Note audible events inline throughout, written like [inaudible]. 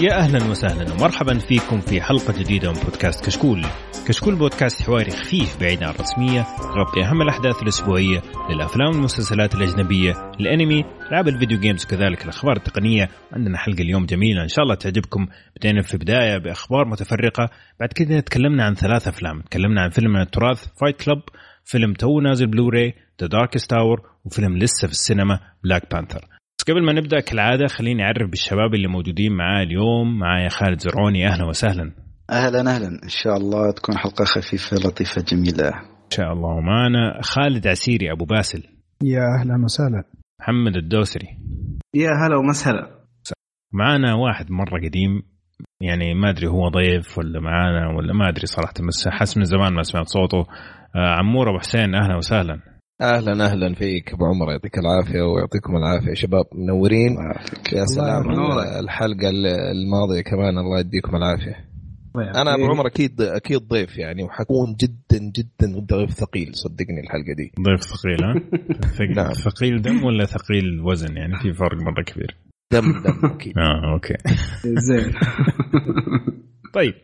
يا أهلا وسهلا ومرحبا فيكم في حلقة جديدة من بودكاست كشكول. كشكول بودكاست حواري خفيف بعيد عن الرسمية يغطي أهم الأحداث الأسبوعية للأفلام والمسلسلات الأجنبية، الأنمي، العاب ال video games وكذلك الأخبار التقنية. عندنا حلقة اليوم جميلة إن شاء الله تعجبكم. بدينا في بدايه بأخبار متفرقة، بعد كذا تكلمنا عن ثلاث أفلام، تكلمنا عن فيلم من التراث Fight Club، فيلم تو نازل Blu-ray The Darkest Hour وفيلم لسه في السينما Black Panther. بس قبل ما نبدأ كالعادة خليني أعرف بالشباب اللي موجودين معاه اليوم معايا خالد زرعوني. أهلا وسهلا. أهلا أهلا. إن شاء الله تكون حلقة خفيفة لطيفة جميلة. إن شاء الله. ومعنا خالد عسيري أبو باسل. يا أهلا وسهلا. محمد الدوسري. يا هلا ومسهلا. معانا واحد مرة قديم يعني ما أدري هو ضيف ولا معانا ولا ما أدري صراحة بس حس من زمان ما سمعت صوته. آه، عمور أبو حسين أهلا وسهلا. أهلا أهلا فيك أبو عمر يعطيك العافية ويعطيكم العافية. يا شباب منورين؟ يا سلام. الحلقة الماضية كمان الله يديكم العافية. أنا أبو عمر أكيد أكيد ضيف يعني وحكون جدا جدا ضيف ثقيل. صدقني الحلقة دي. ضيف ثقيل ها؟ [laughs] ثق- نعم. ثقيل دم ولا ثقيل وزن؟ يعني في فرق مرة كبير. دم دم أكيد. آه أوكي. زين. [laughs] طيب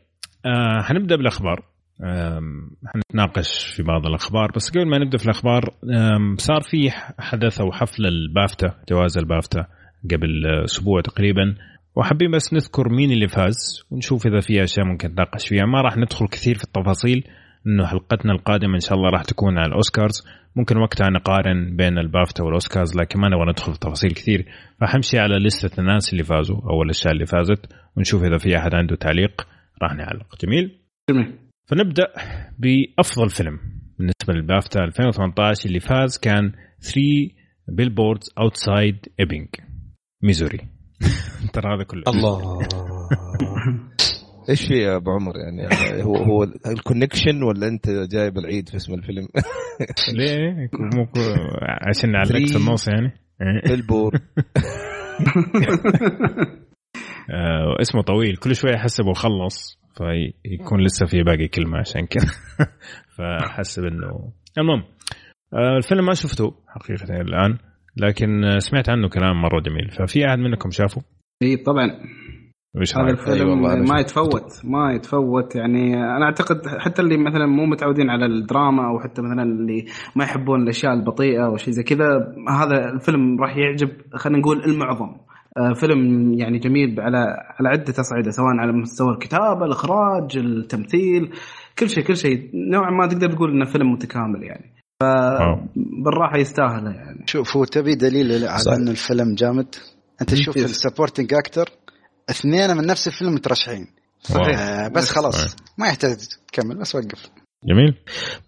آه حنبدا بالأخبار. حنتناقش في بعض الأخبار بس قبل ما نبدأ في الأخبار صار في حدث أو حفل البافتا جوائز البافتا قبل أسبوع تقريبا. وحابين بس نذكر مين اللي فاز ونشوف إذا في أشياء ممكن نتناقش فيها. ما راح ندخل كثير في التفاصيل إنه حلقتنا القادمة إن شاء الله راح تكون على الأوسكارز. ممكن وقتها نقارن بين البافتا والأوسكارز لكن ما نبغى ندخل في تفاصيل كثير. فحمشي على لستة الناس اللي فازوا أو الأشياء اللي فازت ونشوف إذا في أحد عنده تعليق راح نعلق. جميل؟ جميل. فنبدأ بأفضل فيلم بالنسبة للبافتا 2018 اللي فاز كان 3 Billboards Outside Ebbing Missouri. [laughs] ترى هذا كله. الله. [laughs] إيش في يا أبو عمر يعني؟ هو هو ال connection ولا أنت جايب العيد في اسم الفيلم؟ [laughs] ليه؟ عشان نعلق في النص يعني. البور آه اسمه طويل كل شوية احسب وخلص فيكون لسه في باقي كلمة عشان كذا [laughs] فحسب إنه المهم آه الفيلم ما شفته حقيقة الآن لكن سمعت عنه كلام مرة جميل ففي أحد منكم شافه؟ إي طبعا وش هذا رأيك؟ الفيلم والله ما. يتفوت ما يتفوت يعني أنا أعتقد حتى اللي مثلا مو متعودين على الدراما أو حتى مثلا اللي ما يحبون الأشياء البطيئة أو شيء زي كذا هذا الفيلم راح يعجب خلينا نقول المعظم فيلم يعني جميل على على عدة أصعدة سواء على مستوى الكتابة، الإخراج، التمثيل، كل شيء كل شيء نوعا ما تقدر تقول إنه فيلم متكامل يعني. بالراحة يستاهل يعني. شوف هو تبي دليل على. إن الفيلم جامد أنت تشوف. ال supporting actor اثنين من نفس الفيلم مترشحين wow. آه بس خلاص ما يحتاج تكمل بس وقف جميل.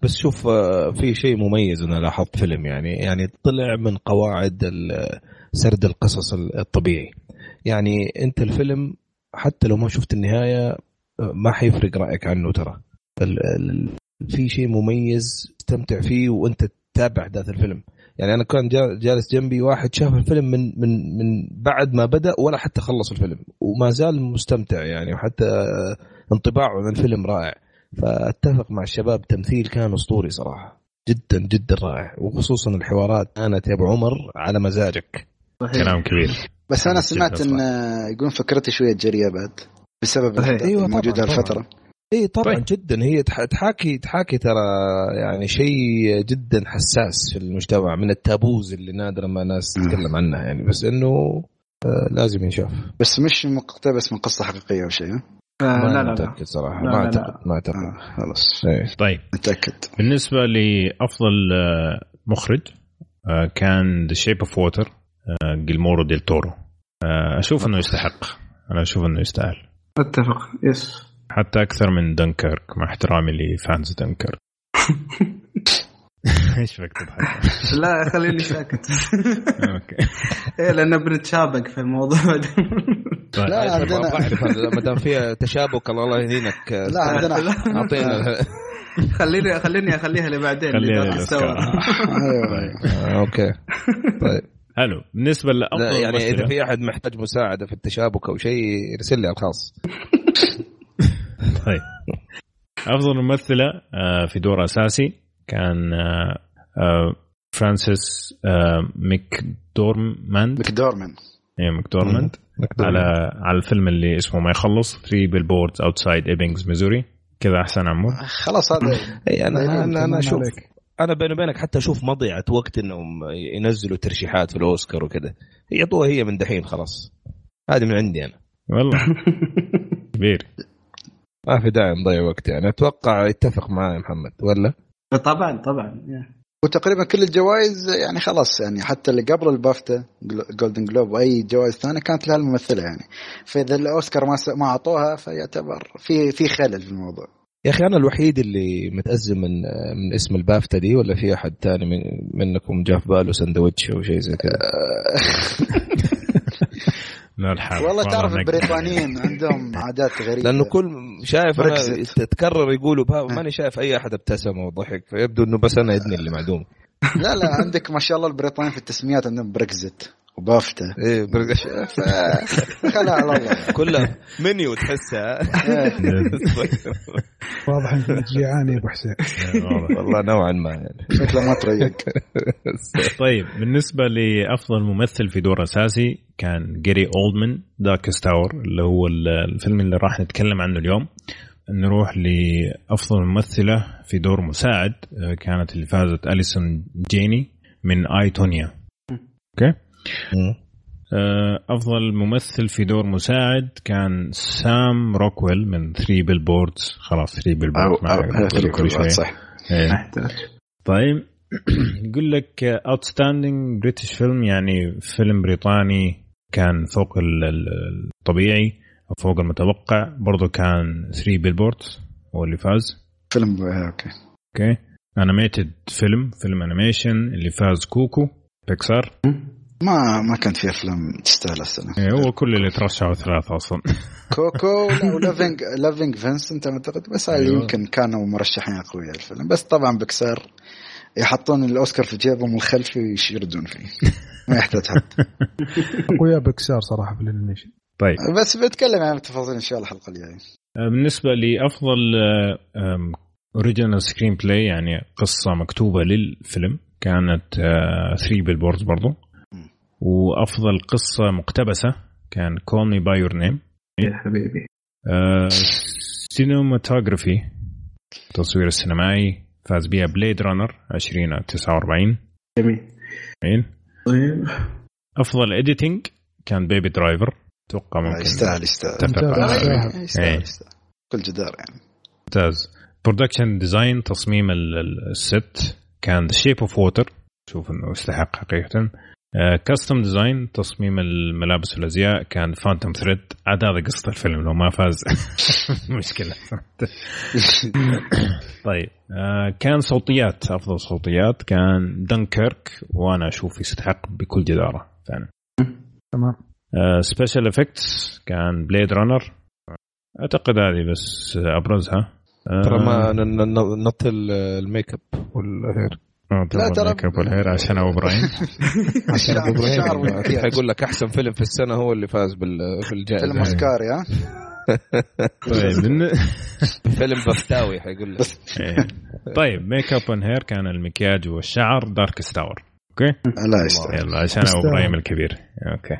بس شوف آه، في شيء مميز أنا لاحظت فيلم يعني يعني طلع من قواعد سرد القصص الطبيعي. يعني أنت الفيلم حتى لو ما شفت النهاية آه، ما حيفرق رأيك عنه ترى. في شيء مميز تستمتع فيه وأنت تتابع احداث الفيلم. يعني أنا كان جا- جالس جنبي واحد شاف الفيلم من من من بعد ما بدأ ولا حتى خلص الفيلم وما زال مستمتع يعني وحتى انطباعه عن الفيلم رائع. فأتفق مع الشباب تمثيل كان أسطوري صراحة. جدا جدا رائع. وخصوصا الحوارات كانت يا أبو عمر على مزاجك. صحيح. كلام كبير. بس أنا سمعت إن يقولون فكرتي شوية جريئة بعد بسبب أيوة الموجوده طبعاً، الفترة اي طبعا طيب. جدا. هي تح- تحاكي تحاكي ترى يعني شيء جدا حساس في المجتمع من التابوز اللي نادرا ما ناس مم. تتكلم عنها يعني. بس إنه آه، لازم ينشاف. بس مش مقتبس من قصة حقيقية أو شيء آه، لا لا لا. متاكد صراحة. لا، ما اعتقد ما اعتقد آه خلاص. إيه. طيب. نتاكد بالنسبة لأفضل آه، مخرج كان The Shape of Water جييرمو ديل تورو. أشوف إنه يستحق. أنا أشوف إنه يستاهل. أتفق. yes حتى أكثر من دنكرك مع احترامي ل fans دنكرك [laughs] إيش فيك تضحك؟ لا خليني ساكت. [laughs] okay. إيه لأن بنتشابك في الموضوع. [laughs] لا، عندنا- ما دام فيها تشابك الله يهينك. لا عندنا أعطينا. خليني خليني أخليها لبعدين خليها آه، okay. طيب [laughs] حلو. بالنسبة لا، لافضل يعني إذا في أحد محتاج مساعدة في التشابك أو شيء يرسل لي على الخاص. [laughs] طيب. أفضل ممثلة آه، في دور أساسي كان آه، آه، فرانسيس آه، مكدورماند. مكدورمان إيه مكدورماند على على الفيلم اللي اسمه ما يخلص 3 Billboards Outside Ebbing Missouri كذا أحسن عمو. خلاص هذا [laughs] إي أنا أنا, أنا كمان أشوف. أنا بيني وبينك حتى أشوف مضيعة وقت إنهم ينزلوا ترشيحات في الأوسكار وكذا. يعطوها هي من دحين خلاص. هذه من عندي أنا. والله. [laughs] كبير. ما في داعي نضيع وقت يعني. أتوقع يتفق معي محمد ولا؟ طبعا طبعا وتقريبا كل الجوائز يعني خلاص يعني حتى اللي قبل البافتا جولدن جلوب وأي جوائز ثانية كانت لها الممثلة يعني. فإذا الأوسكار ما ما أعطوها فيعتبر في في خلل في الموضوع. يا أخي أنا الوحيد اللي متأزم من من اسم البافتا دي ولا في أحد ثاني من منكم جاء في باله سندوتش أو شيء زي كذا؟ [laughs] لا الحال والله تعرف. البريطانيين عندهم عادات غريبة. لأنه كل شايف أنا. تتكرر يقولوا بها ماني شايف أي أحد ابتسم وضحك فيبدو إنه بس أنا اذني اللي معدوم. لا لا عندك ما شاء الله البريطانيين في التسميات عندهم بريكزيت وبافتا. إيه برقش خلها على الله. كلها منيو تحسها. [laughs] واضح إنك جيعان يا أبو حسين. [laughs] واضح. والله نوعا ما يعني. شكله ما تريق. [laughs] طيب بالنسبة لأفضل ممثل في دور أساسي كان جاري أولدمان Darkest Hour اللي هو ال- الفيلم اللي راح نتكلم عنه اليوم. نروح لأفضل ممثلة في دور مساعد آه، كانت اللي فازت أليسون جيني من I, Tonya آه، أفضل ممثل في دور مساعد كان سام روكويل من 3 Billboards خلاص 3 أو Billboards صح طيب [clears throat] يقول لك outstanding British film يعني فيلم بريطاني كان فوق ال- ال- الطبيعي أو فوق المتوقع. برضه كان 3 Billboards هو اللي فاز. فيلم okay. okay. animated film فيلم animation اللي فاز Coco بيكسار ما ما كانت في أفلام تستاهل السنة. إيه، هو كل اللي ترشحوا ثلاثة أصلا. [laughs] Coco لا و Loving Loving Vincent أعتقد بس هذه أيوه. يمكن كانوا مرشحين أقوياء الفيلم. بس طبعا بكسار يحطون الأوسكار في جيبهم الخلفي ويشردون فيه. [laughs] ما يحتاج حد. أقوياء بكسار صراحة في ال animation. طيب. بس بتكلم عن التفاصيل إن شاء الله الحلقة الجاية. آه، بالنسبة لأفضل original screenplay يعني قصة مكتوبة للفيلم كانت 3 Billboards برضو. وأفضل قصة مقتبسة كان Call Me by Your Name يا حبيبي. cinematography التصوير السينمائي فاز بها Blade Runner 2049 جميل. جميل. طيب. أفضل editing كان Baby Driver أتوقع ممكن يستاهل يستاهل. اتفق ممتاز. على يستاهل. يستاهل إيه. بكل جدارة يعني. ممتاز. production design تصميم ال- ال- ال set كان The Shape of Water شوف إنه يستحق حقيقة. costume design تصميم الملابس والازياء كان Phantom Thread عاد هذا قصة الفيلم لو ما فاز. [laughs] مشكلة. [laughs] طيب آه، كان صوتيات أفضل صوتيات. كان دنكيرك وأنا أشوف يستحق بكل جدارة. فعلا. تمام. special effects كان Blade Runner أعتقد هذه بس أبرزها. آه، ترى ما نط ال- ال makeup وال hair. آه، لا، طبعاً ترى- ميك اب والهير عشان أبو إبراهيم. [laughs] عشان أبو إبراهيم. حيقول [laughs] لك أحسن فيلم في السنة هو اللي فاز بال- في الجائزه فيلم اوسكاري ها [laughs] طيب فيلم بفتاوي حيقول لك. إيه. طيب makeup and hair كان المكياج والشعر Darkest Hour okay؟ لا يستاهل يلا عشان أبو. إبراهيم الكبير. okay.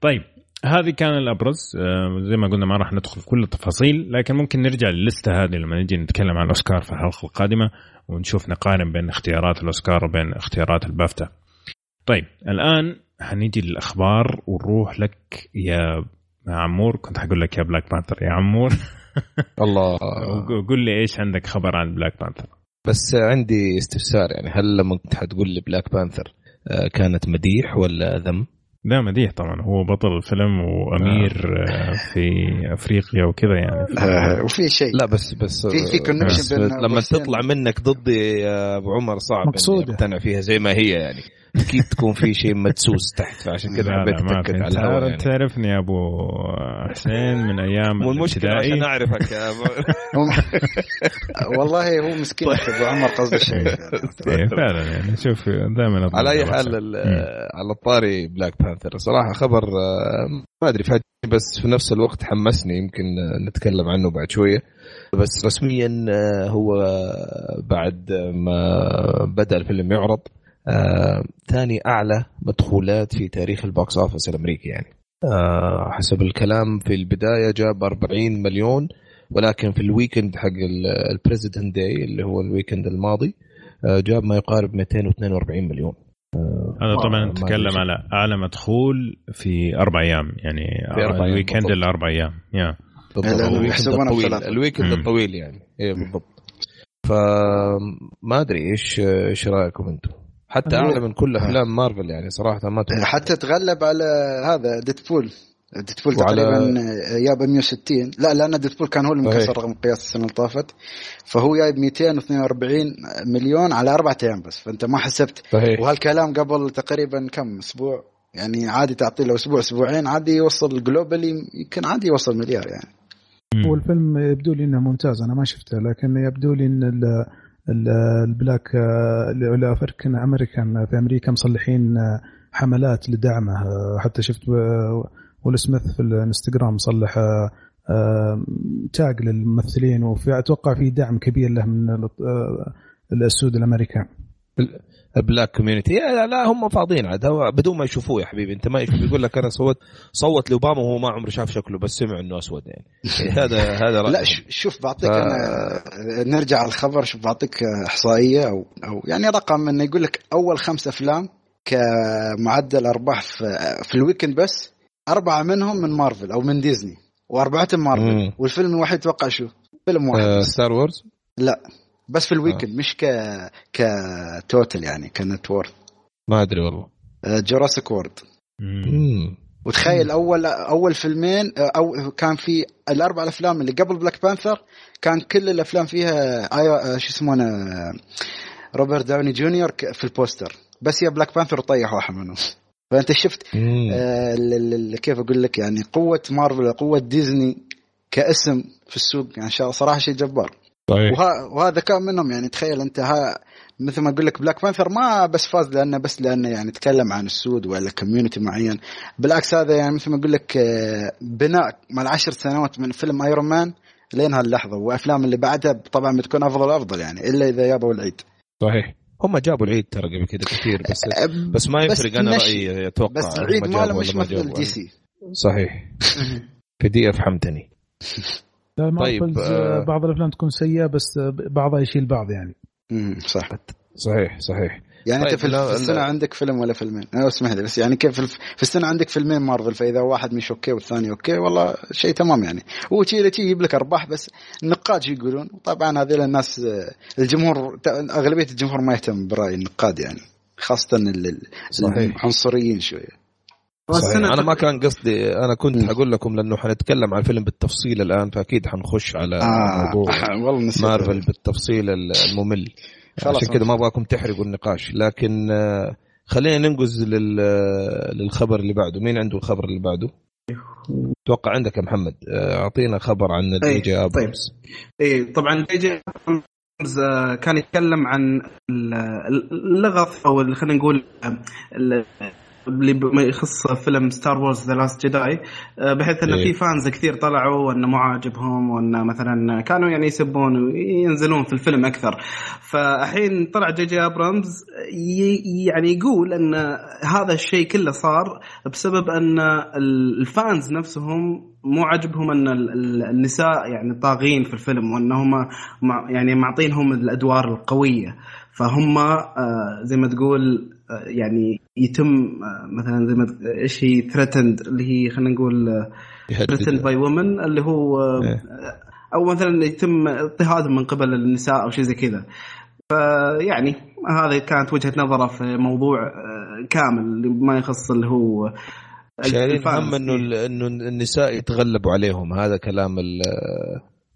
طيب هذه كان الأبرز. آه، زي ما قلنا ما راح ندخل في كل التفاصيل لكن ممكن نرجع لل list هذه لما نجي نتكلم عن الأوسكار في الحلقة القادمة. ونشوف نقارن بين اختيارات الأوسكار وبين اختيارات البافتا. طيب الآن حنيجي للأخبار ونروح لك يا عمور. كنت حقول لك يا Black Panther يا عمور. [laughs] الله. [laughs] قول لي إيش عندك خبر عن Black Panther بس عندي استفسار يعني هل لما كنت حتقول لي Black Panther آه، كانت مديح ولا ذم؟ لا مديح طبعا هو بطل الفيلم وأمير آه، في أفريقيا وكذا يعني آه، وفي شيء لا بس بس في- في بين لما. تطلع منك ضدي يا أبو عمر صعب مقصودة. أقتنع فيها زي ما هي يعني أكيد تكون في شيء مدسوس تحت فعشان كذا حبيت أتأكد على انت الهواء يعني. تعرفني يا أبو حسين من أيام مو المشكلة الابتدائي عشان أعرفك يا أبو. [laughs] والله هو مسكين أبو عمر قصد الشيء إيه، فعلا يعني. شوف دائما على أي حال ال- على الطاري Black Panther صراحة خبر آه، ما أدري فاجئني بس في نفس الوقت حمسني يمكن نتكلم عنه بعد شوية. بس رسميا آه، هو بعد ما بدأ الفيلم يعرض آه، ثاني أعلى مدخولات في تاريخ ال box office الأمريكي يعني. آه حسب الكلام في البداية جاب 40 مليون ولكن في ال weekend حق ال President Day اللي هو ال weekend الماضي آه جاب ما يقارب 242 مليون. هذا طبعا نتكلم. على أعلى مدخول في أربع أيام يعني في أربع أيام ال weekend بالضبط. الأربع أيام يا. ال weekend. الطويل. يعني. اي بالضبط. فما أدري إيش إيش رأيكم أنتم؟ حتى أعلى من كل أفلام مارفل يعني صراحة ما توقعت. حتى تغلب على هذا Deadpool. Deadpool وعلى- تقريبا جاب 160 لا لأن Deadpool كان هو اللي. مكسر رقم قياسي السنة اللي طافت. فهو جايب 242 مليون على أربع أيام بس. فأنت ما حسبت. صحيح. وهالكلام قبل تقريبا كم؟ أسبوع. يعني عادي تعطي له أسبوع أسبوعين. عادي يوصل globally يمكن عادي يوصل مليار يعني. هو الفيلم يبدو لي إنه ممتاز. أنا ما شفته لكن يبدو لي إن ال black آه، ال African American في أمريكا مصلحين آه، حملات لدعمه. آه، حتى شفت ويل سميث في الانستغرام صلح tag للممثلين وفي أتوقع في دعم كبير له من ال- السود الأمريكان. black community لا, لا هم فاضيين عاد بدون ما يشوفوه يا حبيبي انت ما يشوف يقول لك أنا صوت صوت لأوباما وهو ما عمره شاف شكله بس سمع إنه أسود يعني [laughs] هذا هذا لا رأيهم. ش- شوف بعطيك ف- أنا نرجع على الخبر شوف بعطيك إحصائية أو أو يعني رقم إنه يقول لك أول خمس أفلام كمعدل أرباح في, في ال weekend بس أربعة منهم من مارفل أو من ديزني واربعتهم مارفل. والفيلم الوحيد توقع شو؟ فيلم واحد آه. Star Wars لا بس في ال weekend مش ك ك total يعني كنت worth ما أدري والله. Jurassic World مم. مم. وتخيل أول أول فيلمين أو كان في الأربع الأفلام اللي قبل Black Panther كان كل الأفلام فيها آي- شو يسمونه روبرت داوني جونيور ك- في ال poster بس يا Black Panther طيح واحد منهم. [laughs] فأنت شفت. آه، كيف أقول لك يعني قوة مارفل قوة ديزني كاسم في السوق. يعني صراحة شيء جبار. صحيح. وها وهذا كان منهم يعني. تخيل انت ها مثل ما أقول لك Black Panther ما بس فاز لأنه بس لأنه يعني تكلم عن السود ولا community معين. بالعكس هذا يعني مثل ما أقول لك آه، بناء مع العشر سنوات من فيلم Iron Man لين هاللحظة. وأفلام اللي بعدها طبعا بتكون أفضل افضل يعني إلا إذا جابوا العيد. صحيح. هم جابوا العيد ترى قبل كذا كثير بس بس ما بس يفرق أنا. رأيي أتوقع بس العيد ماله مش ما مثل. ال DC صحيح. [laughs] في دي فهمتني. [laughs] طيب، آه، آه، بعض الأفلام تكون سيئة بس آه، بعضها يشيل بعض يعني. مم، صح. صحيح صحيح. يعني طيب، انت في, لا- في السنة لا. عندك فيلم ولا فيلمين؟ أه اسمح لي بس يعني كيف في, السنة عندك فيلمين مارفل فإذا واحد مش okay والثاني okay والله شيء تمام يعني. هو شيء شيء يجيب لك أرباح بس النقاد شو يقولون؟ طبعا هذول الناس الجمهور ت- أغلبية الجمهور ما يهتم برأي النقاد يعني خاصة. العنصريين شوية. صحيح. أنا ما كان قصدي أنا كنت. حقول لكم لأنه حنتكلم عن الفيلم بالتفصيل الآن فأكيد حنخش على آه. موضوع [laughs] والله مارفل بالتفصيل الممل. خلاص عشان كذا ما. أبغاكم تحرقوا النقاش. لكن آه، خلينا ننقز لل... للخبر اللي بعده. مين عنده الخبر اللي بعده؟ أتوقع عندك يا محمد. آه، أعطينا خبر عن جي جي ابرامز اي طبعا جي جي آه، كان يتكلم عن ال- اللغط أو اللي خلينا نقول آه، اللي بما يخص فيلم Star Wars The Last Jedi بحيث ان إيه. في fans كثير طلعوا وإنه مو عاجبهم وإنه مثلا كانوا يعني يسبون وينزلون في الفيلم أكثر فالحين طلع جي جي ابرامز يعني يقول إن هذا الشيء كله صار بسبب إن ال- ال fans نفسهم مو عاجبهم إن ال- ال- النساء يعني طاغين في الفيلم وإنهم يعني معطينهم الأدوار القوية فهم آه، زي ما تقول آه، يعني يتم آه، مثلا زي ما إيش هي threatened اللي هي خلينا نقول threatened by women اللي هو إيه. أو مثلا يتم اضطهادهم من قبل النساء أو شيء زي كذا فيعني هذه كانت وجهة نظره في موضوع كامل اللي ما يخص اللي هو شايلين ال fans. هم إنه إنه النساء يتغلبوا عليهم هذا كلام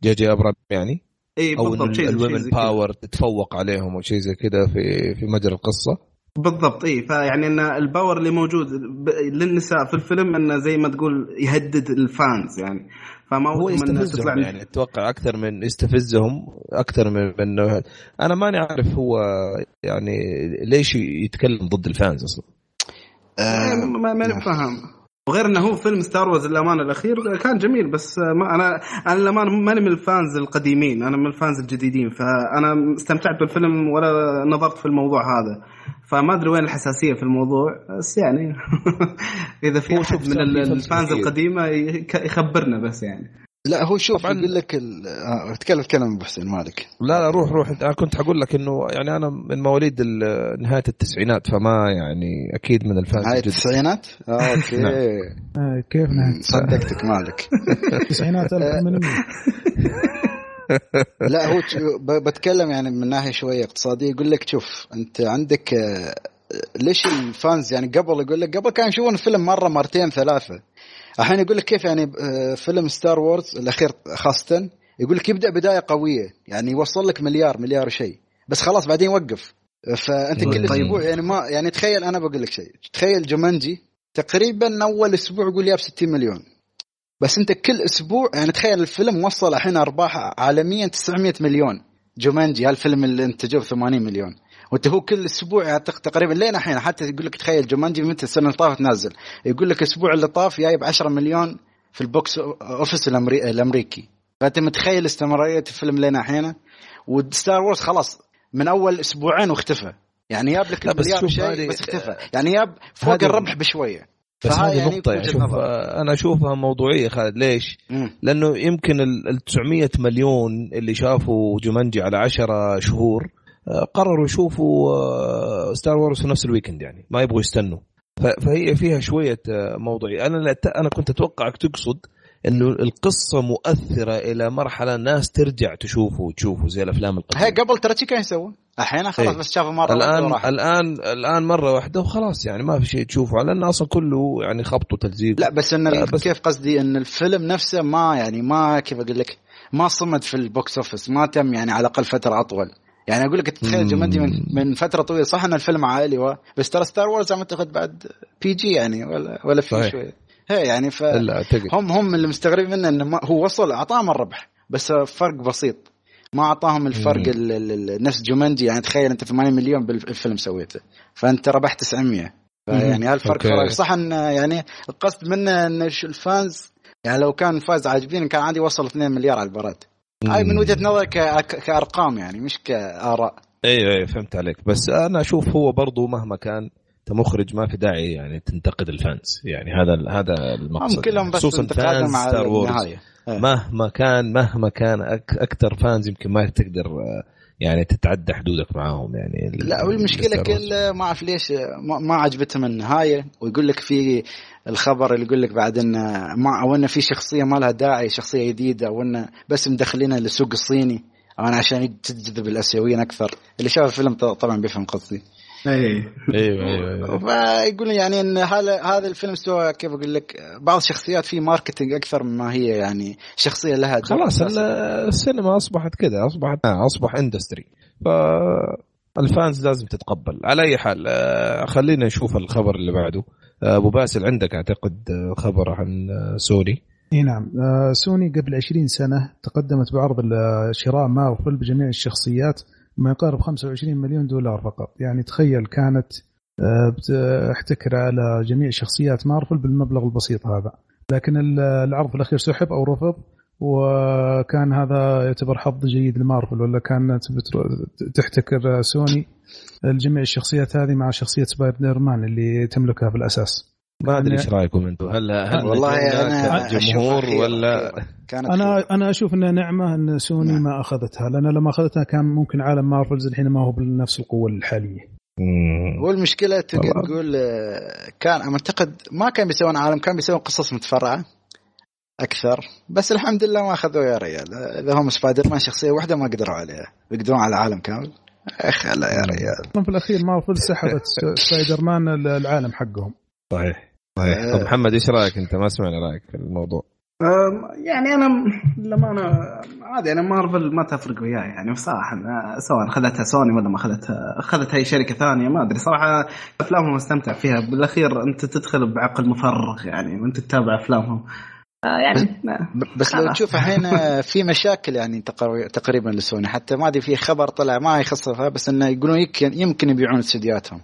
جي جي أبرام يعني اي أو بالضبط شيء شيء ال women زي كذا. power تتفوق عليهم أو شيء زي كذا في في مجرى القصة بالضبط اي فيعني إن ال power اللي موجود للنساء في الفيلم انه زي ما تقول يهدد ال fans يعني فما هو يستفزهم يعني أتوقع أكثر من يستفزهم أكثر من من انه أنا ماني عارف هو يعني ليش يتكلم ضد ال fans أصلا آه، ما ما نعم. فاهم وغير انه هو فيلم Star Wars للامانه الاخير كان جميل بس ما أنا أنا للامانه ماني من ال fans القديمين أنا من ال fans الجديدين فانا استمتعت بالفيلم ولا نظرت في الموضوع هذا فما ادري وين الحساسيه في الموضوع بس يعني اذا في احد من الفانز. القديمه يخبرنا بس يعني لا هو شوف طبعاً. يقول لك ال... آه، تكلم تكلم أبو حسين مالك لا لا روح روح. أنا كنت حقول لك إنه يعني أنا من مواليد ال- نهاية التسعينات فما يعني أكيد من الفانز هاي الجد. التسعينات؟ آه، [laughs] أوكي. نعم. آه، كيف نهاية صدقتك مالك [laughs] التسعينات 1800 [laughs] لا هو ت- ب- بتكلم يعني من ناحية شوية اقتصادية. يقول لك شوف أنت عندك آه، ليش ال fans يعني قبل يقول لك قبل كانوا يشوفون الفيلم مرة مرتين ثلاثة. الحين يقول لك كيف يعني آه، فيلم Star Wars الأخير خاصة يقول لك يبدأ بداية قوية يعني يوصل لك مليار مليار وشيء بس خلاص بعدين يوقف. فأنت كل. أسبوع يعني ما يعني تخيل أنا بقول لك شيء. تخيل Jumanji تقريبا أول أسبوع يقول جاب 60 مليون. بس أنت كل أسبوع يعني تخيل الفيلم وصل الحين أرباح عالميا 900 مليون. Jumanji هالفيلم اللي انتجوه ب 80 مليون. وانت هو كل أسبوع يعطيك تقريبا لين الحين حتى يقول لك تخيل Jumanji متى السنة اللي طافت نازل. يقول لك الأسبوع اللي طاف جايب 10 مليون في ال box office. الأمريكي. فأنت متخيل استمرارية الفيلم لين الحين؟ و Star Wars خلاص من أول أسبوعين واختفى. يعني جاب لك المليار شيء بس اختفى. يعني جاب فوق الربح بشوية. بس هذه يعني نقطة يعني شوف أنا أشوفها موضوعية خالد. ليش؟ مم. لأنه يمكن ال ال 900 مليون اللي شافوا Jumanji على 10 شهور قرروا يشوفوا آه، Star Wars في نفس ال weekend يعني ما يبغوا يستنوا. فهي فيها شوية آه، موضوعية أنا لا- أنا كنت أتوقعك تقصد إنه القصة مؤثرة إلى مرحلة الناس ترجع تشوفه وتشوفه زي الأفلام القديمة. هي قبل ترى كانوا يسوون الحين خلاص إيه. بس شافوا مرة واحدة الآن وراحت. الآن الآن مرة واحدة وخلاص يعني ما في شيء تشوفه لأن أصلا كله يعني خبط وتلزيق. لا بس إن لا، بس- كيف قصدي؟ إن الفيلم نفسه ما يعني ما كيف أقول لك؟ ما صمد في البوكس اوفيس ما تم يعني على الأقل فترة أطول. يعني أقول لك تتخيل. جمدي من, من فترة طويلة. صح إن الفيلم عائلي و... بس ترى ستار وورز اعتقد بعد بي جي يعني ولا ولا في. شوية. هي يعني ف هم هم اللي مستغربين منه إنه هو وصل أعطاهم الربح بس فرق بسيط. ما أعطاهم الفرق. ال- ال- نفس جومانجي يعني تخيل أنت 8 مليون بالفيلم سويته. فأنت ربحت 900 فيعني هالفرق. فرق. صح إن يعني القصد منه إن الفانز يعني لو كان fans عاجبين كان عادي وصل 2 مليار على المباراه هاي من وجهة نظري ك- ك- كأرقام يعني مش كآراء. أيوه أيوه فهمت عليك. بس أنا أشوف هو برضو مهما كان انت مخرج ما في داعي يعني تنتقد ال fans. يعني هذا هذا المقصد. هم كلهم بس خصوصا fans على Star Wars. مهما كان مهما كان أكثر fans يمكن ما تقدر آه، يعني تتعدى حدودك معاهم يعني لا والمشكلة. كل ما أعرف ليش ما, ما عجبتهم النهاية. ويقول لك في الخبر اللي يقول لك بعد انه ما أو انه في شخصية ما لها داعي شخصية جديدة أو انه بس مدخلينها للسوق الصيني. أو أنا عشان تجذب الآسيويين أكثر. اللي شاف الفيلم ط- طبعا بيفهم قصدي. اي أيوه أيوه أيوه. فيقول يعني إن هذا هذا الفيلم سوى كيف أقول لك؟ بعض الشخصيات فيه marketing أكثر مما هي يعني شخصية لها خلاص السينما أصبحت كذا اصبحت أصبح industry فال fans لازم تتقبل. على أي حال آه، خلينا نشوف الخبر اللي بعده. آه، أبو باسل عندك أعتقد آه، خبر عن سوني؟ إي نعم. سوني قبل 20 سنة تقدمت بعرض شراء مارفل بجميع الشخصيات ما يقارب 25 مليون دولار فقط. يعني تخيل كانت بتحتكر على جميع شخصيات مارفل بالمبلغ البسيط هذا. لكن ال- العرض الأخير سحب أو رفض. وكان هذا يعتبر حظ جيد لمارفل ولا كانت تحتكر سوني الجميع الشخصيات هذه مع شخصية سبايدر مان اللي تملكها في الاساس ما أدري أنا- إيش رأيكم أنتم هل هل والله أنا خير- ولا. كانت أنا خير. أنا أشوف انها نعمة إن سوني نعم. ما أخذتها لأن لما أخذتها كان ممكن عالم Marvel's الحين ما هو بنفس القوة الحالية مم. والمشكلة. تقول آه، كان أعتقد ما كان بيسوون عالم كان بيسوون قصص متفرعة أكثر. بس الحمد لله ما اخذوه يا ريال. إذا هم سبايدر مان شخصية واحدة ما قدروا عليها. يقدرون على العالم كامل. أخ لا يا ريال. في الأخير مارفل سحبت [laughs] سبايدر مان ال- العالم حقهم. صحيح. صحيح. آه. طب محمد إيش رأيك أنت؟ ما سمعنا رأيك في الموضوع. يعني أنا لما أنا عادي أنا مارفل ما تفرق وياي يعني بصراحة. سواء أخذتها سوني ولا ما أخذتها اخذتها أي شركة ثانية ما أدري. صراحة أفلامهم أستمتع فيها. بالأخير أنت تدخل بعقل مفرغ يعني وأنت تتابع أفلامهم. يعني بس لو. تشوف الحين في مشاكل يعني تقر- تقريبا لسوني حتى ما أدري في خبر طلع ما يخصها بس إنه يقولون يمكن يمكن يبيعون استديوهاتهم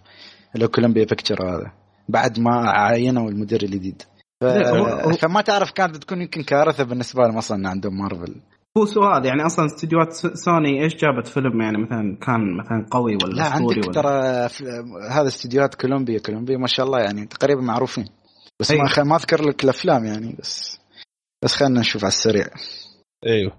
اللي هو كولومبيا بيكتشر هذا بعد ما عينوا المدير الجديد ف... فما تعرف كانت بتكون يمكن كارثة بالنسبة لهم أصلا إن عندهم مارفل هو سؤال يعني أصلا استديوهات سوني إيش جابت فيلم يعني مثلا كان مثلا قوي ولا لا عندك ولا ترى هذا استديوهات كولومبيا كولومبيا ما شاء الله يعني تقريبا معروفين بس أي. ما. ما أذكر لك الأفلام يعني بس بس خلينا نشوف على السريع أيوه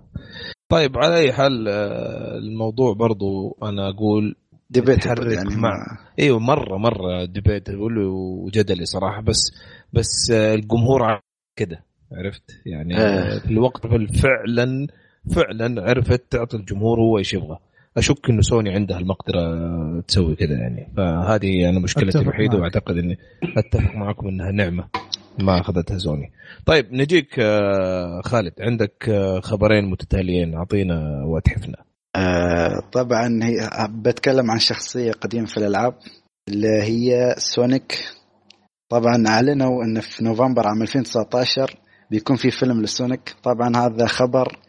طيب على أي حال آه، الموضوع برضو أنا أقول ديبيت يعني مع. أيوه مره مرة ديبيت وجدلي صراحة بس بس آه، الجمهور كده عرفت يعني آه. آه. في الوقت فعلا فعلا عرفت تعطي الجمهور هو إيش يبغى أشك إنه سوني عندها المقدره تسوي كذا يعني فهذه أنا مشكلتي الوحيدة. وأعتقد إني أتفق معكم إنها نعمة ما أخذتها سوني طيب نجيك آه، خالد. عندك آه، خبرين متتاليين. أعطينا واتحفنا آه طبعا هي بتكلم عن شخصية قديمة في الألعاب اللي هي سونيك طبعا أعلنوا إن في نوفمبر عام 2019 بيكون في فيلم لسونيك طبعا هذا خبر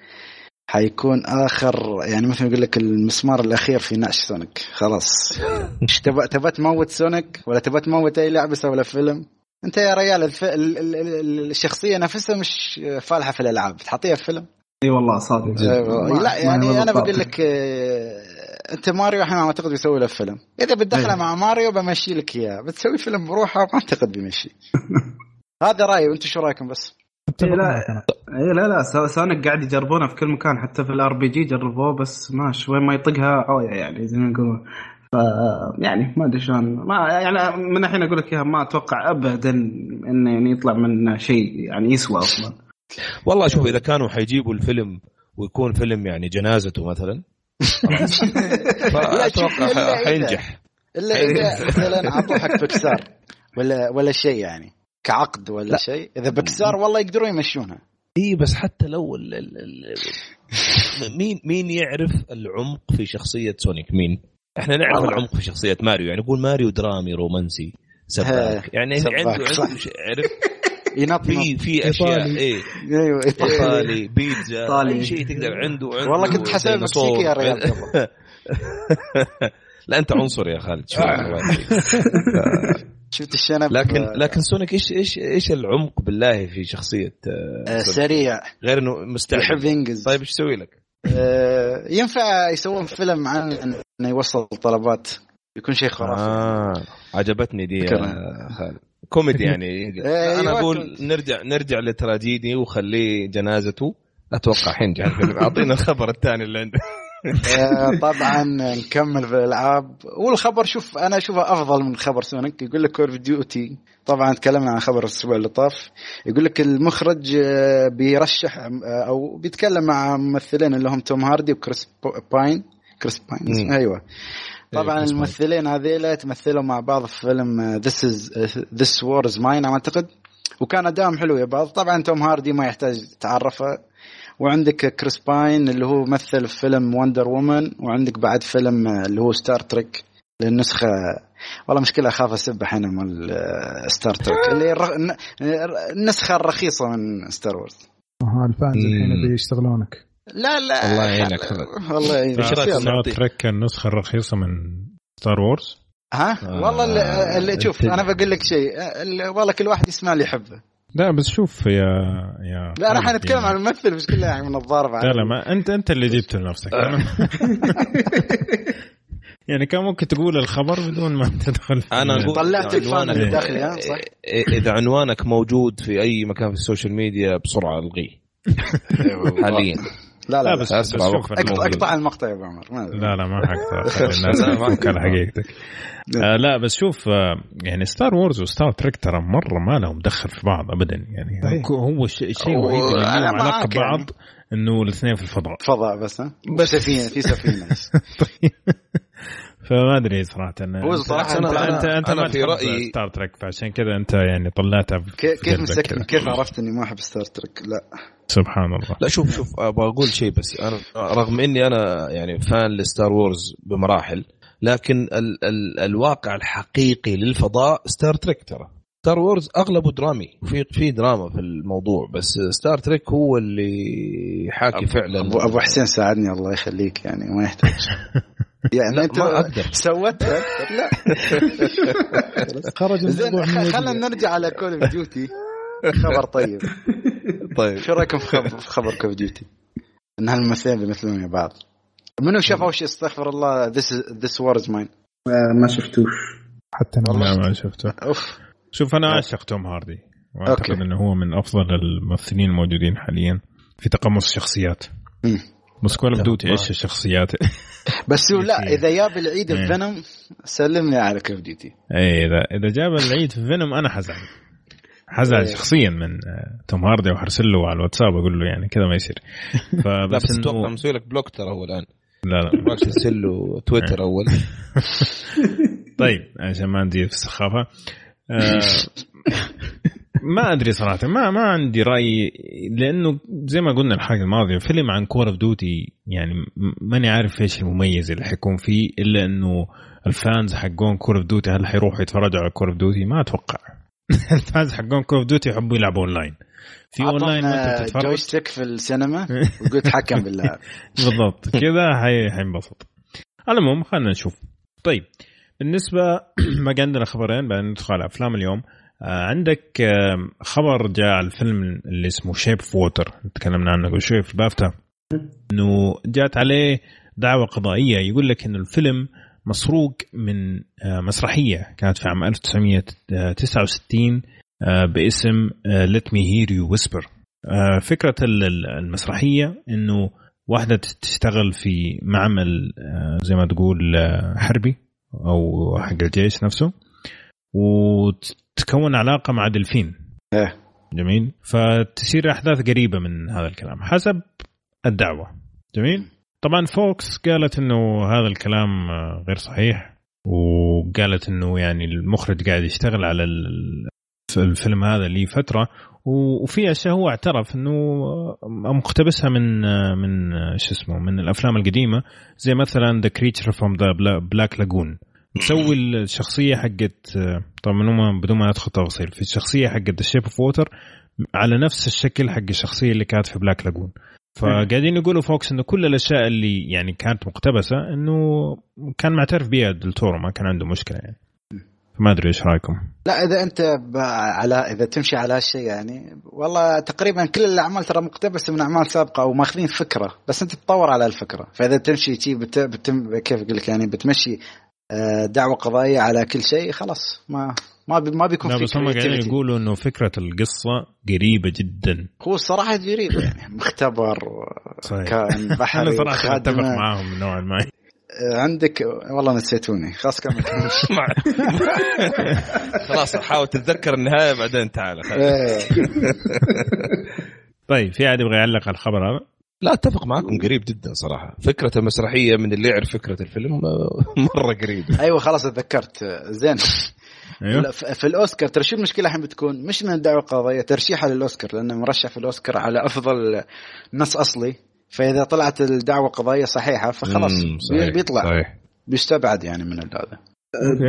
حيكون آخر يعني مثل ما يقول لك المسمار الأخير في نعش سونيك خلاص. [laughs] تبى تبى تموت سونيك ولا تبى تموت أي لعبة سوى له فيلم؟ انت يا ريال الف... ال... ال... ال... الشخصية نفسها مش فالحة في الألعاب. تحطيها في فيلم؟ إي والله صادق. أيوة. ما- لا يعني أنا. بقول لك آه، أنت ماريو الحين ما أعتقد بيسوي له فيلم. إذا بتدخله أيوة. مع ماريو بمشي لك إياه. بتسوي فيلم بروحه ما أعتقد بيمشي. [laughs] هذا رأيي وأنتم شو رأيكم بس؟ إيه، لا. لا لا. سو- سونيك قاعد يجربونه في كل مكان حتى في ال RPG جربوه بس ما شوي ما يطقها. عويه يعني زي ما يقولون يعني ما أدري شلون. ما يعني من الحين أقول لك إياها ما أتوقع ابدا إنه يعني يطلع من شيء يعني يسوى أصلا. والله شوف إذا كانوا حيجيبوا الفيلم ويكون فيلم يعني جنازته مثلا [laughs] فأتوقع حينجح. إلا إذا مثلا [laughs] اعطوه حق بكسار ولا ولا شيء يعني كعقد ولا لا. شيء. إذا بكسار والله يقدرون يمشونها. إي بس حتى لو ال ال ال مين مين يعرف العمق في شخصية سونيك مين؟ إحنا نعرف. العمق في شخصية ماريو يعني نقول ماريو درامي رومانسي سباك يعني سباك، عنده صح. عنده شيء- عرف [laughs] ينط في في أشياء إيطالي. إيه أيوه إيطالي. ايطالي بيتزا. أي شيء تقدر عنده عنده والله كنت حسب ديناصور. مكسيكي يا ريال. [laughs] لا أنت عنصر يا خالد شوي [laughs] شفت الشنب لكن آه، لكن سونيك إيش إيش إيش العمق بالله في شخصية آه، آه،؟ سريع غير إنه يحب مستعجل ينقز طيب إيش يسوي لك؟ آه، ينفع يسوون فيلم عن إنه يوصل طلبات يكون شيء خرافي. آه عجبتني دي. خالد. كوميدي يعني. [laughs] أيوة. أنا أقول نرجع نرجع لتراجيدي وخليه جنازته. أتوقع حينجح الفيلم. أعطينا الخبر الثاني اللي عندك. آه، [laughs] طبعا نكمل في الالعاب والخبر شوف أنا أشوفه أفضل من خبر سونيك. يقول لك Call of Duty طبعا تكلمنا عن خبر الأسبوع اللي طاف. يقول لك المخرج آه، بيرشح أو بيتكلم مع ممثلين اللي هم توم هاردي وكريس باين. كريس باين. مم. أيوه. طبعا كريس باين. الممثلين هذيلا تمثلوا مع بعض في فيلم This is This War is Mine أعتقد. وكان ادائهم حلو يا بعض. طبعا توم هاردي ما يحتاج تعرفه. وعندك كريس باين اللي هو مثل في فيلم Wonder Woman وعندك بعد فيلم آه، اللي هو Star Trek للنسخة والله مشكلة أخاف أسب الحين مال آه، Star Trek اللي هي الر- الن- النسخة الرخيصة من Star Wars ها ال fans الحين. بيشتغلونك لا لا الله يعينك. والله يعينك يلا. في ستار تريك النسخة الرخيصة من Star Wars ها آه. والله اللي, اللي شوف أنا بقول لك شيء اللي- والله كل واحد يسمع اللي يحبه لا بس شوف يا يا لا أنا حنتكلم يعني. عن الممثل مش كله يعني من الضارب لا لا ما أنت أنت اللي جبته لنفسك [laughs] يعني كان ممكن تقول الخبر بدون ما [laughs] تدخل أنا أقول طلعت عنوانك- داخلي، ها؟ صح؟ اذا عنوانك موجود في أي مكان في السوشيال ميديا بسرعة ألغيه. [laughs] حاليا. لا لا, لا. لا. بس, بس شوف اقطع, المقطع يا ابو عمر لا لا ما حقطع. [laughs] خلي الناس تفك على حقيقتك. آه لا بس شوف آه يعني Star Wars و Star Trek ترى مرة ما لهم دخل في بعض ابدا. يعني صحيح. هو- هو الشيء الشيء هو- الوحيد اللي أنا لهم علاقة ببعض يعني. إنه الاثنين في الفضاء. فضاء بس ها؟ بس سفينه في سفينة. بس طيب. فما أدري صراحة. أنا هو انت صراحة انت أنا- انت, أنت أنا ما في تحب رأيي- Star Trek فعشان كذا أنت يعني طلعتها كيف كذا. كيف عرفت إني ما أحب Star Trek لا. سبحان الله. لا شوف شوف أبغى أقول شيء بس. أنا رغم إني أنا يعني fan ل Star Wars بمراحل لكن ال ال الواقع الحقيقي للفضاء Star Trek ترى. Star Wars أغلبه درامي. في في دراما في الموضوع بس Star Trek هو اللي حاكي فعلا. ابو أبو حسين ساعدني الله يخليك يعني ما يحتاج. [laughs] يعني أنت ما أقدر. سوتها [laughs] لا. خرج زين. خلينا نرجع على Call of Duty خبر طيب. [laughs] طيب. شو رأيكم في خبر, في خبر Call of Duty؟ إن هالممثلين بيمثلون بعض. منو شاف اول شيء استغفر الله This This War is Mine ما شفتوش. حتى أنا ما شفته. أوف. شوف أنا اعشق توم هاردي. وأعتقد. إنه هو من أفضل الممثلين الموجودين حاليا في تقمص الشخصيات. [laughs] بس Call of إيش الشخصيات. بس هو لا. إذا جاب العيد إيه. ال Venom سلمني على Call of Duty اي إذا إذا جاب العيد في Venom أنا حزعل. حزعل إيه. شخصيا من آه، توم هاردي وحرسل له على الواتساب أقول له يعني كذا ما يصير. [laughs] لا فبس بس أتوقع مسوي لك block ترى هو الآن. لا لا. راح ترسل له تويتر أول. [laughs] طيب عشان ما ندير في السخافة. آه، ما أدري صراحة ما ما عندي رأي لأنه زي ما قلنا الحلقة الماضية فيلم عن Call of Duty يعني ماني عارف إيش المميز اللي حيكون فيه إلا إنه ال fans حقون Call of Duty هل حيروحوا يتفرجوا على Call of Duty ما أتوقع. [laughs] ال fans حقون Call of Duty يحبوا يلعبوا اونلاين في اونلاين وانت عطنا بتتفرج؟ joystick في السينما [laughs] وقلت حكم بالله. [laughs] بالضبط. كذا حي- حينبسط. على العموم خلينا نشوف. طيب بالنسبة [clears throat] ما عندنا خبرين بعدين ندخل على أفلام اليوم. عندك آه خبر جاء على الفيلم اللي اسمه Shape of Water تكلمنا عنه قبل شوي في البافتا إنه جات عليه دعوة قضائية. يقول لك إنه الفيلم مسروق من آه مسرحية. كانت في عام 1969 آه باسم Let Me Hear You Whisper فكرة ال- ال- المسرحية إنه واحدة تشتغل في معمل زي ما تقول حربي أو حق الجيش نفسه وتكون علاقة مع دلفين. إيه. جميل. فتسير أحداث قريبة من هذا الكلام حسب الدعوة. جميل. طبعا فوكس قالت إنه هذا الكلام غير صحيح وقالت إنه يعني المخرج قاعد يشتغل على ال- الفيلم هذا لفتره وفي أشياء هو اعترف إنه مقتبسها من من شو اسمه من الأفلام القديمة زي مثلا The Creature from the Black Lagoon مسوي الشخصية حقت طبعا بدون ما ندخل تفاصيل في الشخصية حقت The Shape of Water على نفس الشكل حق الشخصية اللي كانت في Black Lagoon فقاعدين يقولوا Fox إنه كل الأشياء اللي يعني كانت مقتبسة إنه كان معترف بها دلتورو ما كان عنده مشكلة يعني. فما أدري إيش رأيكم. لا إذا أنت على إذا تمشي على هالشيء يعني والله تقريبا كل الأعمال ترى مقتبسة من أعمال سابقة أو ماخذين فكرة بس أنت تطور على الفكرة. فإذا تمشي شي بت... بتم... كيف أقول لك يعني بتمشي دعوة قضائية على كل شيء خلاص ما ما بي... ما بيكون لا في بس هم قاعدين. يقولوا إنه فكرة القصة قريبة جدا هو الصراحة غريب يعني مختبر صحيح كان [laughs] بحري أنا صراحة أتفق. معاهم نوعا ما آه، عندك والله نسيتوني خلاص كمل [laughs] خلاص حاول تتذكر النهاية بعدين تعال. إيه. [laughs] طيب في أحد يبغى يعلق على الخبر هذا؟ لا أتفق معاكم قريب جدا صراحة. فكرة المسرحية من اللي يعرف فكرة الفيلم آه، [laughs] مرة قريبة. أيوه خلاص اتذكرت زين. لا، في الأوسكار ترى شو المشكلة الحين بتكون؟ مش من الدعوه القضائيه ترشيحها للأوسكار لأنه مرشح في الأوسكار على أفضل نص أصلي. فإذا طلعت الدعوة القضائيه صحيحة فخلاص صحيح، بي- بيطلع. صحيح. بيستبعد يعني من هذا.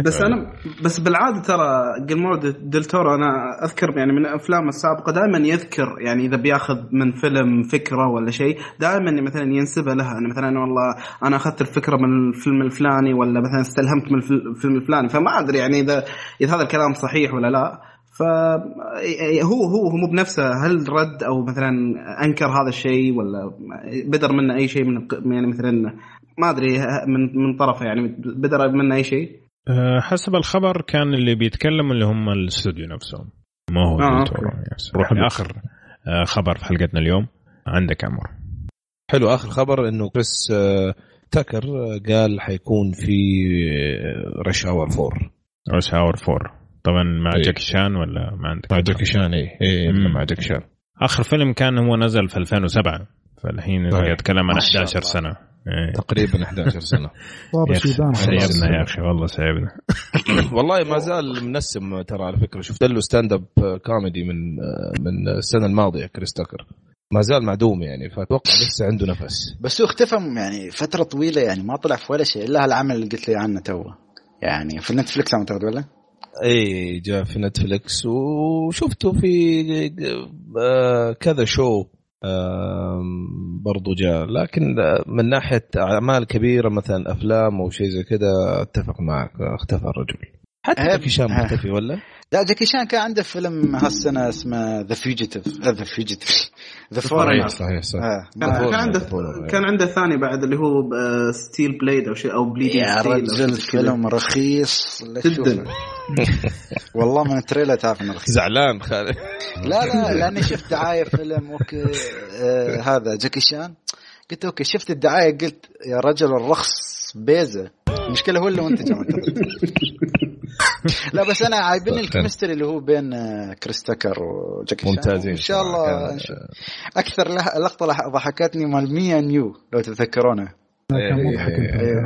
بس أنا بس بالعادة ترى جلمو ديل تورو أنا أذكر يعني من أفلامه السابقة دائما يذكر يعني إذا بياخذ من فيلم فكرة ولا شيء دائما مثلا ينسبها لها. أنا مثلا والله أنا أخذت الفكرة من الفيلم الفلاني ولا مثلا استلهمت من الفيلم الفلاني. فما أدري يعني اذا إذا هذا الكلام صحيح ولا لا. فهو هو هو مو بنفسه. هل رد أو مثلا أنكر هذا الشيء ولا بدر منه أي شيء من يعني مثلا ما أدري من من طرفه يعني بدر منه أي شيء؟ أه، حسب الخبر كان اللي بيتكلم اللي هم الاستوديو نفسهم ما هو آه، دكتور يس. نروح لاخر أه، خبر في حلقتنا اليوم عندك عمر حلو آخر خبر إنه كريس آه، تاكر آه، قال حيكون في Rush Hour 4 Rush Hour four طبعا مع إيه. جاكي شان ولا ما عندك مع جاكي شان اي اي مم. مع جاكي شان آخر فيلم كان هو نزل في 2007 فالحين. قاعد اتكلم عن ما شاء 11 الله. سنة إيه. تقريبا 11 [laughs] سنة. صار يا أخي، شيبان خلاص. شيبنا يا أخي والله شيبنا. [laughs] والله ما زال منسم ترى على فكرة. شفت له stand-up comedy من من السنة الماضية كريس تاكر. ما زال معدوم يعني فأتوقع لسه عنده نفس. بس هو اختفى يعني فترة طويلة يعني ما طلع في ولا شيء إلا هالعمل اللي قلت لي عنه تو يعني في نتفلكس أعتقد ولا؟ إي جاء في نتفلكس وشفته في آه، كذا show برضو جاء لكن من ناحية أعمال كبيرة مثلا أفلام أو شيء زي كذا أتفق معك اختفى الرجل حتى شان آه. مختفي ولا؟ لا جاكي شان كان عنده فيلم هالسنة اسمه The Fugitive The Fugitive The Foreigner. صحيح صح كان, كان عنده. كان عنده ثاني بعد اللي هو Steel Bleed أو شيء أو Bleeding يا رجل فيلم رخيص. جدا. [laughs] والله من ال trailer تعرف إنه رخيص. زعلان خالد. لا لا لأني شفت دعاية فيلم okay آه هذا جاكي شان. قلت okay شفت الدعاية قلت يا رجل الرخص بيزه المشكلة هو اللي منتج. [laughs] لا بس أنا عايبني ال chemistry اللي هو بين آه، كريس تكر وجاكي ممتازين إن شاء الله أكثر لقطة ضحكتني مال me and you لو تتذكرونه. كان مضحك إيه، إيه،.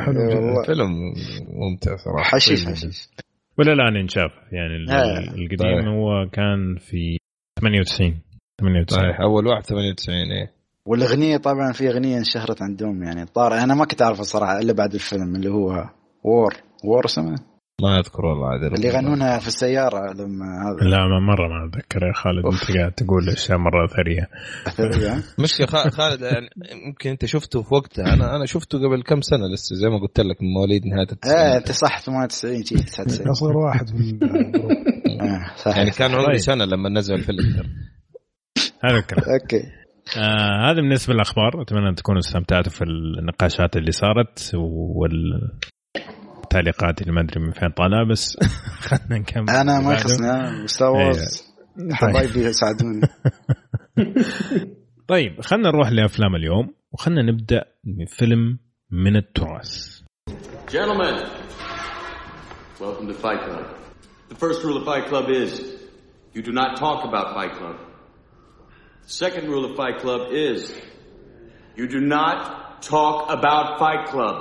فيلم ممتع صراحة. حشيش طيب. حشيش. ولا الان ينشاف يعني آه. القديم طيب. هو كان في 98 98 صحيح أول واحد 98 إيه. والأغنية طبعا في أغنية انشهرت عندهم يعني. طار أنا ما كنت أعرفها صراحة إلا بعد الفيلم اللي هو War War اسمه؟ ما أذكر والله عاد اللي يغنونها في السيارة لما هذا. لا ما مرة ما أتذكر يا خالد. أنت قاعد تقول أشياء مرة ثريه أثرية. [laughs] مشكلة خ- خالد يعني يمكن أنت شفته في وقتها أنا أنا شفته قبل كم سنة لسه زي ما قلت لك من مواليد نهاية إيه التسعينات أنت صح 98 جي 99 أصغر واحد في [laughs] آه، صح. يعني كان عمري طيب. سنة لما نزل الفيلم. هذا الكلام. okay. آه هذا بالنسبة للأخبار أتمنى أن تكونوا استمتعتوا في النقاشات اللي صارت والتعليقات اللي ما أدري من فين طالعة بس [laughs] خلينا نكمل أنا ما. يخصني ستار وورز طيب. حبايبي يساعدوني [laughs] طيب خلينا نروح لأفلام اليوم وخلينا نبدأ بفيلم من التراث Gentlemen, welcome to Fight Club. The first rule of Fight Club is you do not talk about Fight Club. Second rule of Fight Club is you do not talk about Fight Club.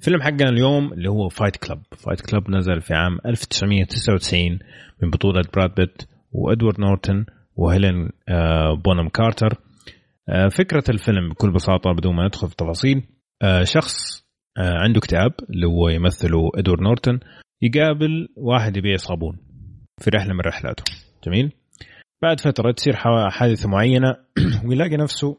فيلم حقنا اليوم اللي هو Fight Club Fight Club نزل في عام 1999 من بطولة براد بيت وادوارد نورتون وهيلين بونم كارتر فكرة الفيلم بكل بساطة بدون ما ندخل في تفاصيل آه، شخص آه، عنده اكتئاب اللي هو يمثله ادوارد نورتون يقابل واحد يبيع صابون في رحلة من رحلاته. جميل؟ بعد فترة تصير حادثة معينة [clears throat] ويلاقي نفسه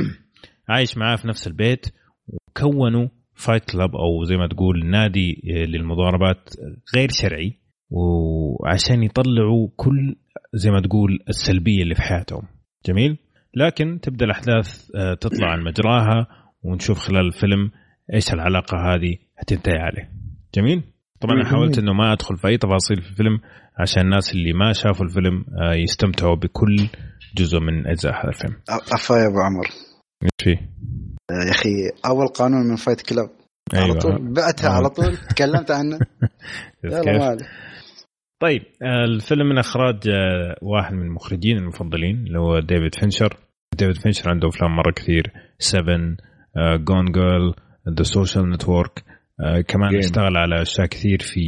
[clears throat] عايش معاه في نفس البيت وكونوا فايت كلاب أو زي ما تقول نادي للمضاربات غير شرعي وعشان يطلعوا كل زي ما تقول السلبية اللي في حياتهم. جميل؟ لكن تبدأ الأحداث آه، تطلع عن مجراها ونشوف خلال الفيلم إيش العلاقة هذه هتنتهي عليه. جميل؟ طبعا أنا. حاولت إنه ما أدخل في أي تفاصيل في الفيلم عشان الناس اللي ما شافوا الفيلم آه، يستمتعوا بكل جزء من أجزاء هذا الفيلم. افا يا أبو عمر. إيش فيه؟ آه، يا أخي أول قانون من Fight Club على أيوة. طول. بعتها على طول. [laughs] تكلمت عنه. [laughs] يلا طيب آه، الفيلم من إخراج واحد من المخرجين المفضلين اللي هو ديفيد فينشر. ديفيد فينشر عنده أفلام مرة كثير. 7 Gone Girl The Social Network كمان Game. اشتغل على أشياء كثير في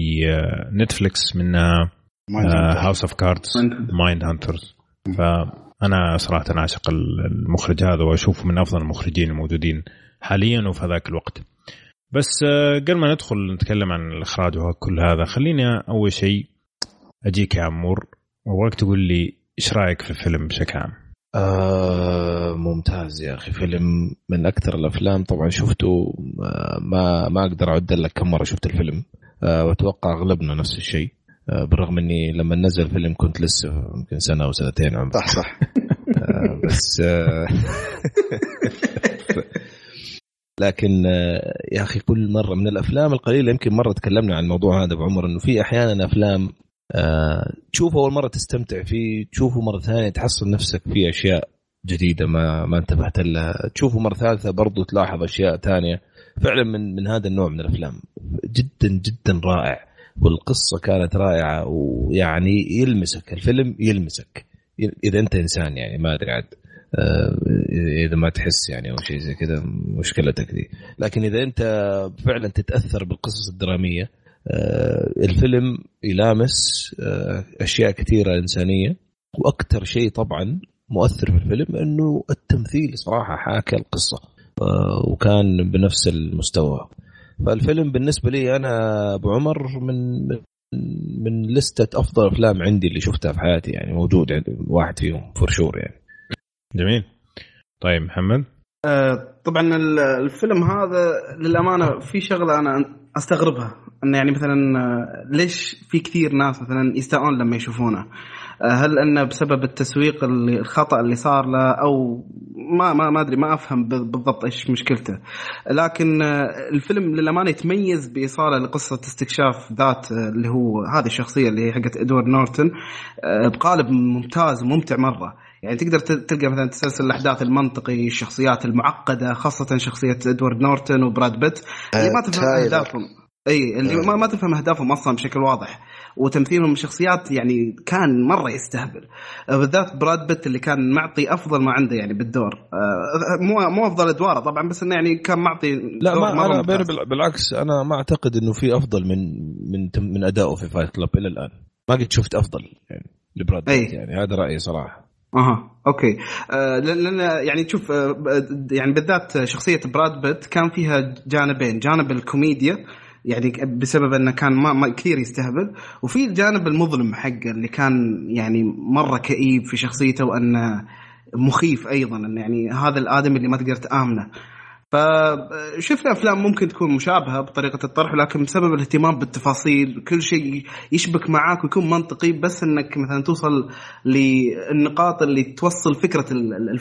نتفليكس منها. House of Cards Mindhunters فانا صراحة أعشق المخرج هذا وأشوفه من أفضل المخرجين الموجودين حاليا وفي هذاك الوقت. بس آه، قبل ما ندخل نتكلم عن الإخراج وكل هذا خليني أول شيء أجيك يا عمور وأبغاك تقول لي إيش رأيك في الفيلم بشكل عام؟ آه ممتاز يا أخي. فيلم من أكثر الأفلام طبعا شفته آه ما ما أقدر أعد لك كم مرة شفت الفيلم آه وأتوقع أغلبنا نفس الشيء. بالرغم إني لما نزل الفيلم كنت لسه يمكن سنة أو سنتين عمري. صح صح. آه بس آه [laughs] لكن آه يا أخي كل مرة من الأفلام القليلة يمكن مرة تكلمنا عن الموضوع هذا بعمر إنه في أحيانا أفلام آه تشوف أول مرة تستمتع فيه تشوفه مرة ثانية تحصل نفسك في أشياء جديدة ما ما انتبهت لها تشوفه مرة ثالثة برضو تلاحظ أشياء ثانية. فعلا من من هذا النوع من الأفلام جدا جدا رائع. والقصة كانت رائعة ويعني يلمسك الفيلم يلمسك. إذا أنت إنسان يعني ما أدري عاد آه، إذا ما تحس يعني أو شيء زي كذا مشكلتك دي لكن إذا أنت فعلا تتأثر بالقصص الدرامية آه، الفيلم يلامس آه، أشياء كثيرة إنسانية. وأكثر شيء طبعا مؤثر في الفيلم إنه التمثيل صراحة حاكى القصة وكان بنفس المستوى. فالفيلم بالنسبة لي أنا أبو عمر من من لستة أفضل أفلام عندي اللي شفتها في حياتي يعني موجود عندي واحد فيهم فور شور يعني. جميل. طيب محمد؟ آه، طبعا ال- الفيلم هذا للأمانة في شغلة أنا أستغربها إنه يعني مثلا آه، ليش في كثير ناس مثلا يستاءون لما يشوفونه؟ هل أنه بسبب التسويق اللي الخطأ اللي صار له أو ما ما ما أدري ما أفهم بالضبط إيش مشكلته. لكن آه، الفيلم للأمانة يتميز بإيصاله لقصة استكشاف ذات اللي هو هذه الشخصية اللي هي حقت إدوارد نورتون بقالب ممتاز وممتع مرة. يعني تقدر تلقى مثلا تسلسل الأحداث المنطقي الشخصيات المعقدة خاصة شخصية إدوارد نورتون وبراد بيت. اللي ما تفهم أهدافهم. إي اللي ما, ما تفهم أهدافهم أصلا بشكل واضح. وتمثيلهم شخصيات يعني كان مرة يستهبل. بالذات براد بيت اللي كان معطي أفضل ما عنده يعني بالدور. آه، مو مو أفضل أدواره طبعا بس إنه يعني كان معطي لا ما أنا بالعكس أنا ما أعتقد إنه في أفضل من من من ادائه في Fight Club إلى الآن. ما قد شفت أفضل يعني لبراد بيت يعني هذا رأيي صراحة. أها أوكي. آه لأن يعني تشوف آه يعني بالذات شخصية براد بيت كان فيها جانبين. جانب الكوميديا يعني بسبب إنه كان ما, ما كثير يستهبل. وفي الجانب المظلم حقه اللي كان يعني مرة كئيب في شخصيته وإنه مخيف أيضا انه يعني هذا الآدمي اللي ما تقدر تآمنه. فشفنا أفلام ممكن تكون مشابهة بطريقة الطرح لكن بسبب الاهتمام بالتفاصيل كل شيء يشبك معاك ويكون منطقي بس إنك مثلا توصل للنقاط اللي توصل فكرة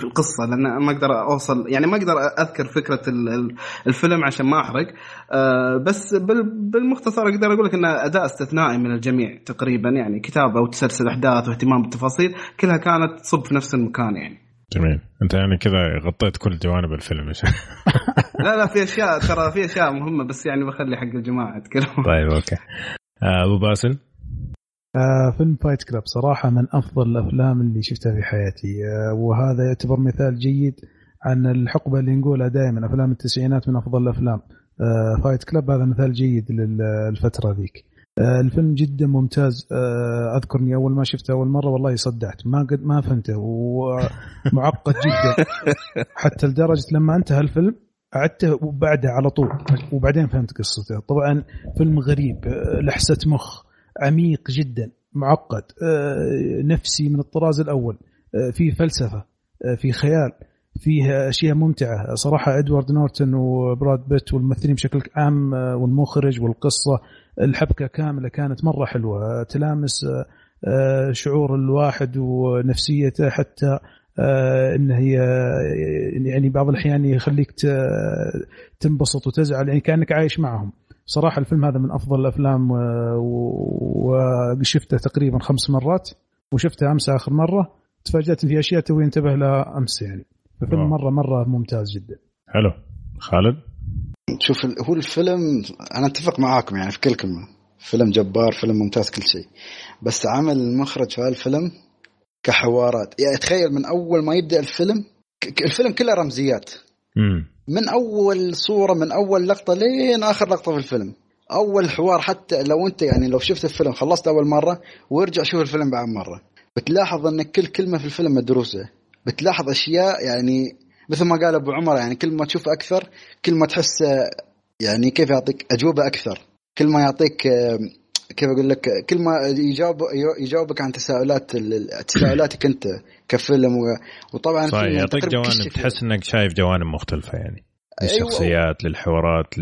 القصة. لأن ما أقدر أوصل يعني ما أقدر أذكر فكرة الفيلم عشان ما أحرق. آه، بس بالمختصر أقدر أقول لك انه أداء استثنائي من الجميع تقريبا يعني كتابة وتسلسل أحداث واهتمام بالتفاصيل كلها كانت تصب في نفس المكان يعني. جميل. أنت يعني كذا غطيت كل جوانب الفيلم. [laughs] لا لا في أشياء ترى في أشياء مهمة بس يعني بخلي حق الجماعة يتكلموا [laughs] طيب أوكي. آه، أبو باسل؟ آه فيلم Fight Club صراحة من أفضل الأفلام اللي شفتها في حياتي. آه وهذا يعتبر مثال جيد عن الحقبة اللي نقولها دائما. أفلام التسعينات من أفضل الأفلام. آه Fight Club هذا مثال جيد للفترة ذيك. الفيلم جدا ممتاز. آه، أذكرني أول ما شفته أول مرة والله صدعت. ما قد ما فهمته. ومعقد جدا. [laughs] حتى لدرجة لما انتهى الفيلم عدته وبعده على طول. وبعدين فهمت قصته. طبعا فيلم غريب آه، لحسة مخ عميق جدا معقد نفسي من الطراز الأول فيه فلسفة في خيال. فيه أشياء ممتعة. صراحة إدوارد نورتون وبراد بيت والممثلين بشكل عام والمخرج والقصة الحبكة كاملة كانت مرة حلوة. تلامس آه، شعور الواحد ونفسيته حتى آه، إن هي يعني بعض الأحيان يخليك تنبسط وتزعل يعني كأنك عايش معهم. صراحة الفيلم هذا من أفضل الأفلام وشفته تقريبا خمس مرات وشفته أمس آخر مرة. تفاجأت في أشياء توي انتبه لها أمس يعني. الفيلم مرة مرة ممتاز جدا. حلو. خالد؟ شوف هو الفيلم أنا أتفق معاكم يعني في كل كلمه فيلم جبار فيلم ممتاز كل شيء. بس عمل المخرج في الفيلم كحوارات. يعني تخيل من أول ما يبدأ الفيلم الفيلم كله رمزيات. مم. من أول صورة من أول لقطة لين آخر لقطة في الفيلم. أول حوار حتى لو أنت يعني لو شفت الفيلم خلصت أول مرة وارجع شوف الفيلم بعد مرة. بتلاحظ إن كل كلمة في الفيلم مدروسة. بتلاحظ أشياء يعني مثل ما قال أبو عمر يعني كل ما تشوف أكثر كل ما تحس يعني كيف يعطيك أجوبة أكثر. كل ما يعطيك كيف أقول لك كل ما يجاوب يجاوبك عن تساؤلات تساؤلاتك أنت كفيلم وطبعا صحيح يعطيك جوانب تحس إنك شايف جوانب مختلفة يعني. للشخصيات أيوة. للحوارات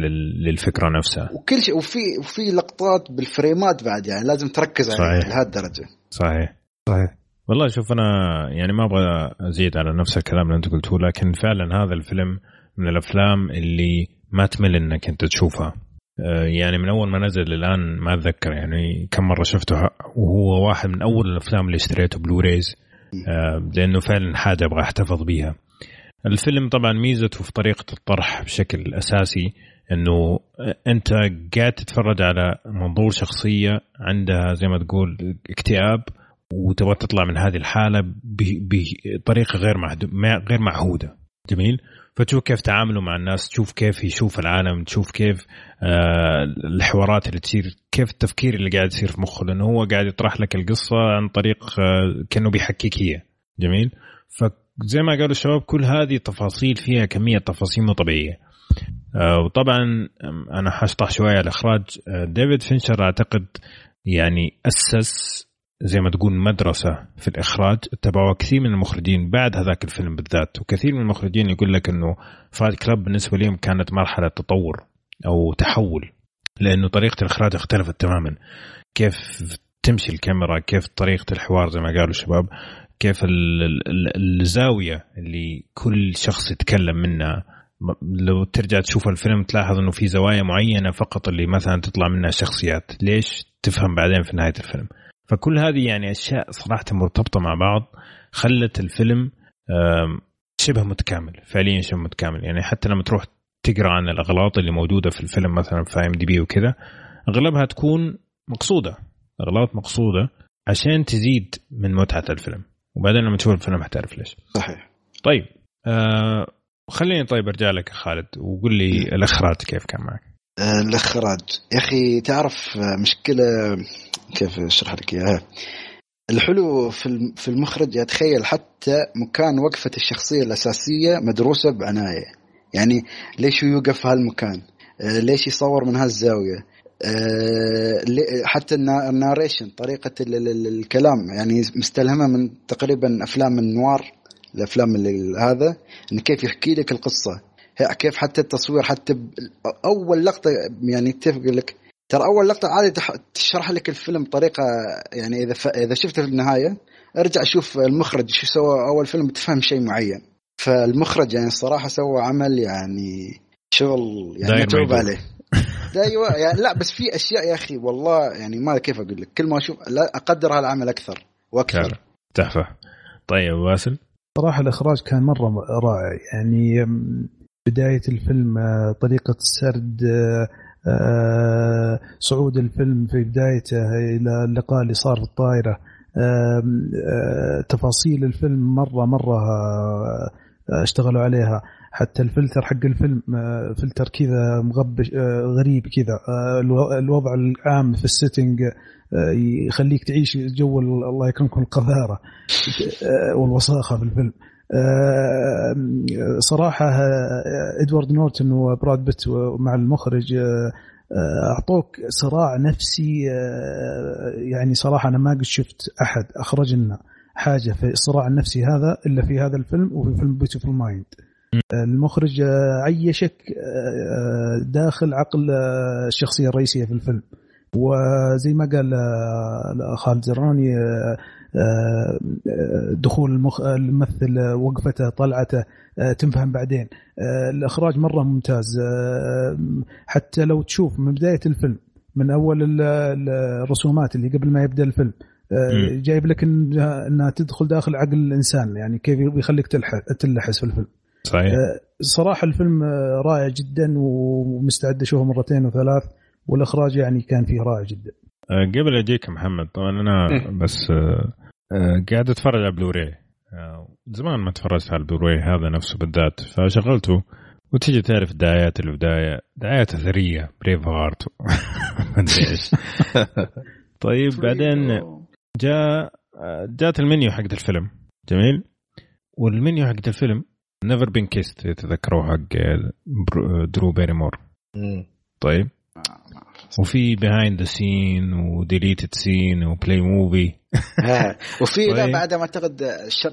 للفكرة نفسها. وكل شيء وفي وفي لقطات بالفريمات بعد يعني لازم تركز على لهالدرجه صحيح. صحيح. والله شوف أنا يعني ما أبغى أزيد على نفس الكلام اللي أنت قلته لكن فعلا هذا الفيلم من الأفلام اللي ما تمل إنك أنت تشوفها. آه، يعني من أول ما نزل الان ما أتذكر يعني كم مرة شفته وهو واحد من أول الأفلام اللي اشتريته بلوريز آه، لأنه فعلا حاجة أبغى أحتفظ بيها. الفيلم طبعا ميزته في طريقة الطرح بشكل أساسي إنه أنت قاعد تتفرج على منظور شخصية عندها زي ما تقول اكتئاب وتبغى تطلع من هذه الحالة بطريقة غير غير معهودة. جميل؟ فتشوف كيف تعامله مع الناس تشوف كيف يشوف العالم تشوف كيف آه الحوارات اللي تصير كيف التفكير اللي قاعد يصير في مخه لأنه هو قاعد يطرح لك القصة عن طريق آه كأنه بيحكيك هي. جميل؟ فزي ما قالوا الشباب كل هذه تفاصيل فيها كمية تفاصيل مو طبيعية. آه وطبعا أنا حشطح شوية على الإخراج. آه ديفيد فينشر أعتقد يعني أسس زي ما تقول مدرسة في الإخراج اتبعوها كثير من المخرجين بعد هذاك الفيلم بالذات وكثير من المخرجين يقول لك إنه فايت كلاب بالنسبة لهم كانت مرحلة تطور أو تحول لأنه طريقة الإخراج اختلفت تماما. كيف تمشي الكاميرا كيف طريقة الحوار زي ما قالوا الشباب كيف ال- ال- ال- الزاوية اللي كل شخص يتكلم منها. لو ترجع تشوف الفيلم تلاحظ إنه في زوايا معينة فقط اللي مثلا تطلع منها شخصيات. ليش؟ تفهم بعدين في نهاية الفيلم. فكل هذه يعني أشياء صراحة مرتبطة مع بعض خلت الفيلم شبه متكامل فعليا شبه متكامل. يعني حتى لما تروح تقرأ عن الأغلاط اللي موجودة في الفيلم مثلا في ام دي بي وكذا أغلبها تكون مقصودة أغلاط مقصودة عشان تزيد من متعة الفيلم. وبعدين لما تشوف الفيلم حتعرف ليش. صحيح. طيب آه خليني طيب أرجع لك يا خالد وقول لي الأخراج كيف كان معك. الإخراج. يا أخي تعرف آه، مشكلة كيف أشرح لك إياها؟ الحلو في في المخرج يتخيل حتى مكان وقفة الشخصية الأساسية مدروسة بعناية. يعني ليش يوقف في هالمكان؟ آه، ليش يصور من هالزاوية؟ آه، حتى النا- الناريشن طريقة ال- ال- ال- الكلام يعني مستلهمة من تقريبا أفلام النوار الأفلام هذا إن كيف يحكي لك القصة. كيف حتى التصوير حتى أول لقطة يعني تفق لك. ترى أول لقطة عادي تشرح لك الفيلم بطريقة يعني إذا ف... إذا شفته في النهاية ارجع شوف المخرج شو سوى أول فيلم بتفهم شيء معين. فالمخرج يعني الصراحة سوى عمل يعني شغل يعني متعوب. عليه. [laughs] أيوه يعني لا بس في أشياء يا أخي والله يعني ما كيف أقول لك. كل ما أشوف لا أقدر هالعمل أكثر وأكثر. تحفة. طيب باسل صراحة الإخراج كان مرة رائع. يعني أم، بداية الفيلم آه، طريقة السرد آه، آه، صعود الفيلم في بدايته إلى اللقاء اللي صار في آه، تفاصيل الفيلم مرة آه، اشتغلوا عليها. حتى الفلتر حق الفيلم فلتر كذا مغبش غريب كذا. الو- الوضع العام في ال setting يخليك تعيش جو ال- الله يكرمكم القذارة. والوساخة في الفيلم. صراحة آه، إدوارد نورتون وبراد بيت مع المخرج آه، آه، أعطوك صراع نفسي آه، يعني صراحة أنا ما قد شفت أحد اخرج لنا حاجة في الصراع النفسي هذا إلا في هذا الفيلم وفي فيلم Beautiful Mind المخرج آه، عيشك آه، داخل عقل آه، الشخصية الرئيسية في الفيلم. وزي ما قال آه، خالد زراني آه، آه، دخول المخ... الممثل آه، وقفته طلعته آه، تنفهم بعدين. آه، الإخراج مرة ممتاز. آه، حتى لو تشوف من بداية الفيلم من أول ال- ال- الرسومات اللي قبل ما يبدأ الفيلم آه،. جايب لك إن- إنها تدخل داخل عقل الإنسان يعني كيف يخليك تلح- تلحس في الفيلم. صحيح. آه، صراحة الفيلم آه، رائع جدا ومستعد أشوفه مرتين وثلاث والإخراج يعني كان فيه رائع جدا. آه، قبل أجيك محمد طبعا أنا. بس آه، آه، قاعد أتفرج على بلوراي آه، زمان ما تفرجت على البلوراي هذا نفسه بالذات. فشغلته وتيجي تعرف دعايات البداية. دعايات أثرية Braveheart [laughs] إيش. [laughs] طيب بعدين جاء آه، جات المنيو حق الفيلم. جميل. والمنيو حق الفيلم Never Been Kissed تذكروه حق آه، درو بيريمور. طيب. وفي behind the scene و deleted scene و play movie آه، وفي لا طيب. بعد ما اعتقد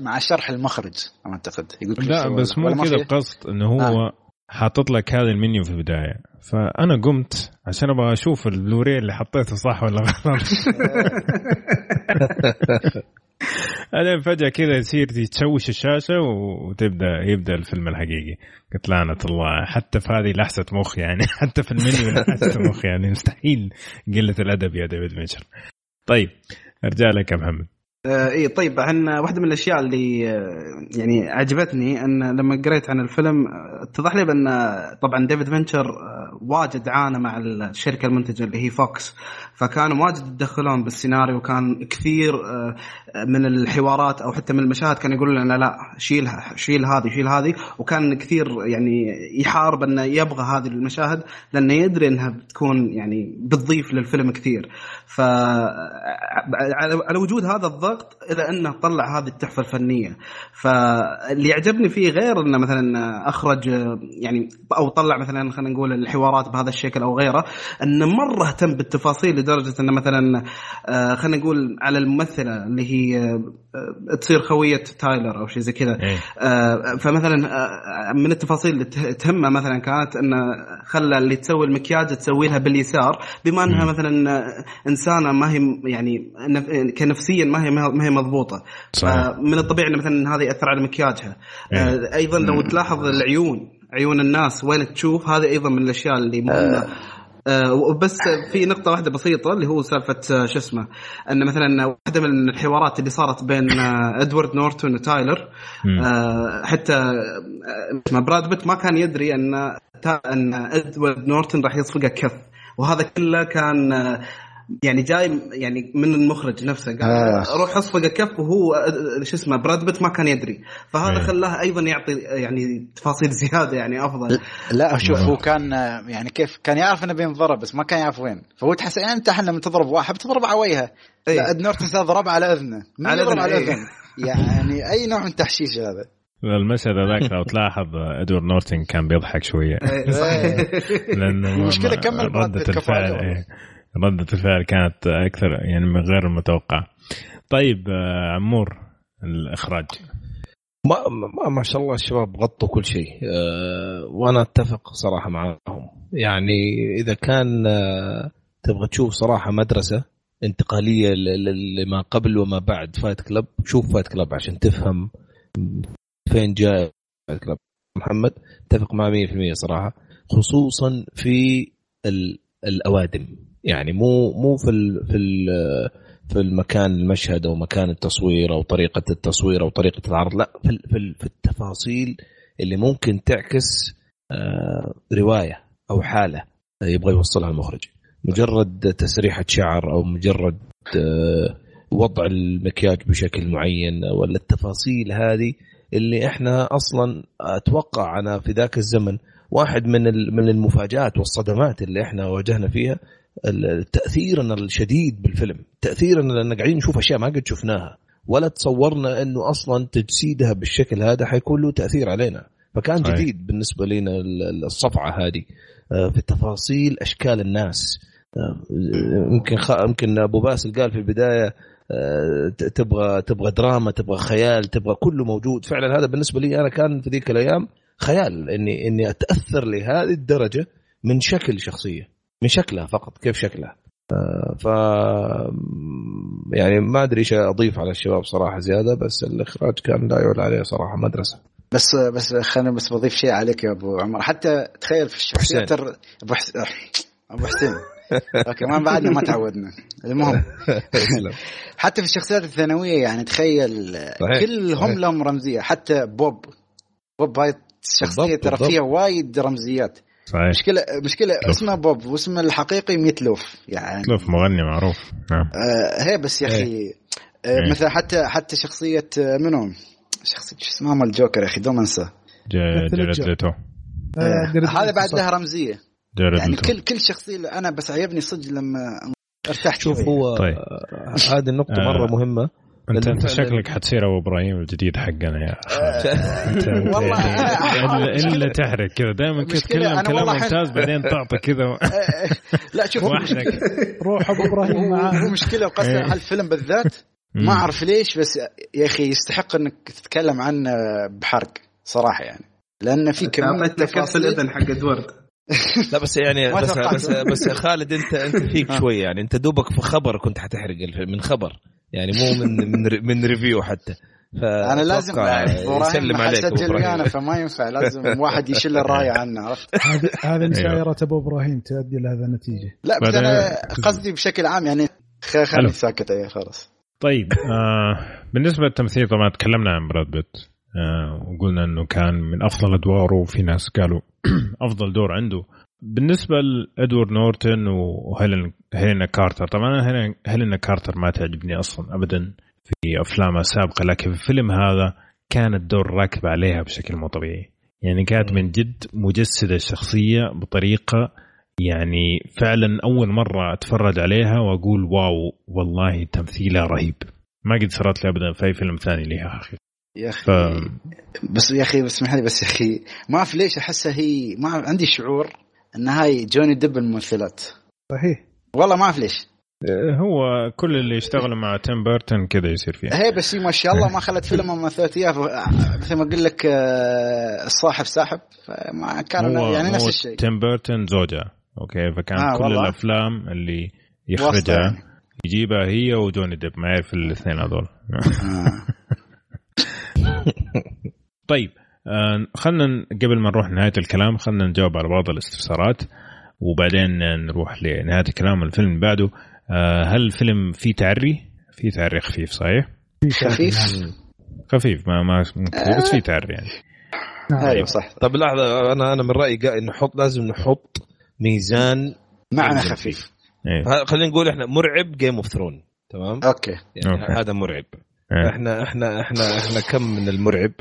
مع شرح المخرج ما اعتقد. يقول لا بس مو كذا؟ القصد إنه هو حاطط لك هذا المنيو في البداية. فأنا قمت عشان أبغى أشوف البلوري اللي حطيته صح ولا غلط. [laughs] بعدين فجأة كذا يصير تشوش الشاشة وتبدأ يبدأ الفيلم الحقيقي. قلت لعنة الله حتى في هذه لحسة مخ يعني. [laughs] حتى في المنيو لحسة مخ يعني. مستحيل قلة الأدب يا ديفيد فينشر طيب أرجع لك يا محمد. آه اي طيب عن واحدة من الأشياء اللي آه، يعني عجبتني أن لما قريت عن الفيلم آه، اتضح لي بأن طبعا ديفيد فينشر واجد عانى مع الشركة المنتجة اللي هي فوكس. فكانوا واجد يتدخلون بالسيناريو وكان كثير من الحوارات أو حتى من المشاهد كان يقول لنا لا شيل شيل هذه شيل هذه. وكان كثير يعني يحارب أنه يبغى هذه المشاهد لأنه يدري أنها بتكون يعني بتضيف للفيلم كثير. ف على وجود هذا الضغط إلى أنه طلع هذه التحفة الفنية. فاللي يعجبني فيه غير إنه مثلا أخرج يعني أو طلع مثلا خلينا نقول الحوار الحوارات بهذا الشكل أو غيره إنه مرة اهتم بالتفاصيل لدرجة إنه مثلا آه، خلينا نقول على الممثلة اللي هي آه، تصير خوية تايلر أو شيء زي كذا إيه. آه، فمثلا آه، من التفاصيل اللي ته- تهمه مثلا كانت انه خلى اللي تسوي المكياج تسوي لها باليسار بما إنها. مثلا آه، إنسانة ما هي يعني نف- كنفسيا ما هي ما هي مضبوطة. من الطبيعي انه مثلا هذا يأثر على مكياجها إيه. آه، أيضا لو تلاحظ العيون عيون الناس وين تشوف هذا أيضا من الأشياء اللي مهمة آه، وبس في نقطة واحدة بسيطة اللي هو سالفة آه، شو اسمه أن مثلا واحدة من الحوارات اللي صارت بين آه، إدوارد نورتون وتايلر حتى براد بيت ما كان يدري أن تا- أن إدوارد نورتون راح يصفقه كف. وهذا كله كان يعني جاي يعني من المخرج نفسه قال آه. روح اصفقه كف وهو آه، شو اسمه براد بيت ما كان يدري فهذا إيه. خلاه أيضا يعطي يعني تفاصيل [laughs] زيادة يعني أفضل لا شوف نعم. هو كان آه، يعني كيف كان يعرف إنه بينضرب بس ما كان يعرف وين فهو تحس يعني أنت الحين لما تضرب واحد بتضرب على وجهه إيه. اد نورتن ضرب على أذنه على يضرب أذنه، على إيه. الاذن يعني أي نوع من التحشيش هذا المشهد هذاك لو تلاحظ إدوارد نورتن كان بيضحك شوية إيه، صحيح. [laughs] لأنه [laughs] المشكلة ما- كمل ردة الفعل. إيه. ردة الفعل كانت أكثر يعني من غير المتوقع. طيب آه، عمور الإخراج. ما, ما, ما شاء الله الشباب غطوا كل شيء. أه وأنا أتفق صراحة معاهم. يعني إذا كان أه تبغى تشوف صراحة مدرسة انتقالية لما قبل وما بعد فايت كلب شوف فايت كلب عشان تفهم فين جاء فايت كلب محمد أتفق معه 100% صراحة خصوصا في ال- الأوادم. يعني مو مو في ال في ال في المكان المشهد أو مكان التصوير أو طريقة التصوير أو طريقة العرض لا في في, في التفاصيل اللي ممكن تعكس آه، رواية أو حالة يبغى يوصلها المخرج. مجرد تسريحة شعر أو مجرد آه، وضع المكياج بشكل معين ولا التفاصيل هذه اللي إحنا أصلا أتوقع أنا في ذاك الزمن واحد من من المفاجآت والصدمات اللي إحنا واجهنا فيها تاثيرنا الشديد بالفيلم. تاثيرنا لأن قاعدين نشوف أشياء ما قد شفناها. ولا تصورنا إنه أصلا تجسيدها بالشكل هذا حيكون له تأثير علينا. فكان. جديد بالنسبة لنا ال- ال- الصفعة هذه. آه، في تفاصيل أشكال الناس. آه، يمكن خ- يمكن أبو باسل قال في البداية آه، تبغى تبغى دراما تبغى خيال تبغى كله موجود. فعلا هذا بالنسبة لي أنا كان في ذيك الأيام خيال. اني إني أتأثر لهذه الدرجة من شكل شخصية. من شكلها فقط كيف شكلها آه، ف يعني ما أدري إيش أضيف على الشباب صراحة زيادة بس الإخراج كان لا يعلى عليه صراحة مدرسة. بس بس خليني بس بضيف شيء عليك يا أبو عمر. حتى تخيل في الشخصيات الر- أبو حسين [laughs] أبو حسين. أوكي ما بعدنا ما تعودنا. المهم. [laughs] حتى في الشخصيات الثانوية يعني تخيل صحيح، كلهم. لهم رمزية. حتى بوب بوب هاي الشخصية ترى. فيها وايد رمزيات. صحيح مشكله مشكلة لوف. اسمه بوب واسمه الحقيقي ميت لوف يعني لوف مغني معروف نعم آه هي بس يا أخي آه إيه. مثلا حتى حتى شخصية آه، منو شخصية شو اسمه مال الجوكر يا أخي دوم انسى جا- مثل جاريد الجو. ليتو آه، قريت هذا بعد. لها رمزية جاريد يعني ليتو كل كل شخصية اللي أنا بس عجبني صدق لما ارتحت شوف. هو طيب. آه، هذه النقطة آه. مرة مهمة أنت انت شكلك حتصير أبو إبراهيم الجديد حقنا يا انت والله. أنا- إلا تحرق كذا. دائما كذا تتكلم أنا كلام ممتاز بعدين تعطي كذا. [laughs] لا شوف وحدك [laughs] روح أبو إبراهيم معاه. مشكلة وقصة إيه. هالفيلم بالذات. ما أعرف ليش بس يا أخي يستحق إنك تتكلم عنه بحرق صراحة يعني. لأن في كميه كف تفاصيل. الاذن حق إدوارد. لا بس يعني [laughs] بس. بس بس خالد انت أنت فيك شوي يعني. أنت دوبك في خبر كنت حتحرق الفيلم من خبر. يعني مو من من من ريفيو حتى. أنا لازم يسلم عليك إبراهيم. ويانا فما ينفع لازم واحد يشيل الراية عنه عرفت؟ هذه هذه مسايرة أبو إبراهيم تؤدي لهذا النتيجة. لا بس أنا قصدي بشكل عام يعني خ- حلو. خليني ساكت يا خلاص. طيب آه بالنسبة للتمثيل طبعا تكلمنا عن براد بيت آه وقلنا إنه كان من أفضل أدواره وفي ناس قالوا [clears throat] أفضل دور عنده بالنسبة لإدوارد نورتون وهيلين هيلينا كارتر طبعا هيلين- هيلينا كارتر ما تعجبني أصلا ابدا في افلامها السابقة لكن في الفيلم هذا كان الدور راكب عليها بشكل مو طبيعي. يعني كانت من جد مجسدة الشخصيه بطريقة يعني فعلا أول مرة أتفرج عليها وأقول wow والله تمثيلها رهيب. ما قد صارت لي ابدا في أي فيلم ثاني لها أخي. يا أخي ف... بس يا أخي اسمح لي بس يا أخي ما أعرف ليش أحسها هي ما عندي شعور إن هاي جوني ديب الممثلات. صحيح. والله ما أعرف ليش. آه، هو كل اللي يشتغلوا مع تيم بيرتون كذا يصير فيها هي بس ما شاء الله ما خلت فيلم ما مثلت اياه ف- مثل ما أقول لك آه، الصاحب ساحب. فما كان هو يعني نفس الشيء. تيم بيرتون زوجها أوكي؟ فكان آه، كل والله. الأفلام اللي يخرجها يعني. يجيبها هي وجوني ديب. ما يعرف الاثنين هذول. آه. [laughs] طيب. آه، خلينا قبل ما نروح نهاية الكلام خلينا نجاوب على بعض الاستفسارات وبعدين نروح لنهاية الكلام الفيلم اللي بعده. آه، هل الفيلم فيه تعري؟ فيه تعري خفيف صحيح؟ خفيف؟ خفيف ما ما بس فيه تعري يعني. أيوه صح. طب لحظة أنا أنا من رأيي قا- نحط لازم نحط ميزان معنى خفيف. إيه. ه- خلينا نقول إحنا مرعب جيم اوف ثرون تمام؟ أوكي. يعني أوكي. هذا مرعب. إيه. إحنا إحنا إحنا إحنا كم من المرعب؟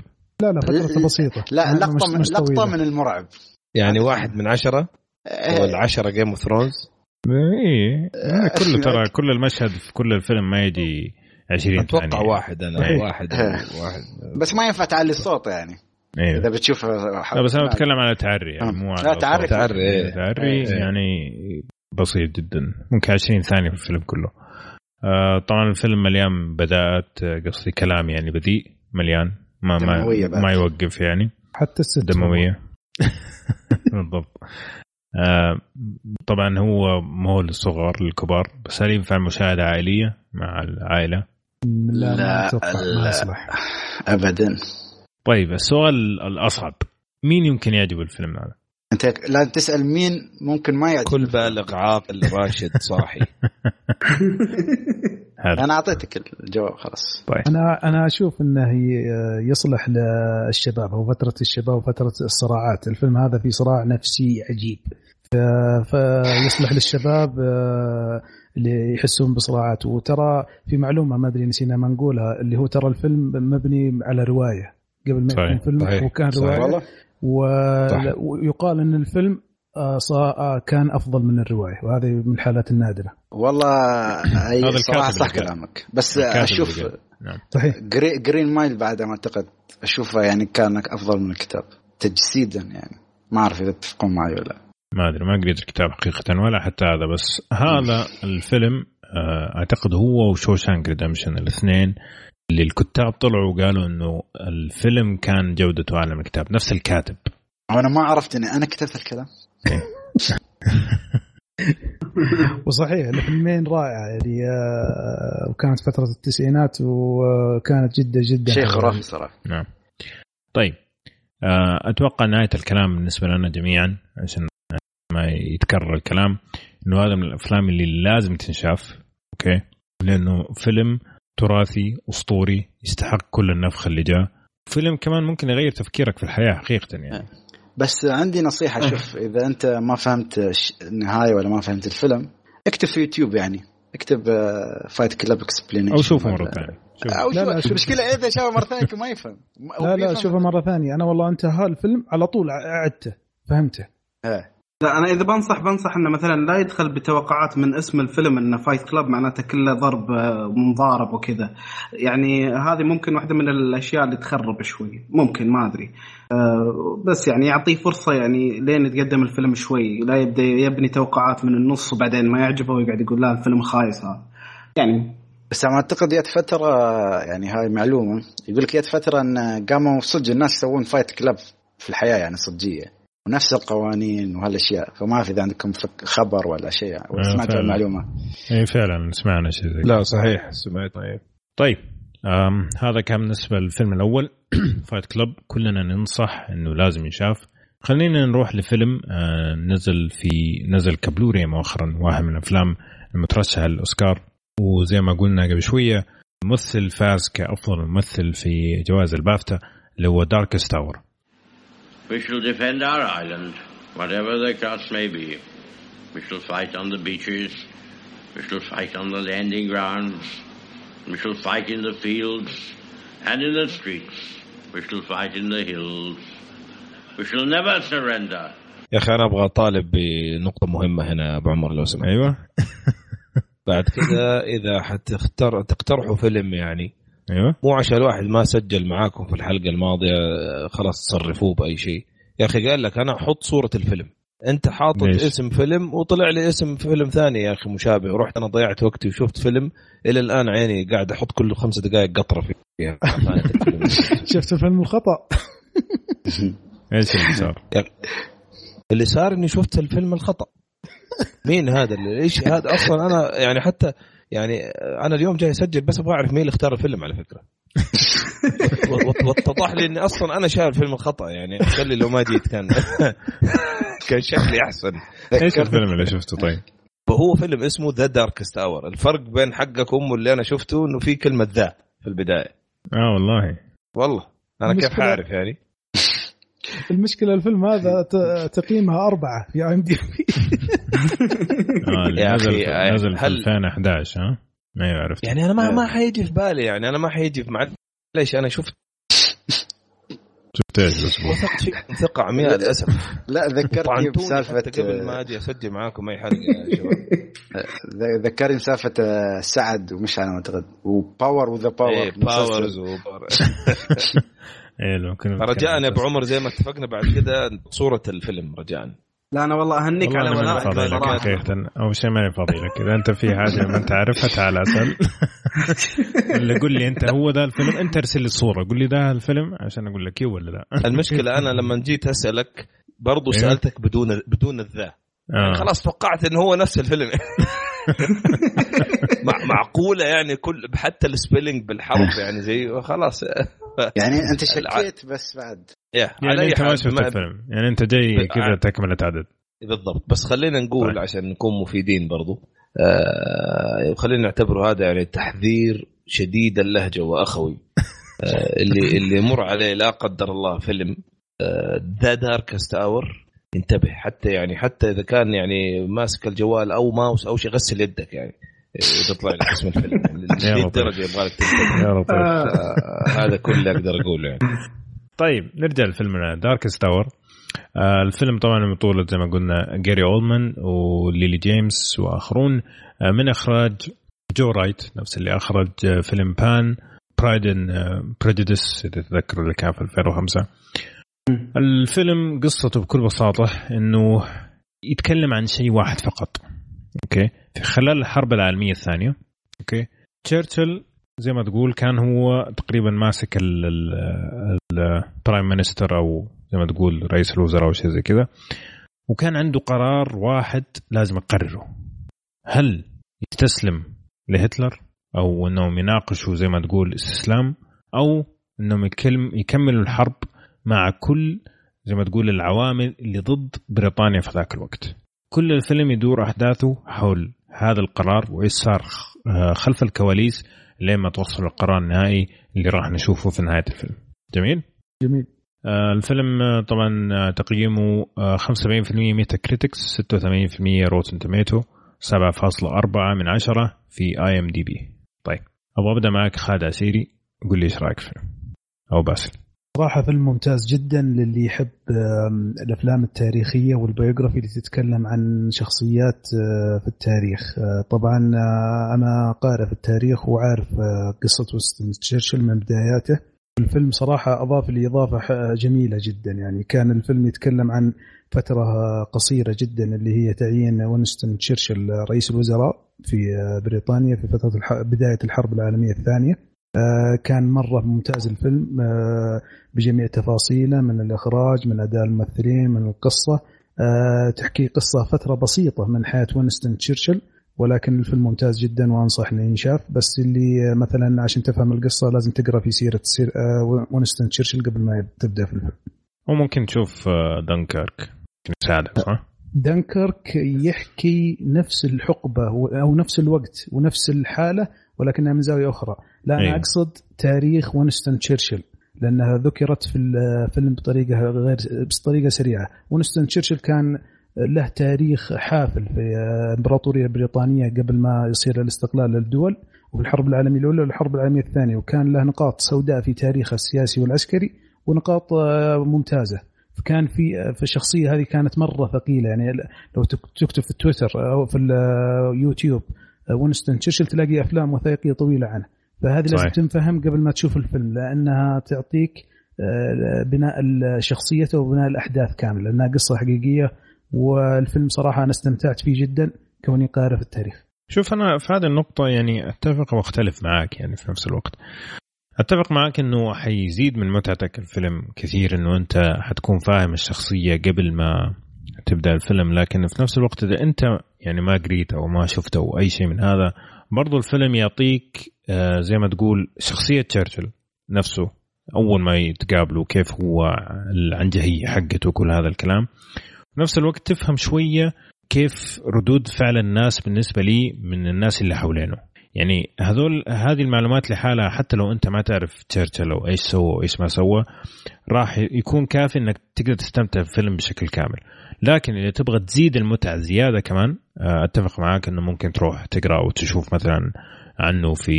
لا لا فترة لا- بسيطة. لا لقطة من مش لقطه. من المرعب. يعني واحد من عشرة؟ آه، ولا عشرة جيم اوف ثرونز إيه كل ترى كل المشهد في كل الفيلم ما يجي 20 أتوقع ثانية. واحد أنا إيه. واحد إيه. واحد. بس ما ينفع تعلي الصوت يعني. أيوه إذا بتشوف لا بس أنا بتكلم على تعري يعني آه. مو لا، على تعري. تعري، إيه. تعري إيه. يعني بسيط جدا. ممكن 20 ثانية في الفيلم كله. آه طبعا الفيلم مليان بداءات آه، قصدي كلام يعني بذيء مليان. ما ما. ما يوقف يعني. حتى الست دموية. [laughs] بالضبط. آه طبعا هو مو للصغار للكبار بس هل ينفع مشاهده عائلية مع العائلة؟ لا, لا، ما أتوقع لا. ما يصلح. ابدا. طيب السؤال الأصعب. مين يمكن يعجبه الفيلم هذا؟ أنت لازم تسأل مين ممكن ما يعجب كل بالغ عاقل راشد صاحي [laughs] أنا أعطيتك الجواب خلاص طيب أنا أنا أشوف إنه يصلح للشباب أو فترة الشباب وفتره الصراعات، الفيلم هذا فيه صراع نفسي عجيب فيصلح للشباب آه، اللي يحسون بصراعات وترى في معلومة ما أدري نسينا ما نقولها اللي هو ترى الفيلم مبني على رواية قبل ما. يكون فيلم. وكان صحيح. رواية. ويقال إن الفيلم آه، آه، كان أفضل من الرواية وهذه من الحالات النادرة. والله هذا اي صراحة صح. كلامك. بس أشوف. نعم. صحيح. جري جرين مايل بعد ما أعتقد أشوفه يعني كان أفضل من الكتاب تجسيدا يعني. ما أعرف إذا تتفقون معي ولا لا. ما أدري ما قريت الكتاب حقيقة ولا حتى هذا بس هذا الفيلم آه، أعتقد هو وشوشانك ريدمشن الاثنين اللي الكتاب طلعوا وقالوا إنه الفيلم كان جودته اعلى من الكتاب نفس الكاتب. وأنا ما عرفت اني أنا كتبت الكلام. [laughs] وصحيح الفيلمين رائعه يعني آه، وكانت فترة التسعينات وكانت جدا جدا شيء. خرافي صراحة. نعم. طيب آه، أتوقع نهاية الكلام بالنسبة لنا جميعا عشان ما يتكرر الكلام إنه هذا من الأفلام اللي لازم تنشاف أوكي؟ لأنه فيلم تراثي أسطوري يستحق كل النفخ اللي جاء. فيلم كمان ممكن يغير تفكيرك في الحياة حقيقة يعني. بس عندي نصيحة شوف إذا أنت ما فهمت النهايه ولا ما فهمت الفيلم اكتب في يوتيوب يعني. اكتب Fight Club explanation أو شوفه مرة ثانية. شوف. أو لا، لا، شوف. المشكلة إذا شافه مرة ثانية ما يفهم. لا لا. شوفه مرة ثانية. أنا والله انتهى الفيلم على طول عدته فهمته. إيه. لا أنا إذا بنصح بنصح إنه مثلا لا يدخل بتوقعات من اسم الفيلم إنه فايت كلاب معناته كله ضرب آه، ومضارب وكذا. يعني هذه ممكن واحدة من الأشياء اللي تخرب شوي. ممكن ما أدري. آه، بس يعني يعطيه فرصة يعني لين يتقدم الفيلم شوي. لا يبدا يبني توقعات من النص وبعدين ما يعجبه ويقعد يقول لا الفيلم خايس هذا. يعني بس أنا أعتقد جت فترة يعني هاي معلومة يقول لك جت فترة إن قاموا صدق الناس يسوون Fight Club في الحياة يعني صجيه ونفس القوانين وهالأشياء. فما اعرف اذا عندكم فك- خبر ولا شيء. ولا آه، سمعت فعلا. المعلومة؟ اي فعلا. سمعنا شيء زي لا صحيح. سمعت. طيب. طيب. آم هذا كان بالنسبة للفيلم الأول. [clears throat] Fight Club كلنا ننصح إنه لازم ينشاف خلينا نروح لفيلم. آه نزل في نزل كبلوري مؤخرا. واحد من الأفلام المترشحة للأوسكار. وزي ما قلنا قبل شوية ممثل فاز كأفضل ممثل في جوائز البافتا اللي هو Darkest Hour We shall defend our island, whatever the cost may be. We shall fight on the beaches. We shall fight on the landing grounds. We shall fight in the fields and in the streets. We shall fight in the hills. We shall never surrender. يا أخي أنا أبغى اطالب بنقطه مهمه هنا ابو عمر لو سمحت أيوه بعد كذا اذا حتختار تقترحوا فيلم يعني أيوه. مو عشان الواحد ما سجل معاكم في الحلقة الماضية خلاص تصرفوه بأي شيء. يا أخي قال لك أنا أحط صورة الفيلم. أنت حاطط ليش؟ اسم فيلم وطلع لي اسم فيلم ثاني يا أخي مشابه. ورحت أنا ضيعت وقتي وشفت فيلم إلى الآن عيني قاعد أحط كل خمس دقائق قطرة فيها [laughs] شفت الفيلم الخطأ؟ [laughs] إيش اللي صار؟ اللي صار إني شفت الفيلم الخطأ. مين هذا إيش هذا أصلا؟ أنا يعني حتى يعني أنا اليوم جاي أسجل بس أبغى أعرف مين اللي اختار الفيلم على فكرة. [laughs] وات- واتضح لي اني أصلا أنا شايف الفيلم الخطأ يعني خلي لو ما جيت كان [laughs] كان شكلي أحسن. إيش الفيلم اللي شفته طيب؟ فهو فيلم اسمه The Darkest Hour الفرق بين حقكم واللي أنا شفته إنه في كلمة The في البداية. آه والله. والله. أنا كيف حاعرف يعني؟ [laughs] المشكلة الفيلم هذا ت- تقييمها أربعة في ام دي بي اللي يا نزل أخي، في نزل في هل- 2011 ها؟ ما عرفت. يعني أنا ما ما حيجي في بالي يعني أنا ما حيجي في مع ليش؟ أنا شفت شفت إيش الأسبوع؟ وثقت فيكم ثقة عمياء للأسف. لا ذكرتني بسالفة قبل ما أجي اسجل معاكم أي حلقه يا شباب. ذكرني بسالفة آه، سعد ومش أنا أعتقد. وباور وذا باور باورز وباور إيه لو كنا رجاء يا أبو عمر زي ما اتفقنا بعد كده صورة الفيلم رجاء. لا أنا والله أهنيك على ولائك لك. حقيقة أول شيء ماني فاضي لك. إذا أنت في حاجة ما أنت عارفها تعال أسأل. [laughs] ولا قول لي أنت هو ذا الفيلم أنت ارسل لي الصورة. قول لي ذا الفيلم عشان أقول لك إيه ولا لا. المشكلة أنا لما جيت أسألك برضو أيوه. سألتك بدون بدون الذا. آه. خلاص توقعت إنه هو نفس الفيلم. [laughs] مع معقولة يعني كل حتى ال spelling بالحرف يعني زي خلاص. يعني أنت [laughs] شكيت بس بعد. يعني على أنت ما شفت الفيلم. يعني أنت جاي ب- كذا تكملة عدد. بالضبط. بس خلينا نقول طيب. عشان نكون مفيدين برضو. آه خلينا نعتبره هذا يعني تحذير شديد اللهجة وأخوي. آه [laughs] اللي اللي يمر عليه لا قدر الله فيلم The Darkest Hour انتبه حتى يعني حتى إذا كان يعني ماسك الجوال أو ماوس أو شيء غسل يدك يعني. إذا طلع لك اسم الفيلم. يعني. الدرجه يبغى لك لطيف آه. هذا كل اللي أقدر أقوله يعني. [laughs] طيب نرجع لفيلمنا Darkest Hour آه الفيلم طبعا بطولة زي ما قلنا جاري اولدمان وليلي جيمس وآخرون. آه من إخراج جو رايت نفس اللي أخرج آه فيلم بان Pride and Prejudice إذا تذكروا اللي كان في 2005 الفيلم قصته بكل بساطة إنه يتكلم عن شيء واحد فقط أوكي؟ في خلال الحرب العالمية الثانية أوكي؟ تشرشل زي ما تقول كان هو تقريبا ماسك ال prime minister أو زي ما تقول رئيس الوزراء أو شيء زي كذا. وكان عنده قرار واحد لازم يقرره هل يستسلم لهتلر أو إنهم يناقشوا زي ما تقول استسلام أو إنهم يكملوا الحرب مع كل زي ما تقول العوامل اللي ضد بريطانيا في ذاك الوقت. كل الفيلم يدور أحداثه حول هذا القرار وإيش صار آه، خلف الكواليس لين ما توصل القرار النهائي اللي راح نشوفه في نهاية الفيلم. جميل؟ جميل. آه، الفيلم طبعا تقييمه آه، 75% Metacritic 86% Rotten Tomatoes 7.4 من 10 في IMDb. طيب أبغى ابدا معك خالد عسيري قول لي إيش رأيك في الفيلم؟ أو باسل. صراحة فيلم ممتاز جدا للي يحب الأفلام التاريخية وال biography اللي تتكلم عن شخصيات آه، في التاريخ. آه، طبعا آه، أنا قارئ في التاريخ وعارف قصة وينستون تشرشل من بداياته. الفيلم صراحة أضاف لي إضافة جميلة جدا. يعني كان الفيلم يتكلم عن فترة قصيرة جدا اللي هي تعيين وينستون تشرشل رئيس الوزراء في بريطانيا في فترة بداية الحرب العالمية الثانية. كان مرة ممتاز الفيلم آه، بجميع تفاصيله من الإخراج من أداء الممثلين من القصة آه، تحكي قصة فترة بسيطة من حياة وينستون تشرشل ولكن الفيلم ممتاز جدا وأنصح انه ينشاف بس اللي آه، مثلا عشان تفهم القصة لازم تقرأ في سيرة سير آه، وينستون تشرشل قبل ما تبدأ في الفيلم. وممكن تشوف آه، دنكرك يساعدك صح؟ دنكرك يحكي نفس الحقبة أو نفس الوقت ونفس الحالة ولكنها من زاوية أخرى، لا أنا أيوة. أقصد تاريخ وينستون تشرشل لأنها ذكرت في الفيلم بطريقة غير بطريقة سريعة، وينستون تشرشل كان له تاريخ حافل في الإمبراطورية البريطانية قبل ما يصير الاستقلال للدول وفي الحرب العالمية الأولى والحرب العالمية الثانية. وكان له نقاط سوداء في تاريخه السياسي والعسكري ونقاط آه، ممتازة. فكان في في الشخصية هذه كانت مرة ثقيلة. يعني لو تك- تكتب في تويتر أو في اليوتيوب آه، وينستون تشرشل تلاقي أفلام وثائقية طويلة عنه. فهذه لازم صحيح. تنفهم قبل ما تشوف الفيلم لأنها تعطيك آه، بناء ال- شخصيته وبناء الأحداث كاملة لأنها قصة حقيقية والفيلم صراحة أنا استمتعت فيه جدا كوني قارئ في التاريخ شوف أنا في هذه النقطة يعني أتفق وأختلف معك يعني في نفس الوقت. أتفق معك إنه حيزيد من متعتك الفيلم كثير إنه أنت حتكون فاهم الشخصية قبل ما تبدأ الفيلم لكن في نفس الوقت إذا أنت يعني ما قريت أو ما شفت أو أي شيء من هذا برضو الفيلم يعطيك آه، زي ما تقول شخصية تشرشل نفسه أول ما يتقابلوا كيف هو العنجهية حقته وكل هذا الكلام. نفس الوقت تفهم شوية كيف ردود فعل الناس بالنسبة لي من الناس اللي حوالينه يعني هذول هذه المعلومات لحالها حتى لو أنت ما تعرف تشرشل أو إيش سوى وايش ما سوى راح يكون كافي إنك تقدر تستمتع بالفيلم بشكل كامل. لكن إذا تبغى تزيد المتعة زيادة كمان آه، أتفق معاك إنه ممكن تروح تقرأ أو تشوف مثلا عنه في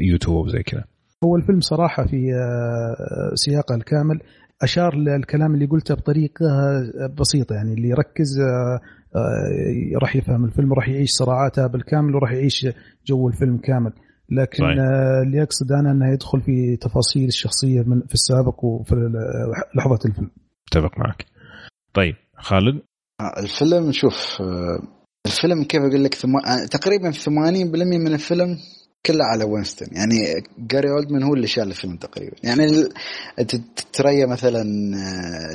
يوتيوب زي كذا. هو الفيلم صراحة في آه، سياقه الكامل أشار للكلام اللي قلته بطريقة بسيطة يعني اللي يركز آه، آه، راح يفهم الفيلم وراح يعيش صراعاتها بالكامل وراح يعيش جو الفيلم كامل. لكن صحيح. آه، اللي أقصد أنا إنه يدخل في تفاصيل الشخصية من في السابق وفي لحظه الفيلم. أتفق معك. طيب خالد؟ آه، الفيلم شوف آه، الفيلم كيف أقول لك ثم... آه، تقريبا 80% من الفيلم كله على وينستون. يعني جاري أولدمان هو اللي شال الفيلم تقريبا. يعني ال... ت- تريا مثلا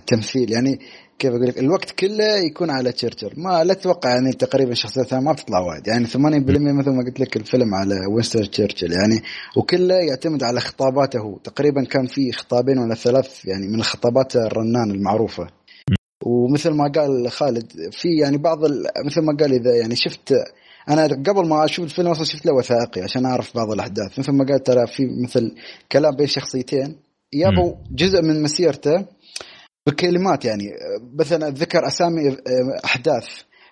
تمثيل. يعني كيف أقول لك الوقت كله يكون على تشرشل ما لا تتوقع يعني تقريبا شخصيتها ما بتطلع وايد. يعني 80% مثل ما قلت لك الفيلم على وينستون تشرشل يعني وكله يعتمد على خطاباته هو. تقريبا كان في خطابين ولا ثلاث يعني من الخطابات الرنان المعروفة. ومثل ما قال خالد في يعني بعض. مثل ما قال إذا يعني شفت أنا قبل ما أشوف الفيلم أصلا شفت له وثائقي عشان أعرف بعض الأحداث. مثل ما قال ترى في مثل كلام بين شخصيتين يابوا جزء من مسيرته بكلمات يعني مثلا ذكر أسامي أحداث.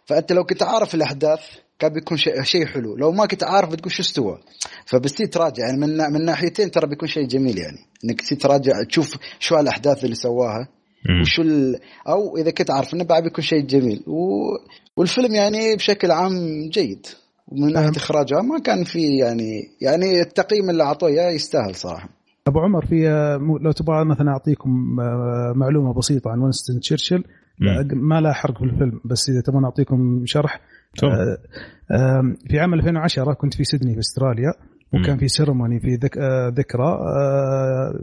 فأنت لو كنت عارف الأحداث كان بيكون شيء حلو. لو ما كنت عارف بتقول شو استوى. فبتصير تراجع يعني من من ناحيتين ترى بيكون شيء جميل يعني. إنك تصير تراجع تشوف شو الأحداث اللي سواها. وشو ال... أو إذا كنت عارف إنه بعد بيكون شيء جميل و... والفيلم يعني بشكل عام جيد ومن ناحية. اخراجها ما كان في يعني يعني التقييم اللي أعطوه إياه يستاهل صراحة أبو عمر في لو تبغى مثلا أعطيكم آه، معلومة بسيطة عن وينستون تشرشل ما لا حرق في الفيلم بس إذا تبغون اعطيكم شرح. آه، في عام 2010 كنت في سيدني في أستراليا وكان. في سيرموني في ذك... آه، ذكرى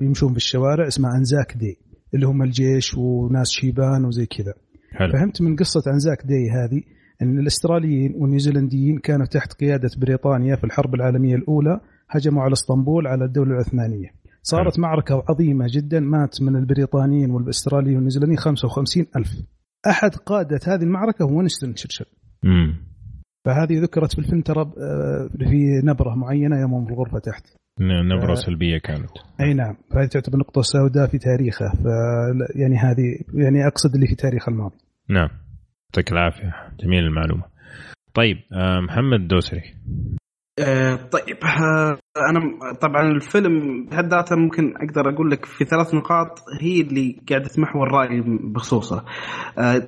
يمشون في الشوارع اسمها أنزاك دي اللي هم الجيش وناس شيبان وزي كذا. حلو. فهمت من قصة انزاك دي هذه؟ إن الأستراليين والنيوزيلنديين كانوا تحت قيادة بريطانيا في الحرب العالمية الأولى هجموا على إسطنبول على الدولة العثمانية. صارت معركة عظيمة جدا مات من البريطانيين والأستراليين والنيوزيلنديين 55 ألف. أحد قادة هذه المعركة هو وينستون تشرشل. فهذه ذكرت في الفيلم ترى آه، في نبرة معينة يوم الغرفة تحت. نبرة. سلبية كانت. أي نعم. فهذه تعتبر نقطة سوداء في تاريخه. ف يعني هذه يعني أقصد اللي في تاريخ الماضي. نعم. يعطيك العافية. جميل المعلومة. طيب آه، محمد دوسري. آه، طيب آه، أنا طبعا الفيلم بحد ذاته ممكن أقدر أقول لك في ثلاث نقاط هي اللي قاعدة تمحور رأيي بخصوصه.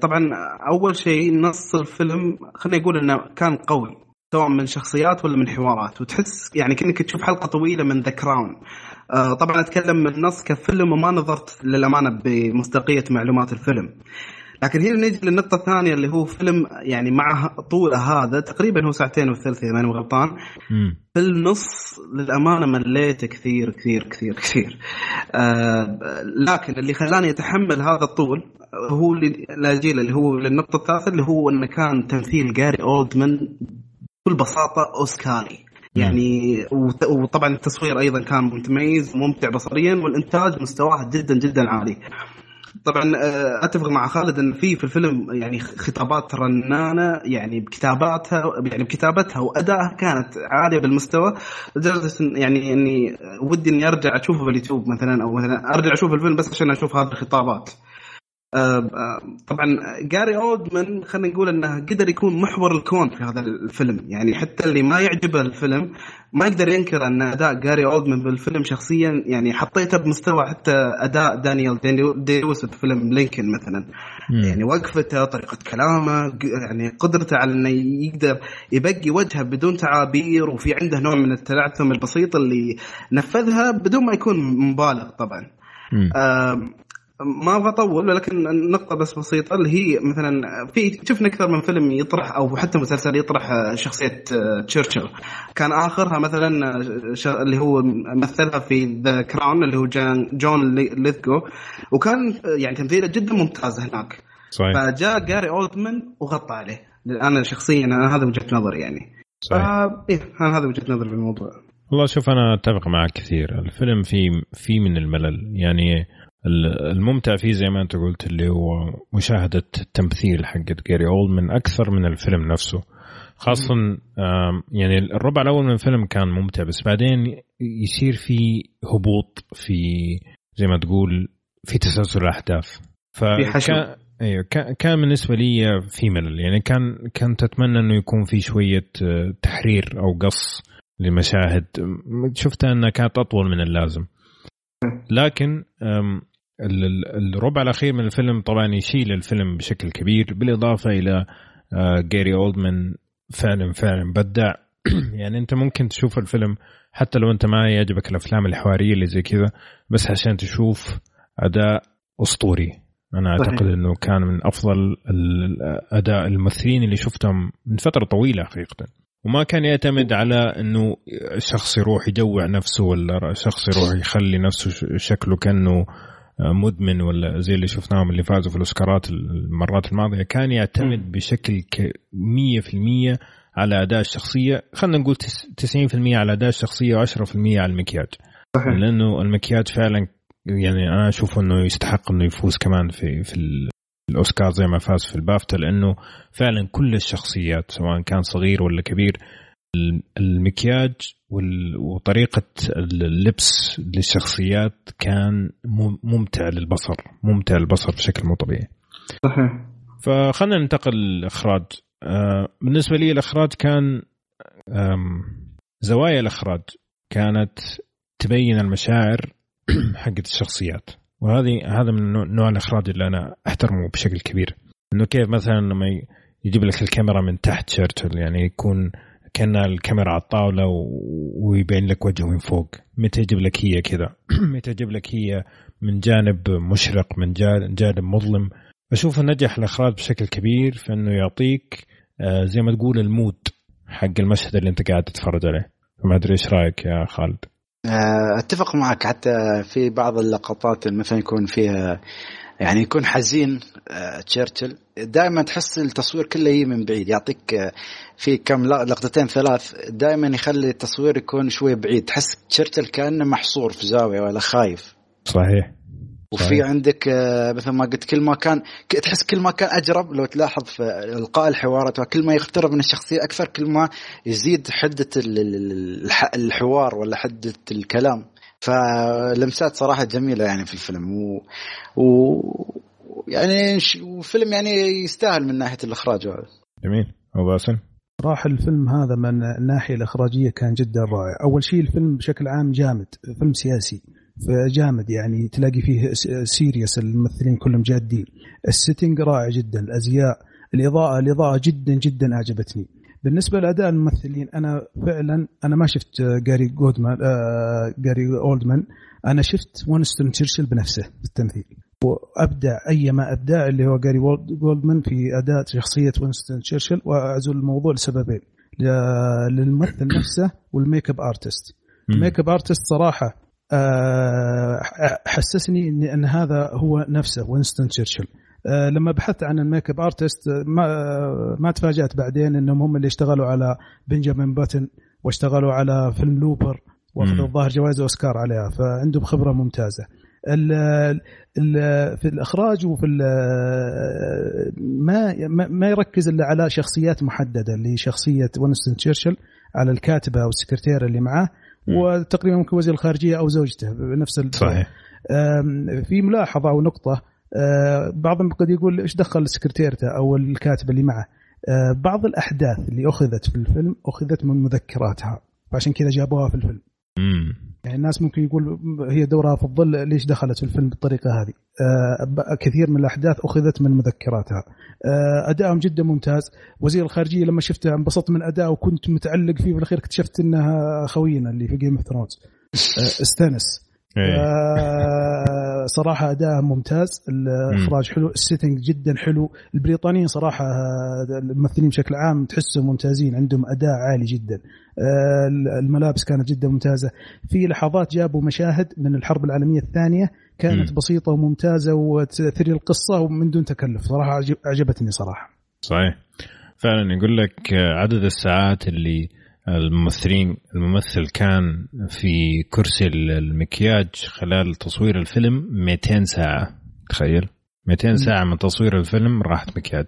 طبعا أول شيء نص الفيلم خليني أقول إنه كان قوي. سواء من شخصيات ولا من حوارات وتحس يعني كأنك تشوف حلقة طويلة من ذا كراون. طبعا أتكلم من النص كفيلم وما نظرت للأمانة بمصداقية معلومات الفيلم. لكن هنا نجي للنقطة الثانية اللي هو فيلم يعني مع طوله هذا تقريبا هو ساعتين وثلث إذا ماني غلطان. في النص للأمانة مليت كثير كثير كثير كثير آه لكن اللي خلاني أتحمل هذا الطول هو اللي لاجيله اللي هو للنقطة الثالثة اللي هو أنه كان تمثيل جاري أولدمان بكل بساطة أوسكاري يعني وطبعا التصوير أيضا كان متميز وممتع بصريا والإنتاج مستواه جدا جدا عالي. طبعا آه، أتفق مع خالد إن في في الفيلم يعني خطابات رنانة يعني بكتاباتها يعني بكتابتها وادائها كانت عالية بالمستوى لدرجة يعني إني ودي إني أرجع أشوفه باليوتيوب مثلا أو مثلا أرجع أشوف الفيلم بس عشان أشوف هذه الخطابات. آه، آه، طبعا جاري اودمان خلينا نقول إنه قدر يكون محور الكون في هذا الفيلم. يعني حتى اللي ما يعجبه الفيلم ما يقدر ينكر أن أداء جاري اودمان بالفيلم شخصيا يعني حطيته بمستوى حتى أداء دانيال ديوس في فيلم لينكن مثلا. مم. يعني وقفته طريقة كلامه يعني قدرته على إنه يقدر يبقي وجهه بدون تعابير وفي عنده نوع من التلعثم البسيط اللي نفذها بدون ما يكون مبالغ طبعا. ما أبغى أطول ولكن النقطة بس بسيطة اللي هي مثلا في شفنا أكثر من فيلم يطرح أو حتى مسلسل يطرح شخصية تشرشل. كان آخرها مثلا ش- اللي هو مثلها في The Crown اللي هو جون لي- ليثجو وكان يعني تمثيله جدا ممتاز هناك. صحيح. فجاء جاري اولدمان وغطى عليه. أنا شخصيا أنا هذا وجهة نظري يعني. صحيح. فا إيه أنا هذا وجهة نظري في الموضوع. والله شوف أنا أتفق معك كثير. الفيلم فيه في من الملل. يعني الممتع فيه زي ما انت قلت اللي هو مشاهدة التمثيل حق جاري اولدمان أكثر من الفيلم نفسه. خاصة آم، يعني الربع الأول من الفيلم كان ممتع بس بعدين يصير في هبوط في زي ما تقول في تسلسل الأحداث. في حشو. أيوه كان- بالنسبة لي في ملل يعني كان كنت أتمنى إنه يكون في شوية آه، تحرير أو قص لمشاهد. شفتها أنها كانت أطول من اللازم. لكن الربع الأخير من الفيلم طبعا يشيل الفيلم بشكل كبير بالإضافة إلى جاري اولدمان فعلا فعلا بدع. [clears throat] يعني أنت ممكن تشوف الفيلم حتى لو أنت ما يعجبك الأفلام الحوارية اللي زي كذا بس عشان تشوف أداء أسطوري. أنا صحيح. أعتقد إنه كان من أفضل الاداء الممثلين اللي شفتهم من فترة طويلة حقيقة. وما كان يعتمد على إنه شخص يروح يجوع نفسه ولا شخص يروح يخلي نفسه شكله كأنه مدمن ولا زي اللي شفناهم اللي فازوا في الأوسكارات المرات الماضية كان يعتمد بشكل ك- 100% على أداء الشخصية. خلينا نقول تس- 90% على أداء الشخصية و10% على المكياج. صحيح. لأنه المكياج فعلا يعني أنا أشوف إنه يستحق إنه يفوز كمان في في ال- الأوسكار زي ما فاز في البافتا لأنه فعلا كل الشخصيات سواء كان صغير ولا كبير المكياج وطريقة اللبس للشخصيات كان مم- ممتع للبصر ممتع للبصر بشكل مو طبيعي. صحيح. فخلنا ننتقل للإخراج. آه، بالنسبة لي الإخراج كان زوايا الإخراج كانت تبين المشاعر [clears throat] حقت الشخصيات. وهذه هذا من نوع- الإخراج اللي أنا أحترمه بشكل كبير. إنه كيف مثلا لما يجيب لك الكاميرا من تحت شيرتل يعني يكون كأن الكاميرا على الطاوله ويبين لك وجهه من فوق. متى يجيب لك هي كذا؟ [clears throat] متى يجيب لك هي من جانب مشرق من جا- جانب مظلم؟ أشوف نجح الأخراج بشكل كبير في أنه يعطيك آه، زي ما تقول المود حق المشهد اللي أنت قاعد تتفرج عليه. ما أدري إيش رأيك يا خالد؟ آه، أتفق معك. حتى في بعض اللقطات مثلا يكون فيها يعني يكون حزين آه، تشرشل دائما تحس التصوير كله يجي من بعيد. يعطيك آه، في كم لقطتين ثلاث دائما يخلي التصوير يكون شوي بعيد. تحس تشرشل كأنه محصور في زاوية ولا خايف. صحيح. وفي صحيح. عندك آه، مثل ما قلت كل ما كان تحس كل ما كان أجرب. لو تلاحظ في إلقاء الحوارات وكل ما يقترب من الشخصية أكثر كل ما يزيد حدة ال- ال- الح- الحوار ولا حدة الكلام. فلمسات صراحة جميلة يعني في الفيلم. و, و... يعني وفيلم يعني يستاهل من ناحية الإخراج. وهذا جميل. أبو باسم راح الفيلم هذا من الناحية الإخراجية كان جدا رائع، أول شيء الفيلم بشكل عام جامد، فيلم سياسي فجامد يعني تلاقي فيه serious الممثلين كلهم جادين، ال setting رائع جدا، الأزياء، الإضاءة الإضاءة جدا جدا أعجبتني. بالنسبة لأداء الممثلين أنا فعلا أنا ما شفت جاري أولدمان آه، جاري أولدمان أنا شفت وينستون تشرشل بنفسه في التمثيل. وأبدع أي ما أبدع اللي هو جاري أولدمان في اداء شخصية وينستون تشرشل واعزل الموضوع لسببين للممثل نفسه وال makeup artist. ال makeup artist صراحة آه، حسسني ان هذا هو نفسه وينستون تشرشل آه، لما بحثت عن ال makeup artist ما ما تفاجأت بعدين إنهم هم اللي اشتغلوا على بنجامين باتن واشتغلوا على فيلم لوبر وأخذوا. الظاهر جوائز أوسكار عليها فعندهم خبرة ممتازة في الإخراج وفي ما ما- يركز إلا على شخصيات محددة اللي شخصية وينستون تشرشل على الكاتبة أو السكرتيره اللي معاه. وتقريبا ممكن وزير الخارجية أو زوجته بنفس صحيح. في ملاحظة أو نقطة آه، بعضهم قد يقول إيش دخل سكرتيرته أو الكاتبة اللي معه؟ آه، بعض الأحداث اللي أخذت في الفيلم أخذت من مذكراتها فعشان كذا جابوها في الفيلم. يعني الناس ممكن يقول هي دورها في الظل ليش دخلت في الفيلم بالطريقة هذه؟ آه، كثير من الأحداث أخذت من مذكراتها. آه، ادائهم جدا ممتاز. وزير الخارجية لما شفته انبسطت من ادائه وكنت متعلق فيه في الاخير اكتشفت إنها خوينا اللي في Game of Thrones ستانيس إيه. آه، صراحة أداء ممتاز. الإخراج حلو ال setting جدا حلو. البريطانيين صراحة آه، الممثلين بشكل عام تحسهم ممتازين عندهم أداء عالي جدا. آه، الملابس كانت جدا ممتازة. في لحظات جابوا مشاهد من الحرب العالمية الثانية كانت مم. بسيطة وممتازة وتثري القصة ومن دون تكلف. صراحة عجب- عجبتني صراحة. صحيح. فعلا يقول لك عدد الساعات اللي الممثلين الممثل كان في كرسي المكياج خلال تصوير الفيلم 200 ساعة. تخيل. 200 ساعة من تصوير الفيلم راحت مكياج.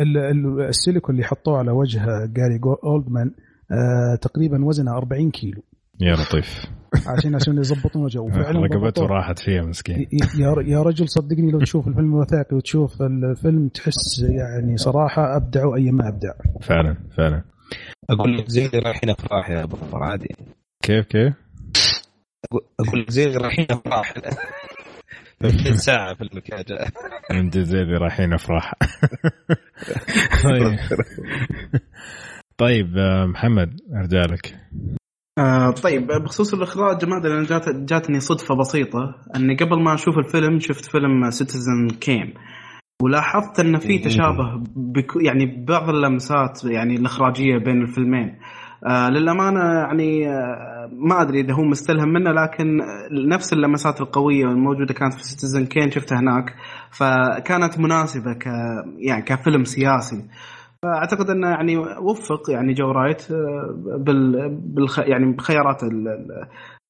ال- السيليكون اللي حطوه على وجه جاري أولدمان آه تقريبا وزنه 40 كيلو. يا لطيف. [laughs] عشان عشان يضبطون وجهه. وفعلا رقبته ضبطوه. راحت فيها مسكين. يا رجل صدقني لو تشوف الفيلم الوثائقي وتشوف الفيلم تحس يعني صراحة ابدعوا اي ما أبدع. فعلا فعلا. أقول لك زي اللي رايحين أفراح يا أبو عمر عادي كيف كيف؟ أقول- أقول لك زي اللي رايحين أفراح. 200 [laughs] [laughs] ساعة في المكياج انت زي اللي رايحين أفراح. طيب [laughs] طيب آه، محمد أرجع لك. آه طيب بخصوص الإخراج ما أدري أنا جات جاتني صدفة بسيطة. أني قبل ما أشوف الفيلم شفت فيلم سيتيزن كين ولاحظت إن في تشابه بك يعني ببعض اللمسات يعني الإخراجية بين الفيلمين. آه للأمانة يعني آه ما أدري إذا هو مستلهم منه لكن نفس اللمسات القوية الموجودة كانت في Citizen Kane شفتها هناك. فكانت مناسبة ك يعني كفيلم سياسي. فأعتقد إنه يعني وفق يعني جو رايت آه، بال بالخ يعني بخيارات ال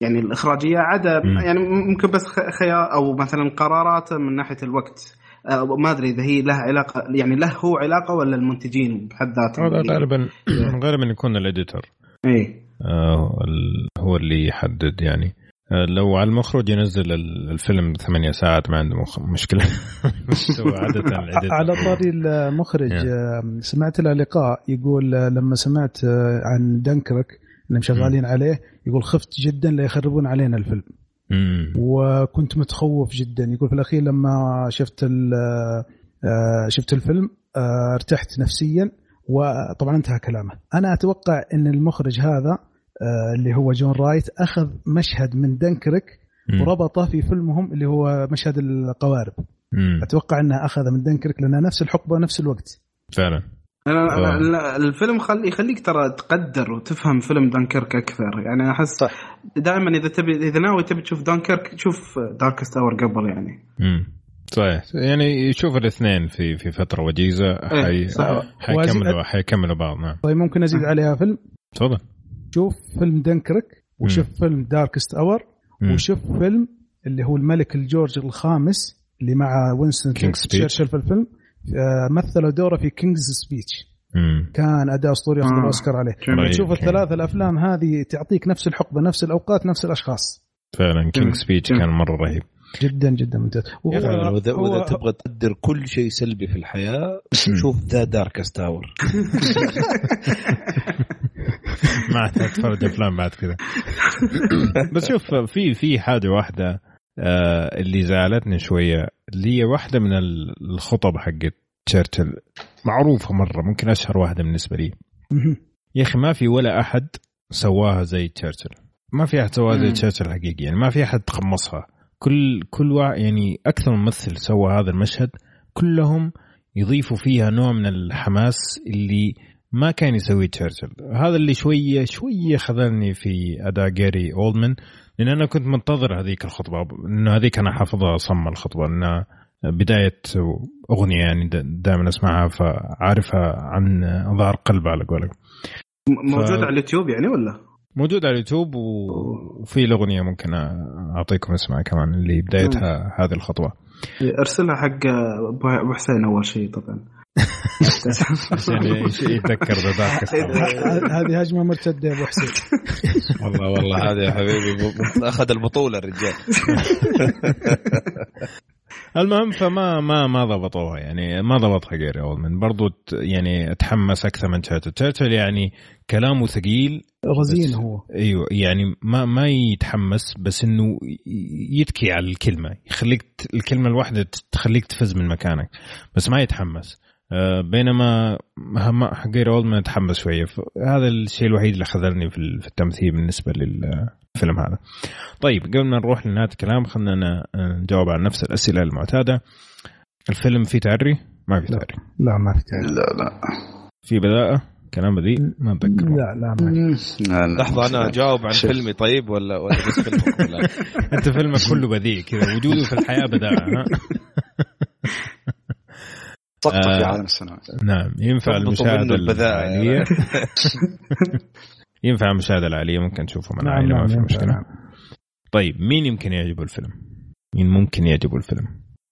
يعني الإخراجية. عدا. يعني ممكن بس خيار أو مثلا قراراته من ناحية الوقت. ما أدري إذا هي لها علاقة يعني له هو علاقة ولا المنتجين بحد ذاتهم؟ هذا غالبا [clears throat] غالبا يكون ال editor. اي آه، هو اللي يحدد يعني. آه، لو على المخرج ينزل ال- الفيلم ثمانية ساعات ما عنده مخ- مشكلة. [laughs] عادة. [laughs] على طاري المخرج. آه، سمعت له لقاء يقول آه، لما سمعت آه، عن دنكرك اللي شغالين عليه يقول خفت جدا لا يخربون علينا الفيلم. مم. وكنت متخوف جدا يقول في الأخير لما شفت آه، شفت الفيلم آه، ارتحت نفسيا وطبعا انتهى كلامه أنا أتوقع إن المخرج هذا آه، اللي هو جو رايت أخذ مشهد من دنكرك. وربطه في فيلمهم اللي هو مشهد القوارب مم. أتوقع إنه اخذ من دنكرك لانها نفس الحقبة ونفس الوقت فعلا أنا آه. أنا- الفيلم خلي يخليك ترى تقدر وتفهم فيلم دانكيرك أكثر يعني أحس صح. دائما إذا تبي إذا ناوي تبي تشوف دانكيرك شوف Darkest Hour قبل يعني مم. صحيح يعني يشوف الاثنين في في فترة وجيزة حي... إيه، صح. حيكملوا حيكملوا بعض نعم طيب ممكن أزيد عليها فيلم تفضل شوف فيلم دنكرك وشوف فيلم Darkest Hour مم. وشوف فيلم اللي هو الملك الجورج الخامس اللي مع وينستون. تشرشل في الفيلم مثلوا دوره في King's Speech. كان أداء أسطوري ياخذ آه. الاوسكار عليه. رهيب. تشوف. الثلاث الأفلام هذه تعطيك نفس الحقبة نفس الأوقات نفس الأشخاص. فعلا King's Speech. كان مرة رهيب. جدا جدا ممتاز. واذا هو- واذا تبغى تقدر كل شيء سلبي في الحياة شوف The Dark Tower [laughs] [laughs] ما عاد اتفرج أفلام بعد كذا. [laughs] بس شوف في في حاجة واحدة. آه، اللي زعلتني شوية. اللي هي واحدة من ال- الخطب حقت تشرشل معروفة مرة ممكن أشهر واحدة بالنسبة لي. يا أخي ما في ولا أحد سواها زي تشرشل ما في أحد سواها زي. تشرشل حقيقي يعني ما في أحد تقمصها. كل كل واحد يعني أكثر من ممثل سوى هذا المشهد. كلهم يضيفوا فيها نوع من الحماس اللي ما كان يسويه تشرشل هذا اللي شوية شوية خذلني في أداء جاري اولدمان لأن أنا كنت منتظر هذيك الخطبة. إنه هذيك أنا حافظها صم الخطبة. انها بداية أغنية يعني دائما أسمعها فعارفها عن ظهر قلب على قولك. موجود على اليوتيوب يعني ولا؟ موجود على اليوتيوب و- وفي الأغنية ممكن أعطيكم اسمها كمان اللي بدايتها هذه الخطوه أرسلها حق أبو حسين أول شيء طبعا. عشان يتذكر ذا دارك ه- هذه هجمة مرتدة يا أبو حسين. والله والله. هذا يا حبيبي أخذ البطولة الرجال. المهم فما ما ما ضبطوها. يعني ما ضبطها جيري اولمان برضو يعني أتحمس أكثر من تشاتل. تشاتل يعني كلامه ثقيل رزين بس- هو. أيوه يعني ما ما يتحمس بس إنه يتكي على الكلمة. يخليك الكلمة الواحدة تخليك تفز من مكانك. بس ما يتحمس. بينما هم- حق جيري اولدمان تحمس شوية هذا الشيء الوحيد اللي خذلني في ال- في التمثيل بالنسبة للفيلم هذا. طيب قبل ما نروح لنهاية الكلام خلينا نجاوب على نفس الأسئلة المعتادة. الفيلم فيه تعري؟ ما في. تعري. لا ما في تعريف لا لا في بداءة كلام بذيء ما اتذكر لا لا ما في. لحظة أنا أجاوب عن شوف. فيلمي طيب ولا ولا بس فيلمكم [laughs] لا أنت فيلمك كله بذيء كذا وجوده في الحياة بداءة ها؟ [laughs] في آه. عالم السينما نعم ينفع المشاهدة العائليه يعني. [laughs] ينفع المشاهدة العائليه ممكن تشوفه مع نعم العائله ما نعم في مشكلة نعم. طيب مين يمكن يعجبه الفيلم؟ مين ممكن يعجبه الفيلم؟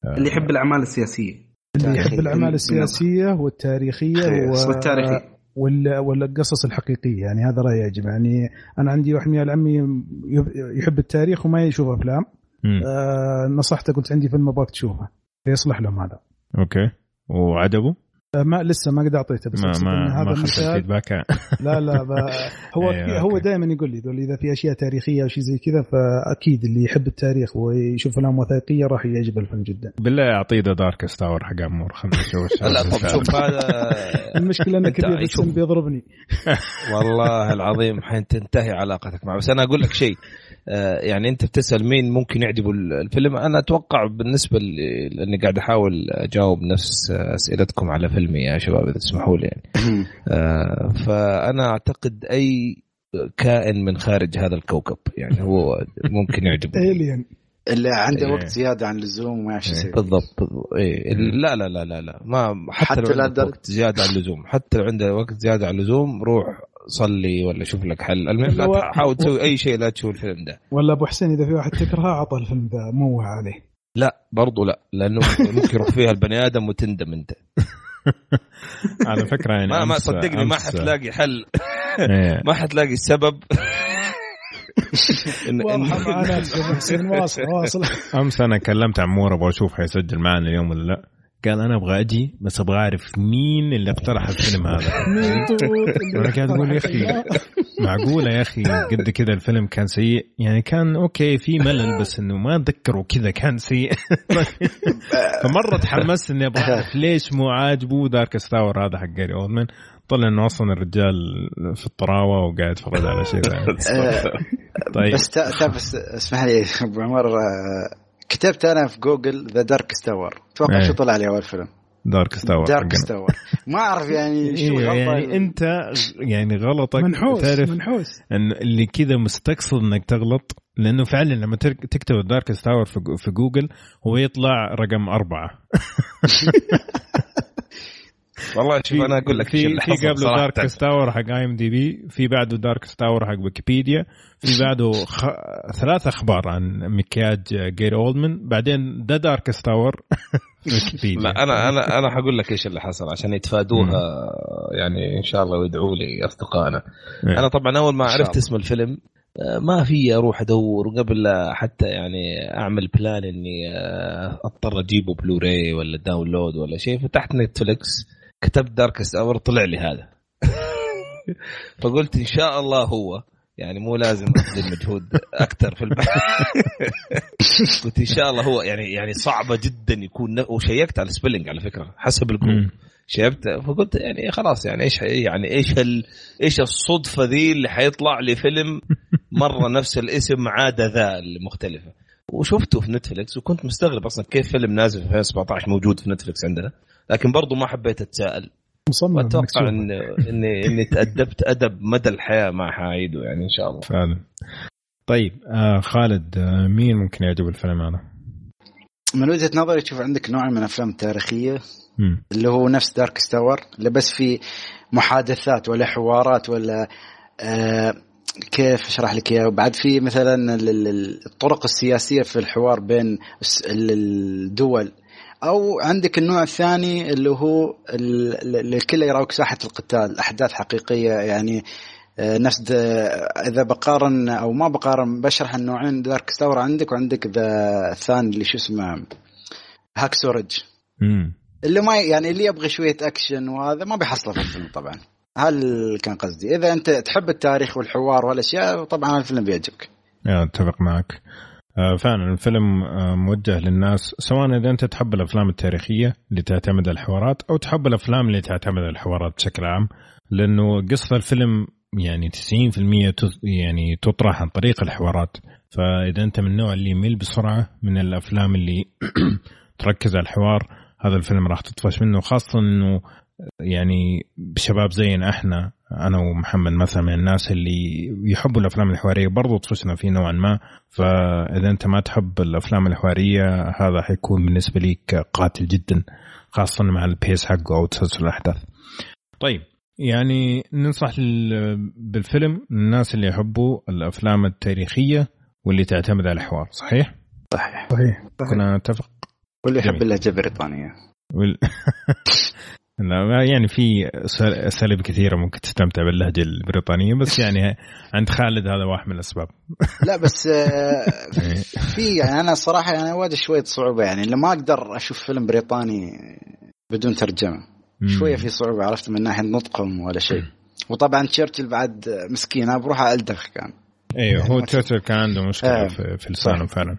آه، اللي يحب الأعمال السياسية اللي. يحب الأعمال السياسية والتاريخية و... والتاريخي وال- والقصص الحقيقية يعني هذا رأيي يعجب يعني أنا عندي واحد من عيال عمي يب- يحب التاريخ وما يشوف أفلام. آه نصحته قلت عندي فيلم أبغاك تشوفه يصلح لهم هذا okay وعجبه؟ آه ما لسه ما قد أعطيته بس ما ما هذا ما ال feedback لا لا. [laughs] هو أيوة، هو. دائما يقول لي يقول لي إذا في أشياء تاريخية أو شيء زي كذا فأكيد اللي يحب التاريخ ويشوف افلام وثائقية راح يعجب الفيلم جدا بالله أعطيه The Dark Tower حق عمور خلينا نشوف لا طب شوف هذا [laughs] المشكلة شوف. بيضربني والله العظيم حتنتهي علاقتك معه بس أنا أقول لك شيء يعني انت بتسأل مين ممكن يعجبه الفيلم. أنا أتوقع بالنسبة لاني قاعد احاول اجاوب نفس اسئلتكم على فيلمي يا شباب إذا تسمحوا لي يعني. آه، فأنا أعتقد أي كائن من خارج هذا الكوكب يعني هو ممكن يعجبه. الين اللي عنده إيه. وقت زيادة عن اللزوم وما يعرف يسوي بالضبط. بالضبط. إيه. لا لا لا لا لا. ما حتى, حتى لو در- وقت زيادة عن اللزوم. حتى لو عندك وقت زيادة عن اللزوم روح صلي ولا شوف لك حل. المهم لا تحاول تسوي أي شيء لا تشوف الفيلم ده. ولا أبو حسين إذا في واحد تكرهه اعطى الفيلم ذا موه عليه لا برضو لا لأنه ممكن يروح فيها البني آدم وتندم أنت. [laughs] على فكرة يعني ما ما صدقني ما حتلاقي حل. إيه. [laughs] ما حتلاقي السبب [laughs] إن إن واصل واصل. أمس أنا كلمت عمور أبغى أشوف حيسجل معنا اليوم ولا لا. قال أنا أبغى أجي بس أبغى أعرف مين اللي اقترح الفيلم هذا. [laughs] وأنا قاعد أقول يا أخي [laughs] معقولة يا أخي قد كذا الفيلم كان سيء؟ يعني كان okay في ملل بس إنه ما اتذكره كذا كان سيء. [laughs] فمرة تحمست إني أبغى أعرف ليش مو عاجبه Darkest Hour هذا حق جاري اولدمان طلع إنه أصلا الرجال في الطراوة وقاعد يتفرج على شيء. ثاني طيب. بس بس اسمح لي أبو عمر آه، كتبت أنا في جوجل The Darkest Hour توقع إيه. شو طلع لي أول فيلم؟ Darkest Hour Darkest. Hour ما أعرف يعني [laughs] شو إيه الغلطه يعني أنت يعني غلطك. منحوس تعرف منحوس. إن اللي كذا مستقصد إنك تغلط لأنه فعلا لما تر- تكتب Darkest Hour في جو- في جوجل هو يطلع رقم أربعة. [laughs] والله شوف أنا أقول لك في اللي في قبله صراحة. دارك ستاور حق اي ام دي بي في بعده Darkest Hour حق ويكيبيديا في [laughs] بعده خ... ثلاث أخبار عن مكياج جاري اولدمان بعدين The Darkest Hour في ويكيبيديا لا أنا أنا أنا حقول لك إيش اللي حصل عشان يتفادوها يعني إن شاء الله ويدعوا لي أصدقائنا إيه. أنا طبعا أول ما عرفت. اسم الفيلم آه، ما في أروح أدور قبل لا حتى يعني أعمل plan إني آه، أضطر أجيبه بلوراي ولا download ولا شيء فتحت نتفلكس كتبت Darkest Hour طلع لي هذا. [laughs] فقلت إن شاء الله هو يعني مو لازم أبذل مجهود أكثر في البحث. [laughs] قلت إن شاء الله هو يعني يعني صعبة جدا يكون ن- وشيكت على ال spelling على فكرة حسب الجروب مم. شيبت فقلت يعني خلاص يعني إيش يعني إيش ال... إيش الصدفة ذي اللي حيطلع لي فيلم [laughs] مرة نفس الاسم عادة ذا المختلفة. وشفته في Netflix وكنت مستغرب أصلا كيف فيلم نازل في 2017 موجود في Netflix عندنا. لكن برضو ما حبيت أتساءل مصمم وأتوقع تشوفه. ان اني إني تأدبت أدب مدى الحياة ما حاعيده يعني إن شاء الله فعلا طيب آه خالد آه مين ممكن يعجب الفيلم هذا؟ من وجهة نظري تشوف عندك نوع من الأفلام التاريخية مم. اللي هو نفس دارك ستاور اللي بس في محادثات ولا حوارات ولا آه كيف أشرح لك إياه وبعد في مثلا ال- ال- الطرق السياسية في الحوار بين الدول أو عندك النوع الثاني اللي هو الكل يراوك ساحة القتال أحداث حقيقية يعني آه، نفس دا- إذا بقارن أو ما بقارن بشرح النوعين Darkest Hour عندك وعندك ذا الثاني اللي شو اسمه Hacksaw Ridge مم. اللي ما يعني اللي يبغى شوية أكشن وهذا ما بيحصله في الفيلم طبعا. هل كان قصدي. إذا أنت تحب التاريخ والحوار والأشياء طبعا الفيلم بيعجبك. آه، أتفق معك. آه، فعلا الفيلم آه، موجه للناس سواء إذا أنت تحب الأفلام التاريخية اللي تعتمد على الحوارات أو تحب الأفلام اللي تعتمد على الحوارات بشكل عام لأنه قصة الفيلم يعني 90% تط- يعني تطرح عن طريق الحوارات. فإذا أنت من النوع اللي يميل بسرعة من الأفلام اللي [clears throat] تركز على الحوار هذا الفيلم راح تطفش منه خاصة إنه يعني شباب زينا إحنا أنا ومحمد مثلا من الناس اللي يحبوا الأفلام الحوارية برضو طفشنا فيه نوعا ما فإذا أنت ما تحب الأفلام الحوارية هذا حيكون بالنسبة لك قاتل جدا خاصه مع البيس حقه أو تسلسل الأحداث. طيب يعني ننصح بالفيلم الناس اللي يحبوا الأفلام التاريخية واللي تعتمد على الحوار صحيح؟ صحيح صحيح كنا نتفق واللي يحب. اللهجة البريطانيه [laughs] يعني في أساليب كثيرة ممكن تستمتع باللهجة البريطانية بس يعني عند خالد هذا واحد من الأسباب. [laughs] لا بس آه، [laughs] في يعني أنا صراحة يعني واجه شوية صعوبة يعني لما أقدر أشوف فيلم بريطاني بدون ترجمة. شوية في صعوبة عرفت؟ من ناحية نطقهم ولا شيء. وطبعا تشرشل بعد مسكينه بروح الدخ كان. أيوه هو يعني تشرشل كان عنده مشكلة آه. في, لسانه. فعلا.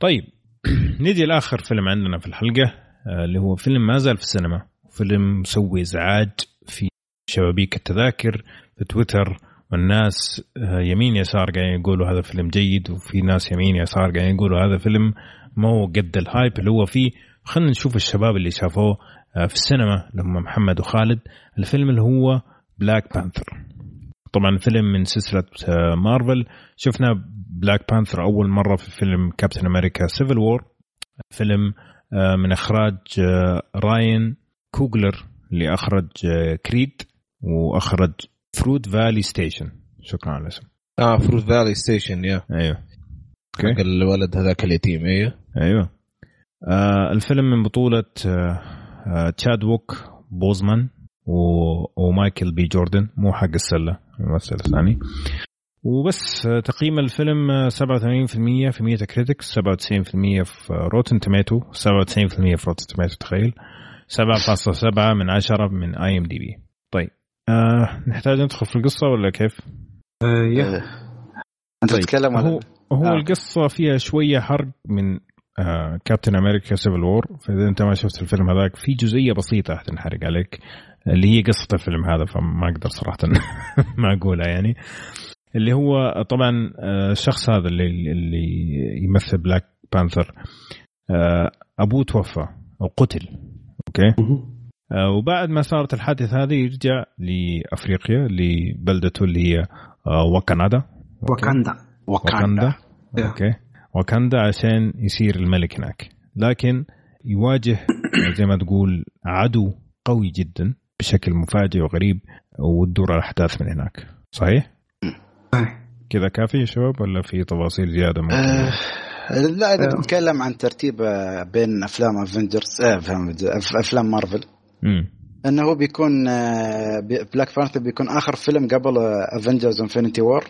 طيب [clears throat] نجي لآخر فيلم عندنا في الحلقة آه، اللي هو فيلم ما زال في السينما. فيلم مسوي إزعاج في شبابيك التذاكر في تويتر والناس آه، يمين يسار قاعدين يقولوا هذا فيلم جيد وفي ناس يمين يسار قاعدين يقولوا هذا فيلم ما هو قد ال hype اللي هو فيه. خلينا نشوف الشباب اللي شافوه آه، في السينما لما محمد وخالد. الفيلم اللي هو Black Panther طبعا فيلم من سلسلة آه، مارفل شفنا Black Panther أول مرة في فيلم Captain America Civil War فيلم آه، من إخراج آه، Ryan Coogler اللي اخرج آه، Creed وأخرج Fruitvale Station شكرا على الاسم. آه Fruitvale Station yeah. أيوه. حق الولد هذاك اليتيم أيوه أيوه. آه الفيلم من بطولة آه آه Chadwick Boseman و- و Michael B. Jordan. مو حق السلة الممثل الثاني. وبس آه تقييم الفيلم آه، 87% في Metacritic 97% في Rotten Tomatoes 97% في Rotten Tomatoes تخيل. 7.7 من 10 من IMDb طيب آه نحتاج ندخل في القصة ولا كيف؟ آه، آه، أنت طيب، تتكلم هو هو آه. القصة فيها شوية حرق من آه Captain America Civil War فإذا أنت ما شفت الفيلم هذاك في جزئية بسيطة حتنحرق عليك اللي هي قصة الفيلم هذا فما أقدر صراحة [laughs] ما أقولها يعني. اللي هو طبعا آه، الشخص هذا اللي اللي يمثل Black Panther آه، أبوه توفى أو قتل. okay. آه، وبعد ما صارت الحادث هذه يرجع لأفريقيا لبلدته اللي هي آه، Wakanda. Wakanda yeah. Okay. Wakanda عشان يصير الملك هناك. لكن يواجه [coughs] زي ما تقول عدو قوي جدا بشكل مفاجئ وغريب وتدور الاحداث من هناك. صحيح؟ صحيح. كذا كافي يا شباب ولا في تفاصيل زيادة ممكن؟ آه، لا إذا آه. بنتكلم عن ترتيب آه، بين أفلام Avengers أفلام مارفل إنه هو بيكون آه، بي- Black Panther بيكون آخر فيلم قبل Avengers Infinity War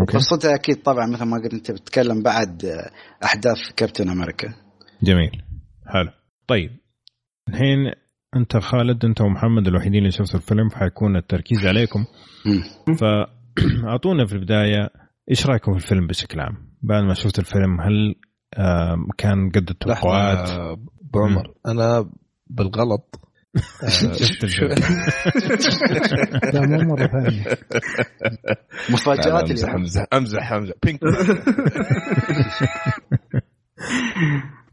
okay. قصتها أكيد طبعا مثل ما قلت أنت بتتكلم بعد آه، أحداث كابتن أمريكا جميل. حلو. طيب. الحين أنت خالد أنت ومحمد الوحيدين اللي شفتوا الفيلم فحيكون التركيز عليكم. فاعطونا [clears throat] في البداية إيش رأيكم في الفيلم بشكل عام؟ بعد ما شفت الفيلم هل كان قد التوقعات؟ لحظة ابو عمر أنا بالغلط. [laughs] آه، شفت الفيلم. لا مو مرة ثانية. مفاجآت امزح أمزح أمزح أمزح. [laughs] بينك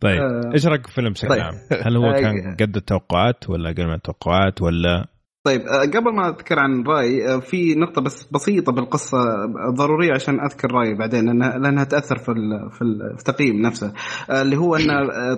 طيب آه، إيش رايك في الفيلم بشكل طيب. عام؟ هل هو آه، كان قد التوقعات ولا أقل من التوقعات ولا طيب آه، قبل ما أذكر عن رأيي آه، في نقطة بس بسيطة بالقصة آه، ضرورية عشان أذكر رأيي بعدين لانها لأنها تأثر في في, ال في التقييم نفسه. اللي هو إن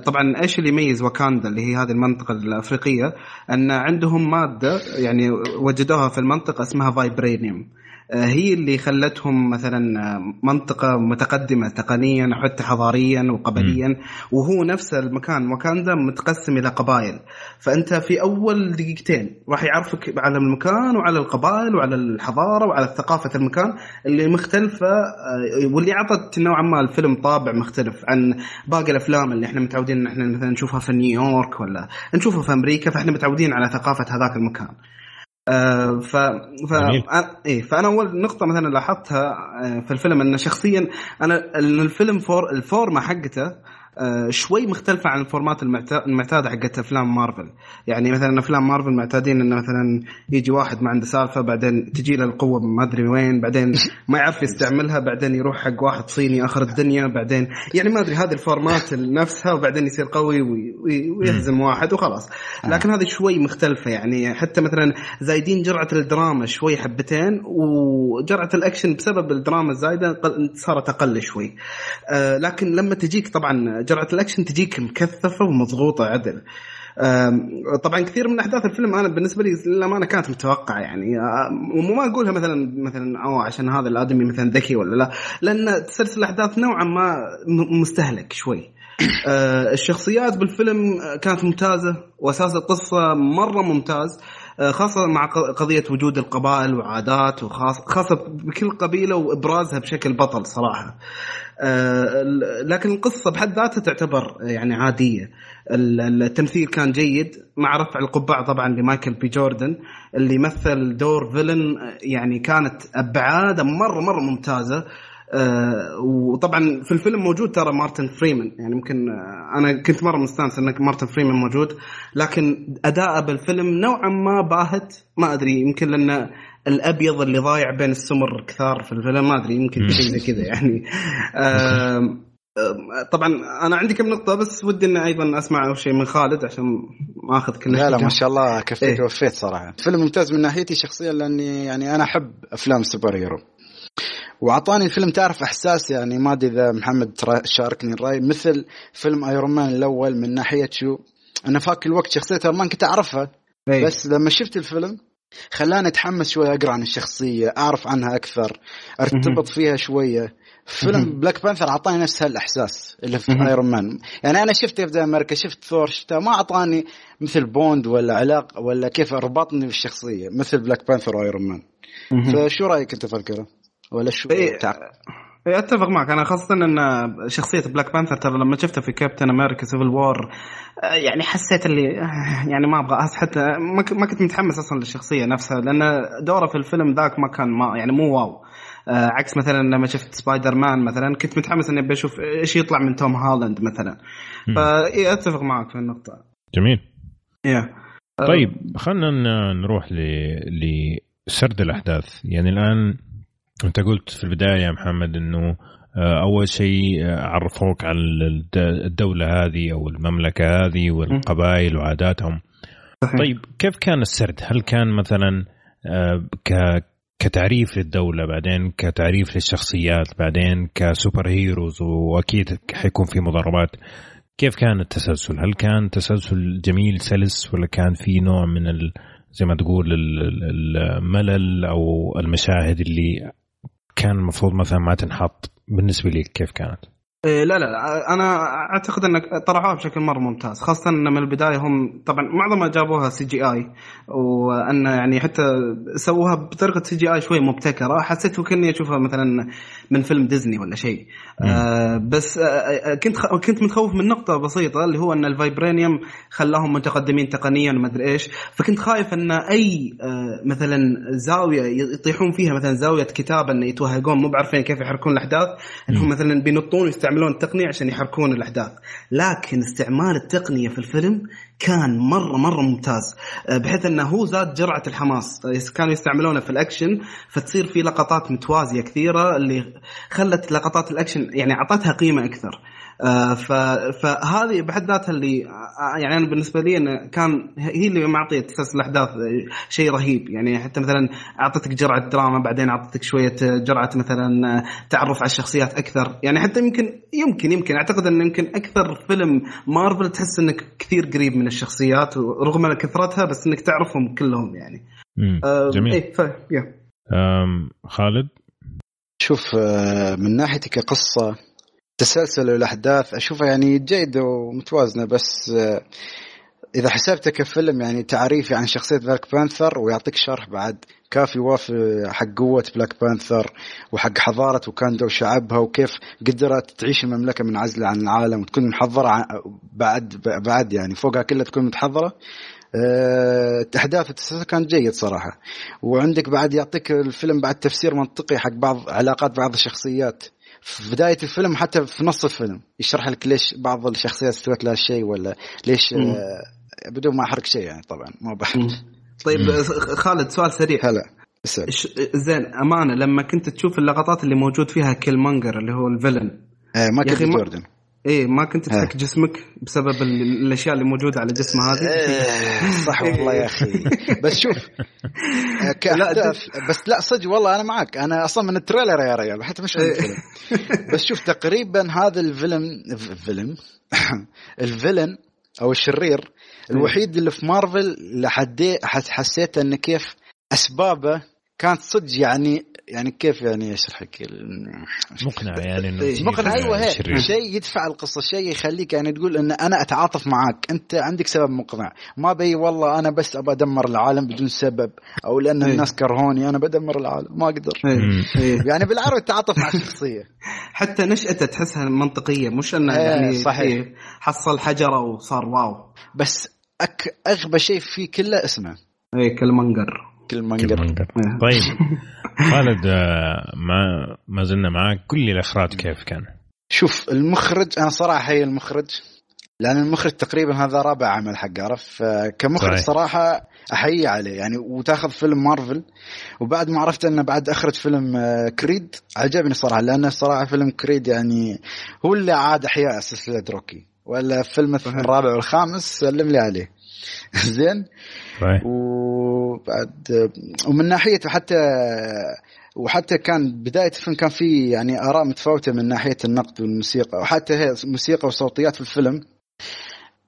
طبعا إيش اللي يميز واكاندا اللي هي هذه المنطقة الأفريقية؟ إن عندهم مادة يعني وجدوها في المنطقة اسمها فايبرينيوم هي اللي خلتهم مثلا آه، منطقة متقدمة تقنيا وحتى حضاريا وقبليا. وهو نفس المكان. واكاندا متقسم إلى قبائل. فأنت في أول دقيقتين راح يعرفك على المكان وعلى القبائل وعلى الحضارة وعلى ثقافة المكان اللي مختلفة آه، واللي أعطت نوعا ما الفيلم طابع مختلف عن باقي الأفلام اللي إحنا متعودين إن إحنا مثلا نشوفها في نيويورك ولا نشوفها في أمريكا. فإحنا متعودين على ثقافة هذاك المكان. آه ف ف إيه فأنا أول نقطة مثلا لاحظتها آه، في الفيلم إن شخصيا أنا إن الفيلم فور الفورمة حقته شوي مختلفة عن الفورمات المعتا- المعتادة حقت أفلام مارفل، يعني مثلا أفلام مارفل معتادين إنه مثلا يجي واحد ما عنده سالفة بعدين تجي له القوة ما أدري وين، بعدين ما يعرف يستعملها بعدين يروح حق واحد صيني آخر الدنيا بعدين يعني ما أدري هذه الفورمات [laughs] نفسها وبعدين يصير قوي وي- وي- ويهزم واحد وخلاص، لكن هذه شوي مختلفة يعني حتى مثلا زايدين جرعة الدراما شوي حبتين وجرعة الأكشن بسبب الدراما الزايدة صارت أقل شوي. آه، لكن لما تجيك طبعا جرعة الأكشن تجيك مكثفة ومضغوطة عدل. طبعا كثير من أحداث الفيلم أنا بالنسبة لي للأمانة كانت متوقعة يعني. آم، وما أقولها مثلا مثلا أو عشان هذا الآدمي مثلا ذكي ولا لا لأن تسلسل الاحداث نوعا ما مستهلك شوي. آه، الشخصيات بالفيلم كانت ممتازة وأساس القصة مرة ممتاز آه، خاصة مع قضية وجود القبائل وعادات وخاصة خاصة بكل قبيلة وإبرازها بشكل بطل صراحة. آه، لكن القصة بحد ذاتها تعتبر يعني عادية. ال- التمثيل كان جيد مع رفع القبعة طبعا لمايكل بي جوردن اللي مثل دور فيلن يعني كانت أبعاده مرة مرة ممتازة. آه، وطبعا في الفيلم موجود ترى Martin Freeman يعني ممكن آه، أنا كنت مرة مستانس ان Martin Freeman موجود لكن أداءه بالفيلم نوعا ما باهت ما أدري يمكن لأن الأبيض اللي ضايع بين السمر كثار في الفيلم ما أدري يمكن شيء زي كذا يعني طبعا أنا عندي كم نقطة بس ودي إني أيضا أسمع أول شيء من خالد عشان ما أخذ كل لا لا. ما شاء الله كفيت إيه. وفيت صراحة فيلم ممتاز من ناحيتي شخصيا لأني يعني أنا أحب أفلام ال super hero وأعطاني الفيلم تعرف إحساس يعني ما أدري إذا محمد ترا- شاركني الرأي مثل فيلم Iron Man الأول من ناحية شو أنا ذاك الوقت شخصيه Iron Man كنت أعرفها إيه. بس لما شفت الفيلم خلاني أتحمس شوي أقرأ عن الشخصية أعرف عنها أكثر أرتبط فيها شوية فيلم Black Panther اعطاني نفس هالإحساس اللي في. Iron Man يعني أنا شفت Captain America شفت ثور شفتها ما اعطاني مثل bond ولا علاقه ولا كيف ربطني بالشخصية مثل Black Panther و Iron Man. فشو رأيك أنت في الكلام ولا شو إيه. إيه، أتفق معك. أنا خاصة إن شخصية Black Panther ترى لما شفته في Captain America Civil War يعني حسيت اللي آه، يعني ما أبغى حتى ما كنت متحمس أصلا للشخصية نفسها لأن دوره في الفيلم ذاك ما كان ما يعني مو wow. آه، عكس مثلا لما شفت Spider Man مثلا كنت متحمس إني بشوف إيش يطلع من Tom Holland مثلا. مم. فاي أتفق معك في النقطة. جميل. يا طيب خلينا نروح ل... لسرد الأحداث. يعني الآن انت قلت في البداية يا محمد إنه آه، أول شيء آه، عرفوك على الد- الدولة هذه أو المملكة هذه والقبائل وعاداتهم صحيح. طيب كيف كان السرد؟ هل كان مثلا آه، كتعريف للدولة بعدين كتعريف للشخصيات بعدين كسوبر هيروز وأكيد حيكون في مضاربات كيف كان التسلسل؟ هل كان تسلسل جميل سلس ولا كان في نوع من ال... زي ما تقول ال- ال- الملل أو المشاهد اللي كان المفروض مثلا ما تنحط بالنسبة لي كيف كانت؟ إيه لا لا لا أنا أعتقد إنك طرحوها بشكل مرة ممتاز خاصة إن من البداية هم طبعا معظمها جابوها CGI وأن يعني حتى سووها بطريقة CGI شوي مبتكرة حسيت وكأني أشوفها مثلا من فيلم ديزني ولا شيء. آه بس آه آه، كنت خ... كنت متخوف من نقطة بسيطة اللي هو أن الفايبرينيوم خلاهم متقدمين تقنيا وما أدري إيش فكنت خايف أن أي آه مثلا زاوية يطيحون فيها مثلا زاوية كتابه أن يتوهقون مو عارفين كيف يحركون الأحداث انهم مثلا بينطون ويستعملون التقنيه عشان يحركون الأحداث. لكن استعمال التقنية في الفيلم كان مرة مرة ممتاز. آه، بحيث إنه هو زاد جرعة الحماس. آه، كانوا يستعملونه في الأكشن فتصير في لقطات متوازية كثيرة اللي خلت لقطات الأكشن يعني أعطتها قيمة أكثر. فهذه بحد ذاتها اللي آه، يعني أنا بالنسبة لي إنه كان هي اللي معطية تسلسل الاحداث آه، شيء رهيب. يعني حتى مثلا أعطتك جرعة دراما بعدين أعطتك شوية آه، جرعة مثلا آه، تعرف على الشخصيات أكثر. يعني حتى يمكن يمكن يمكن أعتقد انه يمكن أكثر فيلم مارفل تحس إنك كثير قريب من الشخصيات رغم كثرتها بس إنك تعرفهم كلهم يعني. آه، جميل. إيه ف... خالد؟ شوف آه، من ناحيتي كقصة تسلسل الأحداث. أشوفها يعني جيدة ومتوازنة بس آه، إذا حسبتها كفيلم يعني تعريفي عن شخصية بلاك بانثر ويعطيك شرح بعد. كافي وافي حق قوة بلاك بانثر وحق حضارة وكاندا وشعبها وكيف قدرت تعيش المملكة منعزلة عن العالم وتكون محضرة عن- بعد بعد يعني فوقها كلها تكون متحضرة. آه، أحداث التسلسل كان جيد صراحة. وعندك بعد يعطيك الفيلم بعد تفسير منطقي حق بعض علاقات بعض الشخصيات. في بداية الفيلم حتى في نص الفيلم يشرح لك ليش بعض الشخصيات سوت لها شيء ولا ليش. آه، بدون ما أحرق شيء يعني طبعا ما بحرق طيب خالد سؤال سريع. هلا اسأل. زين أمانة لما كنت تشوف اللقطات اللي موجود فيها كيل مونجر اللي هو ال villain؟ آه، ما كنت جوردن. إيه ما كنت. تفك جسمك بسبب ال- الأشياء اللي موجودة على جسمه هذه؟ آه، صح [laughs] والله يا أخي. بس شوف [laughs] كأحداث بس لا صدق والله أنا معك أنا أصلا من التريلر يا رجال حتى مش من الفيلم. بس شوف تقريبا هذا الفيلم فيلم؟ [laughs] الفيلن أو الشرير الوحيد اللي في مارفل لحد حسيت انه كيف أسبابه كانت صدق يعني يعني كيف يعني اشرح لك مقنع [laughs] يعني إنه إيه. مقنع أيوه هيك. شيء يدفع القصة شيء يخليك يعني تقول إن أنا أتعاطف معك أنت عندك سبب مقنع ما بي والله أنا بس أبى أدمر العالم بدون سبب أو لأن إيه. الناس كرهوني أنا بدمر العالم ما أقدر إيه. يعني بالعربي تعاطف مع الشخصية [laughs] حتى نشأته تحسها منطقية مش إنه يعني صحيح. حصل حجرة وصار واو بس أك أغبى شيء فيه كله اسمه إيه كل منقر كل كل منقر مونجر. إيه. طيب [laughs] خالد آه، ما ما زلنا معاك. لي الإخراج كيف كان؟ شوف المخرج أنا صراحة هي المخرج لأن المخرج تقريبا هذا رابع عمل حقه عرف كمخرج صحيح. صراحة أحيي عليه. يعني وتأخذ فيلم مارفل وبعد ما عرفت إنه بعد أخرج فيلم آه، كريد عجبني صراحة لأنه صراحة فيلم كريد يعني هو اللي عاد أحياء سلسلة روكي. ولا فيلم الرابع والخامس سلم لي عليه. [laughs] زين؟ وبعد ومن ناحية حتى وحتى كان بداية الفيلم كان في يعني آراء متفاوتة من ناحية النقد والموسيقى وحتى هي موسيقى وصوتيات في الفيلم.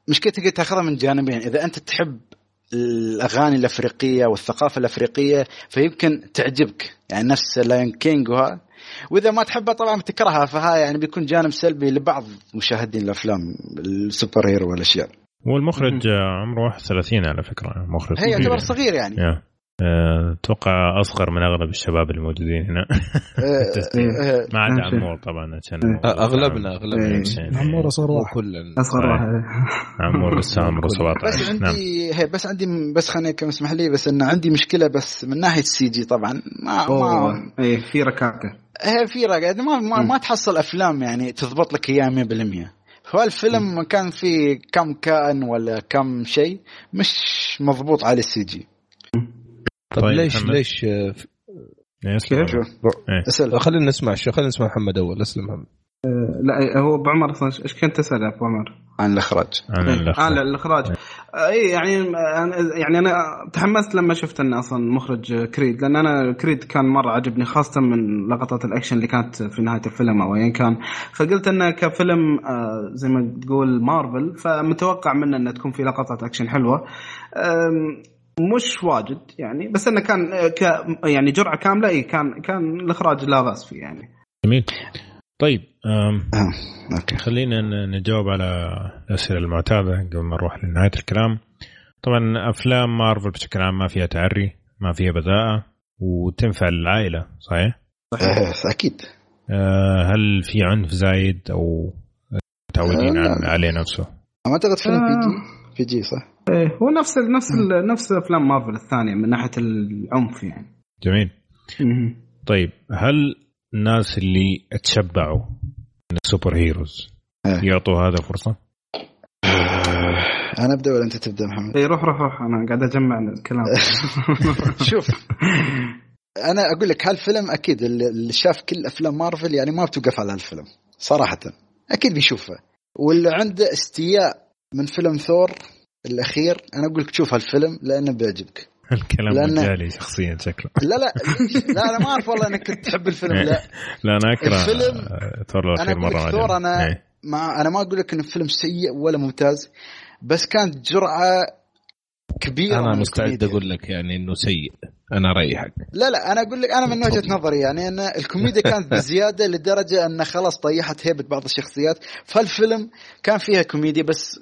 مشكلتك تاخذها من جانبين. إذا أنت تحب الأغاني الأفريقية والثقافة الأفريقية فيمكن تعجبك. يعني نفس Lion King وها. وإذا ما تحبها طبعا بتكرهها فها يعني بيكون جانب سلبي لبعض مشاهدين الأفلام ال superhero والأشياء. هو المخرج آه، عمره 31 على فكرة مخرج هي يعتبر. صغير يعني. Yeah. آه، أتوقع أصغر من أغلب الشباب الموجودين هنا. آه، [laughs] آه، ما عدا. عمور طبعا عشان أغلبنا أغلبنا. إيه. يعني عمور أصغر واحد. كل أصغر صحيح. واحد. عمور لسه عمره بس 17 نعم. عندي هي بس عندي بس خليني كم اسمح لي بس انه عندي مشكلة بس من ناحية ال CG طبعا. ما ما إيه في ركاكه هي في رقم ما. ما تحصل أفلام يعني تضبط لك إياها 100% فالفيلم كان فيه كم كائن ولا كم شيء مش مضبوط على ال CG طب طيب، ليش محمد. ليش آه، إيه، اسلم. إيه. اسأل خلينا نسمع شو خلينا نسمع محمد أول اسلم محمد لا هو أبو عمر أصلا إيش كنت تسأل أبو عمر؟ عن الإخراج عن آه الأخبار. لا الإخراج اي يعني يعني أنا تحمست لما شفت انه أصلا مخرج كريد لأن أنا كريد كان مرة عجبني خاصة من لقطات الأكشن اللي كانت في نهاية الفيلم أو ايا كان. فقلت انه كفيلم آه، زي ما تقول مارفل فمتوقع منه انه تكون في لقطات أكشن حلوة. مش واجد يعني بس انه كان آه، ك يعني جرعة كاملة اي كان كان الإخراج لا باس فيه يعني. جميل. طيب آه. Okay خلينا نجاوب على الأسئلة المعتادة قبل ما نروح لنهاية الكلام طبعا أفلام مارفل بشكل عام ما فيها تعري ما فيها بذاءة وتنفع للعائلة صحيح؟ آه، أكيد آه، هل في عنف زايد أو متعودين آه، عليه نفسه؟ ما أعتقد فيلم آه. PG PG صح إيه هو نفس ال نفس ال نفس أفلام مارفل الثانية من ناحية العنف يعني جميل. طيب هل الناس اللي تشبعوا من ال superheroes. آه. يعطوا هذا فرصة؟ أنا أبدأ ولا أنت تبدأ محمد؟ اي روح روح روح. أنا قاعد أجمع الكلام. [laughs] شوف. أنا أقول لك هالفيلم أكيد اللي اللي شاف كل أفلام مارفل يعني ما بتوقف على هالفيلم صراحة. أكيد بيشوفه. واللي عنده استياء من فيلم ثور الأخير أنا أقول لك شوف هالفيلم لأنه بيعجبك. الكلام لأن- مجالي شخصيا شكله لا لا لا أنا ما أعرف والله إنك كنت تحب الفيلم لا [laughs] لا أنا أكره الفيلم- ثور أنا الأخير مرة ثور. أنا إيه. ما أنا ما أقول لك إنه فيلم سيء ولا ممتاز بس كانت جرعة كبيرة أنا مستعد. أقول لك يعني إنه سيء أنا رايي حق لا لا أنا أقول لك أنا من وجهة نظري يعني إن الكوميديا كانت بزيادة لدرجة إن خلاص طيحت هيبة بعض الشخصيات فالفيلم كان فيها كوميديا بس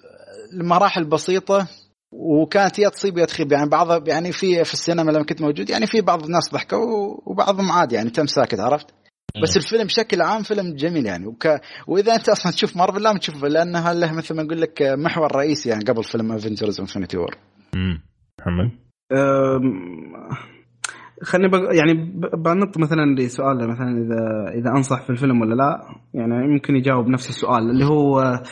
لمراحل بسيطة وكانت يا تصيب يا تخيب. يعني بعضها يعني في في السينما لما كنت موجود يعني في بعض الناس ضحكوا وبعضهم عادي يعني تم ساكت عرفت؟ بس الفيلم بشكل عام فيلم جميل يعني. وك... وإذا أنت أصلا تشوف مارفل لازم تشوفه لانها له مثل ما نقول لك محور رئيسي يعني قبل فيلم Avengers Infinity War امم محمد؟ خليني بق... يعني ب- بنط مثلا لسؤال مثلا اذا إذا أنصح في الفيلم ولا لا؟ يعني يمكن يجاوب نفس السؤال اللي هو آه،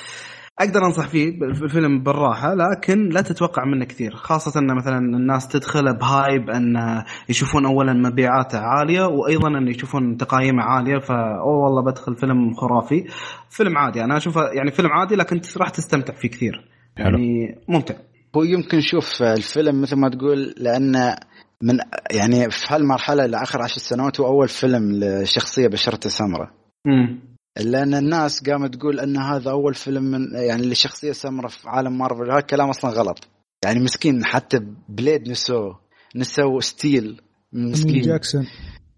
أقدر أنصح فيه في الفيلم بالراحة لكن لا تتوقع منه كثير خاصة إن مثلا الناس تدخل ب hype إن يشوفون اولا مبيعاته عالية وأيضا إن يشوفون تقايمه عالية فا والله بدخل فيلم خرافي. فيلم عادي أنا أشوفه يعني فيلم عادي لكن راح تستمتع فيه كثير. يعني ممتع. هو يمكن شوف الفيلم مثل ما تقول لأن من يعني في هالمرحلة لآخر عشر سنوات هو أول فيلم لشخصية بشرته سمراء. امم لأن الناس قامت تقول أن هذا أول فيلم من يعني لشخصية سمراء في عالم مارفل. هذا الكلام أصلا غلط. يعني مسكين حتى بليد نسوه. نسوا ستيل. مسكين. جاكسون؟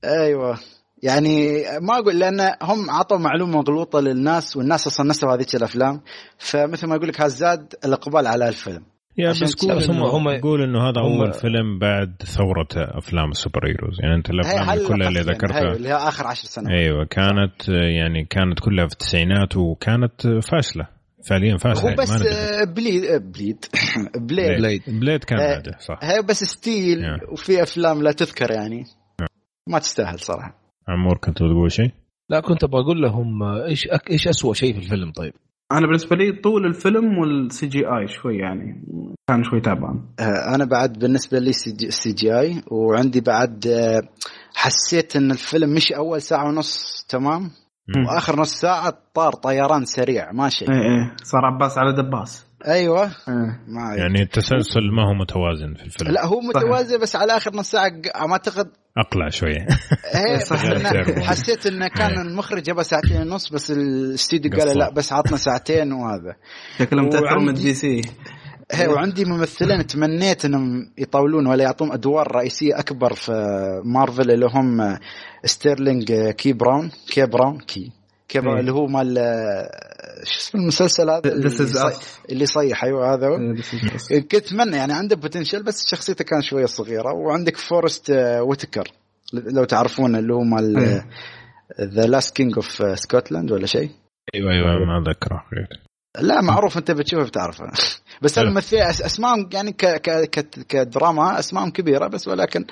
أيوه. يعني ما أقول لأن هم عطوا معلومة مغلوطة للناس والناس أصلا نسوا هذيك الأفلام. فمثل ما أقول لك هذا زاد الإقبال على الفيلم. يا بس قول هم- هم- قول إنه هذا أول فيلم بعد ثورة أفلام ال super heroes. يعني أنت الأفلام كلها اللي يعني ذكرتها. اللي هي آخر عشر سنوات أيوه كانت يعني كانت كلها في التسعينات وكانت فاشلة. فعليا فاشلة هو يعني بس. آه، Blade آه، Blade. [laughs] Blade. Blade. Blade كان آه، ناجح صح. هي بس still yeah. وفي أفلام لا تذكر يعني. ما تستاهل صراحة. عمور كنت بتقول شيء؟ لا كنت أبغى أقول لهم آه، إيش أك- إيش اسوء شيء في الفيلم طيب؟ أنا بالنسبة لي طول الفيلم وال CGI شوي يعني كان شوي تعبان. آه، أنا بعد بالنسبة لي CGI وعندي بعد آه، حسيت إن الفيلم مش أول ساعة ونص تمام. وآخر نص ساعة طار طيران سريع ماشي. إيه إيه. صار عباس على دباس. أيوه. إيه ما يعني التسلسل ما هو متوازن في الفيلم. لا هو متوازي بس على آخر نص ساعة ما أعتقد أقلع شوية. [laughs] إيه، صح. حسيت إنه كان إيه. المخرج جابه ساعتين ونص بس الاستوديو قال. لا بس عطنا ساعتين وهذا. شكله متاثر من وعندي- DC. هي وعندي ممثلين تمنيت إنهم يطولون ولا يعطون أدوار رئيسية أكبر في مارفل اللي هم ستيرلينج كي براون كي براون كي. كي براون إيه. اللي هو مال شو اسم المسلسل هذا؟ اللي, يصيح أيوه هذا هو. إيه، كنت أتمنى يعني عنده potential بس شخصيته كانت شوية صغيرة. وعندك فورست ويتكر لو تعرفون اللي هو مال إيه. The Last King of Scotland ولا شيء؟ أيوه أيوه ما اذكره لا معروف أنت بتشوفه بتعرفه. [laughs] بس. الممثلين أس- أسمائهم يعني ك ك ك كدراما أسمائهم كبيرة بس ولكن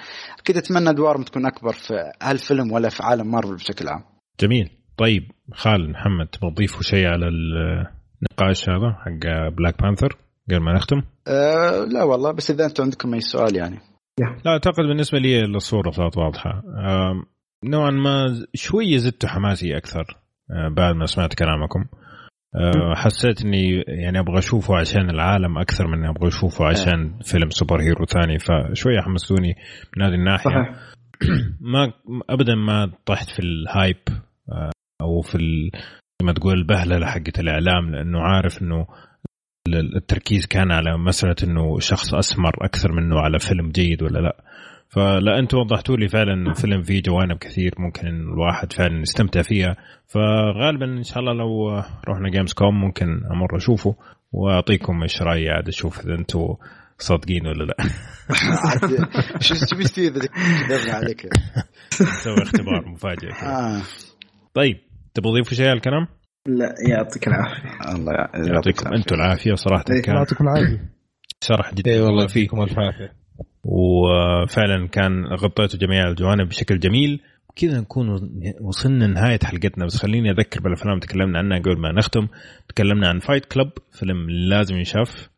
كنت أتمنى أدوارهم تكون أكبر في هالفيلم ولا في عالم مارفل بشكل عام. جميل. طيب خالد محمد تبغى تضيفوا شيء على النقاش هذا حق Black Panther قبل ما نختم؟ أه لا والله بس إذا أنتم عندكم أي سؤال يعني. لا أعتقد بالنسبة لي الصورة صارت واضحة. آم، نوعا ما شوية زدت حماسي أكثر آه، بعد ما سمعت كلامكم. آه، حسيت اني يعني أبغى أشوفه عشان العالم أكثر من أبغى أشوفه عشان فيلم super hero ثاني فشوية حمستوني من هذه الناحية. صحيح. [clears throat] ما ابدا ما طحت في ال hype أو في زي ما تقول البهلله حقت الإعلام لأنه عارف إنه ال- التركيز كان على مسألة إنه شخص أسمر أكثر منه على فيلم جيد ولا لأ فلا أنتم وضحتوا لي فعلا انه الفيلم فيه جوانب كثير ممكن الواحد فعلا يستمتع فيها فغالبا إن شاء الله لو رحنا Gamescom ممكن أمر أشوفه وأعطيكم إيش رأيي عاد أشوف إذا أنتم صادقين ولا لأ شو تبي كذبنا [laughs] عليك؟ نسوي اختبار مفاجئ. آه. طيب تبغى تضيفوا شيء على الكلام؟ لا يعطيك العافية. الله يع- يعطيكم أنتم العافية صراحة إيه. كان يعطيكم العافية. شرح جدا. اي والله فيكم ألف عافية. وفعلا كان غطيتوا جميع الجوانب بشكل جميل. كذا نكون وصلنا نهاية حلقتنا. بس خليني أذكر بالأفلام اللي تكلمنا عنها قبل ما نختم. تكلمنا عن Fight Club فيلم لازم ينشاف.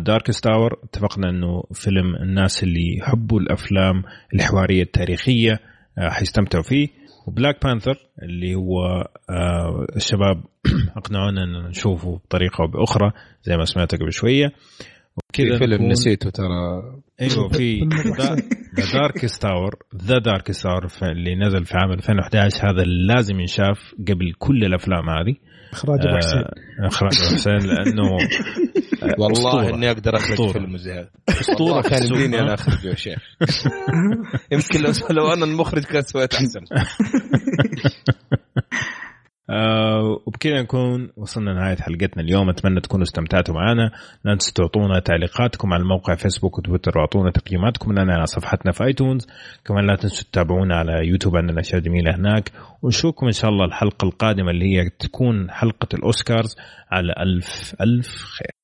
Darkest Hour اتفقنا إنه فيلم الناس اللي يحبوا الأفلام الحوارية التاريخية آه، حيستمتعوا فيه. و Black Panther اللي هو آه، الشباب [clears throat] أقنعونا أن نشوفه بطريقة أو بأخرى زي ما سمعت قبل شوية. في وبكذا فيلم نكون- نسيته ترى. أيوه في. The Darkest Hour The Darkest Hour اللي نزل في عام 2011 هذا لازم ينشاف قبل كل الأفلام هذه. إخراج أبو حسين آه، إخراج أبو حسين لأنه [laughs] والله أسطورة. إني أقدر أخرج أسطورة. فيلم زي هذا أسطورة والله كان يمديني؟ أنا أخرجه يا شيخ [laughs] يمكن لو لو أنا المخرج كان سويت أحسن [laughs] آه وبكذا نكون وصلنا لنهاية حلقتنا اليوم. أتمنى تكونوا استمتعتوا معنا. لا تنسوا تعطونا تعليقاتكم على الموقع فيسبوك وتويتر وأعطونا تقييماتكم لنا على صفحتنا في iTunes. كمان لا تنسوا تتابعونا على يوتيوب عندنا أشياء جميلة هناك. ونشوفكم إن شاء الله الحلقة القادمة اللي هي تكون حلقة الأوسكارز على ألف ألف خير.